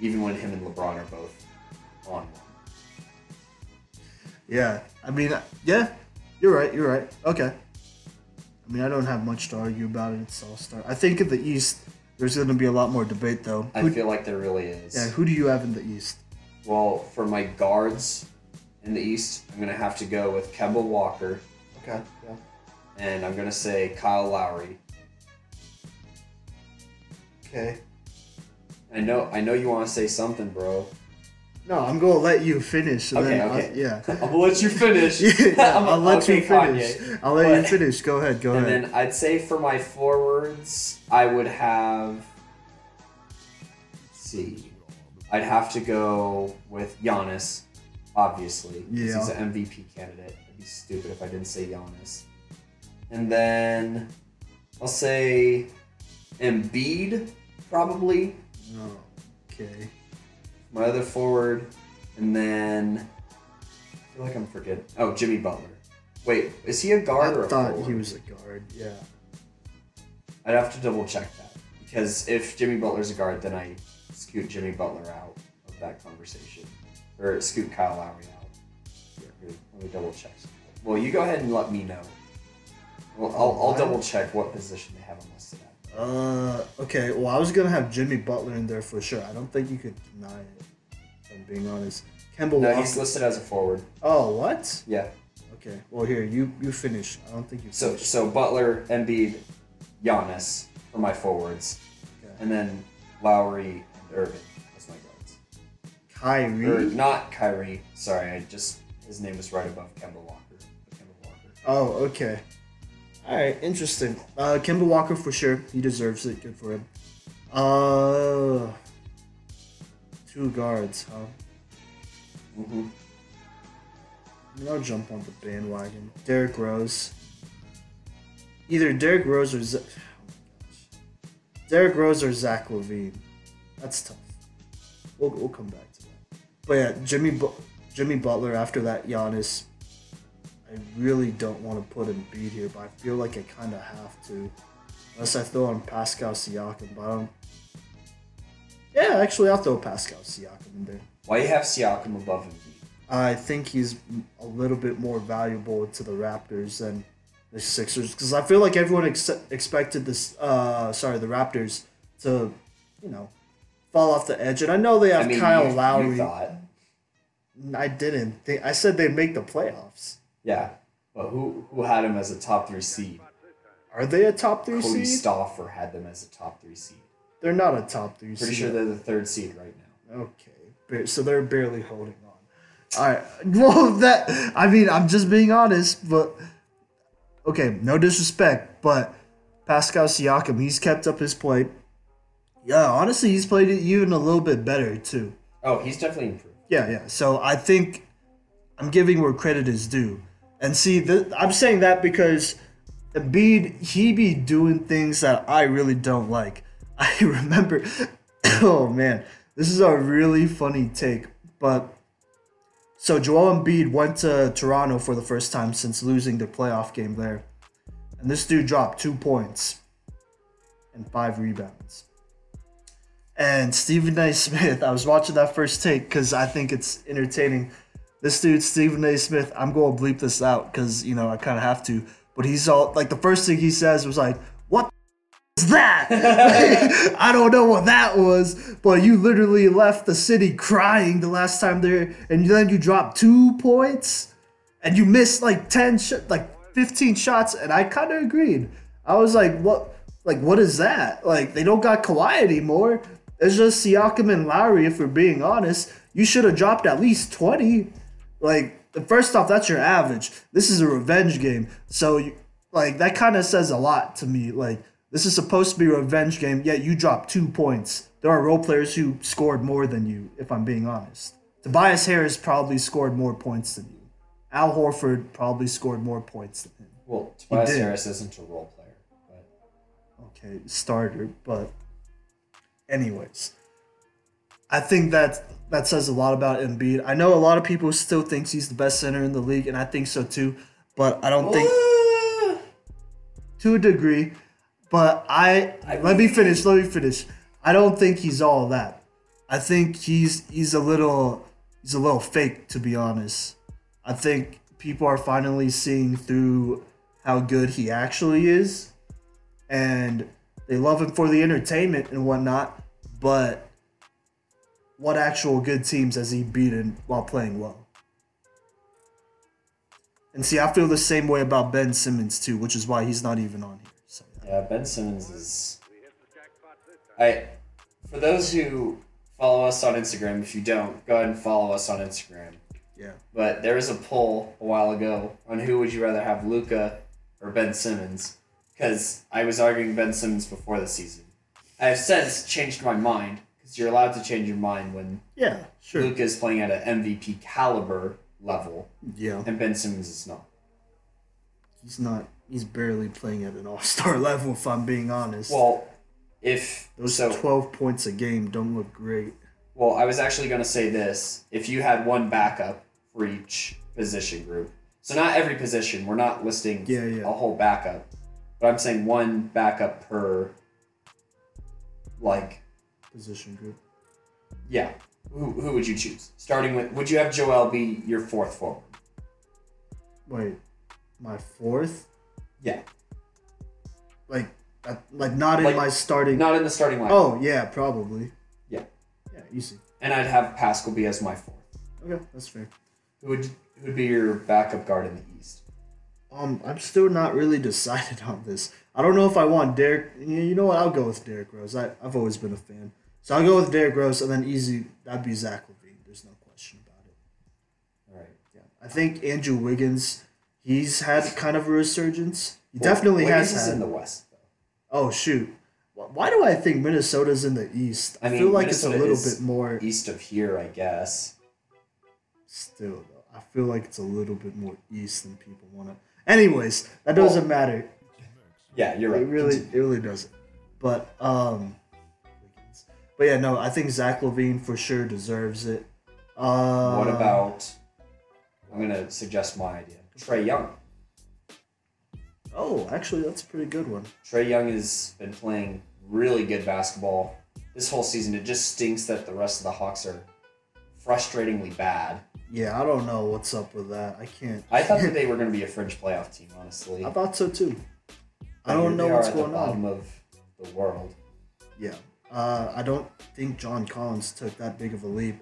even when him and LeBron are both on one. Yeah, I mean, yeah, you're right. You're right. Okay. I mean, I don't have much to argue about it. It's all star. I think in the East, there's going to be a lot more debate, though. I Who, feel like there really is. yeah, who do you have in the East? Well, for my guards in the East, I'm gonna have to go with Kemba Walker, Okay. Yeah. and I'm gonna say Kyle Lowry. Okay. I know, I know you want to say something, bro. No, I'm going to let you finish. And Okay, then okay. I'll, yeah. I'm gonna let you finish. yeah, I'll let okay, you finish. Kanye. I'll let you finish. Go ahead. Go And ahead. And then I'd say for my forwards, I would have. Let's see. I'd have to go with Giannis, obviously. Yeah. He's an MVP candidate. I'd be stupid if I didn't say Giannis. And then I'll say Embiid, probably. oh, okay. My other forward. And then. I feel like I'm forgetting. Oh, Jimmy Butler. Wait, is he a guard or I a thought forward? he was a guard. Yeah. I'd have to double check that because if Jimmy Butler's a guard, then I scoot Jimmy Butler out of that conversation, or scoot Kyle Lowry out. Here, let me double check. Well, you go ahead and let me know. Well, I'll, I'll double check what position they have him listed at. Uh, okay. Well, I was gonna have Jimmy Butler in there for sure. I don't think you could deny it. I'm being honest. Kemba No, Walker. he's listed as a forward. oh, what? Yeah. Okay. Well, here you you finish. I don't think you So finished. so Butler, Embiid, Giannis for my forwards, Okay. and then Lowry and Irving as my guards. Or Kyrie. not Kyrie. Sorry, I just his name is right above Kemba Walker. Kemba Walker. Oh, okay. All right. Interesting. Uh, Kemba Walker for sure. He deserves it. Good for him. Uh, two guards, huh? Mm-hmm. I mean, I'll jump on the bandwagon. Derrick Rose. Either Derrick Rose or Z- oh. Derrick Rose or Zach LaVine. That's tough. We'll, we'll come back to that. But yeah, Jimmy Bu- Jimmy Butler after that Giannis. I really don't want to put Embiid here, but I feel like I kind of have to, unless I throw on Pascal Siakam. But I don't. Yeah, actually, I'll throw Pascal Siakam in there. Why you have Siakam above him? I think he's a little bit more valuable to the Raptors than the Sixers because I feel like everyone ex- expected this. Uh, sorry, the Raptors to, you know, fall off the edge, and I know they have I mean, Kyle you, Lowry. You thought, I didn't. Think, I said they'd make the playoffs. yeah, but who who had him as a top three seed? Are they a top three Cody seed? Stauffer had them as a top three seed. They're not a top three Pretty seed. sure they're the third seed right now. Okay, so they're barely holding on. All right. Well, that I mean, I'm just being honest, but okay, no disrespect, but Pascal Siakam, he's kept up his play. Yeah, honestly, he's played it even a little bit better too. Oh, he's definitely improved. Yeah, yeah. So I think I'm giving where credit is due. And see, the, I'm saying that because Embiid, he be doing things that I really don't like. I remember, oh man, this is a really funny take, but So Joel Embiid went to Toronto for the first time since losing the playoff game there, and this dude dropped two points and five rebounds. And Stephen A. Smith, I was watching that first take because I think it's entertaining. This dude, Stephen A. Smith, I'm going to bleep this out because, you know, I kind of have to. But he's all, like, the first thing he says was like, that? I don't know what that was, but you literally left the city crying the last time there, and then you dropped two points, and you missed like 10, sh- like 15 shots, and I kind of agreed. I was like, what? Like, what is that? Like, they don't got Kawhi anymore. It's just Siakam and Lowry, if we're being honest. You should have dropped at least 20. Like, first off, that's your average. This is a revenge game. So, you, like, that kind of says a lot to me. Like, this is supposed to be a revenge game, yet you dropped two points. There are role players who scored more than you, if I'm being honest. Tobias Harris probably scored more points than you. Al Horford probably scored more points than him. Well, Tobias. Harris isn't a role player, but okay, starter, but anyways. I think that that says a lot about Embiid. I know a lot of people still thinks he's the best center in the league, and I think so too. But I don't think to a degree. But I, I let me finish. Let me finish. I don't think he's all that. I think he's he's a little he's a little fake to be honest. I think people are finally seeing through how good he actually is, and they love him for the entertainment and whatnot. But what actual good teams has he beaten while playing well? And see, I feel the same way about Ben Simmons too, which is why he's not even on yeah. yeah, Ben Simmons is. I, for those who follow us on Instagram, if you don't, go ahead and follow us on Instagram. yeah. But there was a poll a while ago on who would you rather have, Luka or Ben Simmons? Because I was arguing Ben Simmons before the season. I have since changed my mind because you're allowed to change your mind when Yeah, sure. Luka is playing at an MVP caliber level Yeah, and Ben Simmons is not. he's not. He's barely playing at an all-star level, if I'm being honest. Well, if Those so, 12 points a game don't look great. Well, I was actually going to say this. If you had one backup for each position group, so not every position, we're not listing Yeah, yeah. a whole backup, but I'm saying one backup per, like, Position group. yeah. Who, who would you choose? Starting with, would you have Joel be your fourth forward? Wait, my fourth? Yeah. Like, uh, like not in my starting. Not in the starting line. Oh yeah, probably. Yeah. Yeah, easy. And I'd have Pascal be as my fourth. Okay, that's fair. Who would, who would be your backup guard in the East? Um, I'm still not really decided on this. I don't know if I want Derrick. You you know what? I'll go with Derrick Rose. I, I've always been a fan. So I'll go with Derrick Rose, and then easy. That'd be Zach LaVine. There's no question about it. All right. Yeah, I think Andrew Wiggins. He's had kind of a resurgence. He Well, definitely has had. in the West, though. Oh shoot! Why do I think Minnesota's in the East? I, I mean, feel like it's a little bit more. East of here, I guess. Still, though, I feel like it's a little bit more East than people want to. Anyways, that doesn't matter. Yeah, you're right. It really, Continue. it really doesn't. But um, but yeah, no, I think Zach LaVine for sure deserves it. Uh, What about? I'm gonna suggest my idea. Trae Young. Oh, actually, that's a pretty good one. Trae Young has been playing really good basketball this whole season. It just stinks that the rest of the Hawks are frustratingly bad. Yeah, I don't know what's up with that. I can't. I thought that they were gonna be a fringe playoff team, honestly. I thought so too. I But here don't know what's going on. of the world. Yeah. Uh, I don't think John Collins took that big of a leap.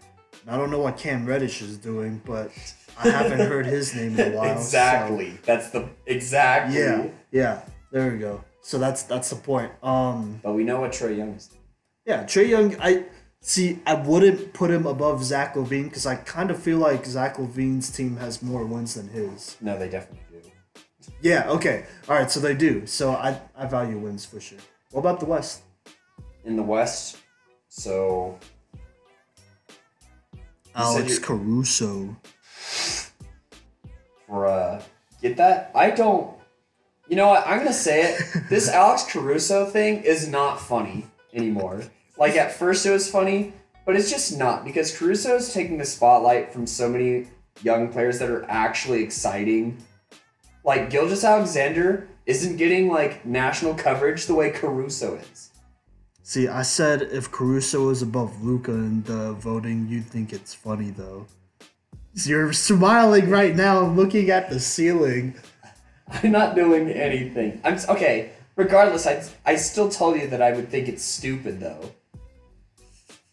I don't know what Cam Reddish is doing, but I haven't heard his name in a while. so- exactly. That's the exactly. Yeah, yeah. There we go. So that's that's the point. Um, But we know what Trae Young is. doing. yeah, Trae Young. I see. I wouldn't put him above Zach LaVine because I kind of feel like Zach LaVine's team has more wins than his. No, they definitely do. Yeah. Okay. All right. So they do. So I I value wins for sure. What about the West? In the West, so Alex you- Caruso. for uh get that i don't you know what i'm gonna say it this alex caruso thing is not funny anymore like at first it was funny but it's just not because caruso is taking the spotlight from so many young players that are actually exciting. Like Gilgeous Alexander isn't getting like national coverage the way Caruso is. See, I said if Caruso was above Luka in the voting, you'd think it's funny though. So you're smiling right now, looking at the ceiling. I'm not doing anything. I'm okay. Regardless, I I still tell you that I would think it's stupid though.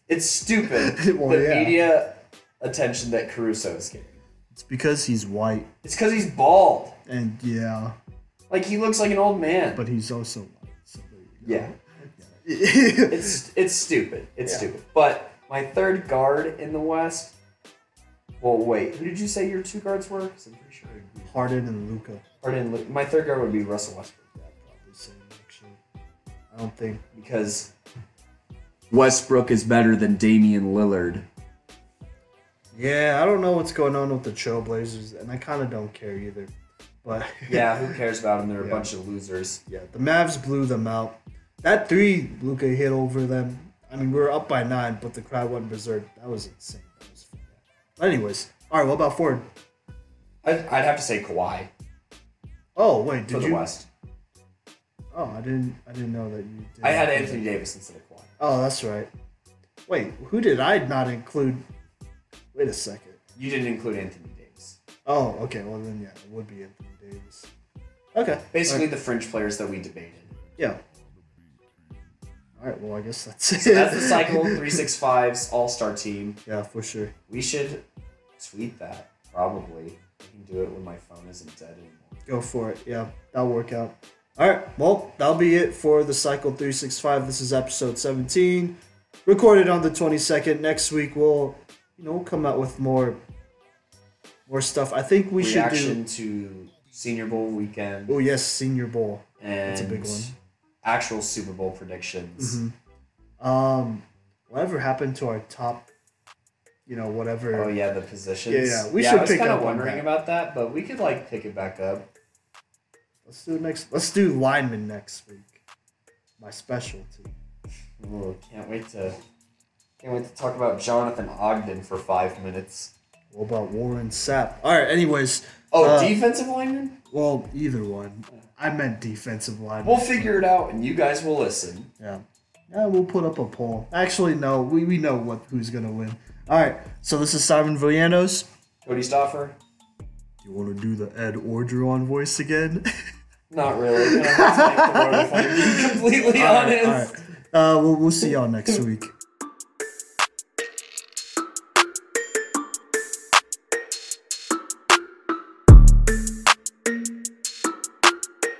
It's stupid Well, the yeah. media attention that Caruso is getting. It's because he's white, It's because he's bald. and yeah, Like he looks like an old man. but he's also white. So yeah, there you go. it's it's stupid. It's Yeah. stupid. But my third guard in the West. Well, wait. Who did you say your two guards were? 'Cause I'm pretty sure. I agreed. Harden and Luka. Pardon, Lu- my third guard would be Russell Westbrook Yeah, probably same actually. I don't think. because Westbrook is better than Damian Lillard. Yeah, I don't know what's going on with the Trailblazers, and I kind of don't care either. But Yeah, who cares about them? They're a bunch of losers. yeah, the Mavs blew them out. That three Luka hit over them. I mean, we were up by nine, but the crowd went berserk. That was insane. That was fun. But anyways, all right. What about Ford? I'd, I'd have to say Kawhi Oh wait, did for did the you? West. Oh, I didn't. I didn't know that you. did I had Anthony Davis instead of Kawhi. Oh, that's right. Wait, who did I not include? Wait a second. You didn't include Anthony Davis. Oh, okay. Well then, yeah, it would be Anthony Davis. Okay. Basically, the fringe players that we debated. yeah. All right. Well, I guess that's it. So that's the cycle 365's All Star team. Yeah, for sure. We should tweet that, probably. I can do it when my phone isn't dead anymore. Go for it. Yeah, that'll work out. All right. Well, that'll be it for the Cycle 365. This is episode 17, recorded on the 22nd. Next week we'll, you know, we'll come out with more, more stuff. I think we Reaction to Senior Bowl weekend. Oh yes, Senior Bowl. and That's a big one. Actual Super Bowl predictions. Mhm. Um, whatever happened to our top, you know, whatever. Oh yeah, the positions. Yeah, yeah, we I should was pick kind up of wondering that. about that, but we could like pick it back up. Let's do it next. Let's do lineman next week. My specialty. Ooh, can't wait to can't wait to talk about Jonathan Ogden for five minutes. What about Warren Sapp? All right. Anyways, Oh, Uh, defensive lineman? well, either one. I meant defensive line. We'll figure it out, and you guys will listen. Yeah. Yeah, we'll put up a poll. Actually, no, we, we know what who's gonna win. All right. So this is Simon Villanos. Cody Stoffer? You want to do the Ed Orgeron voice again? Not really. I'm not to the road if I'm being completely right, honest. all right. Uh, we'll, we'll see y'all next week.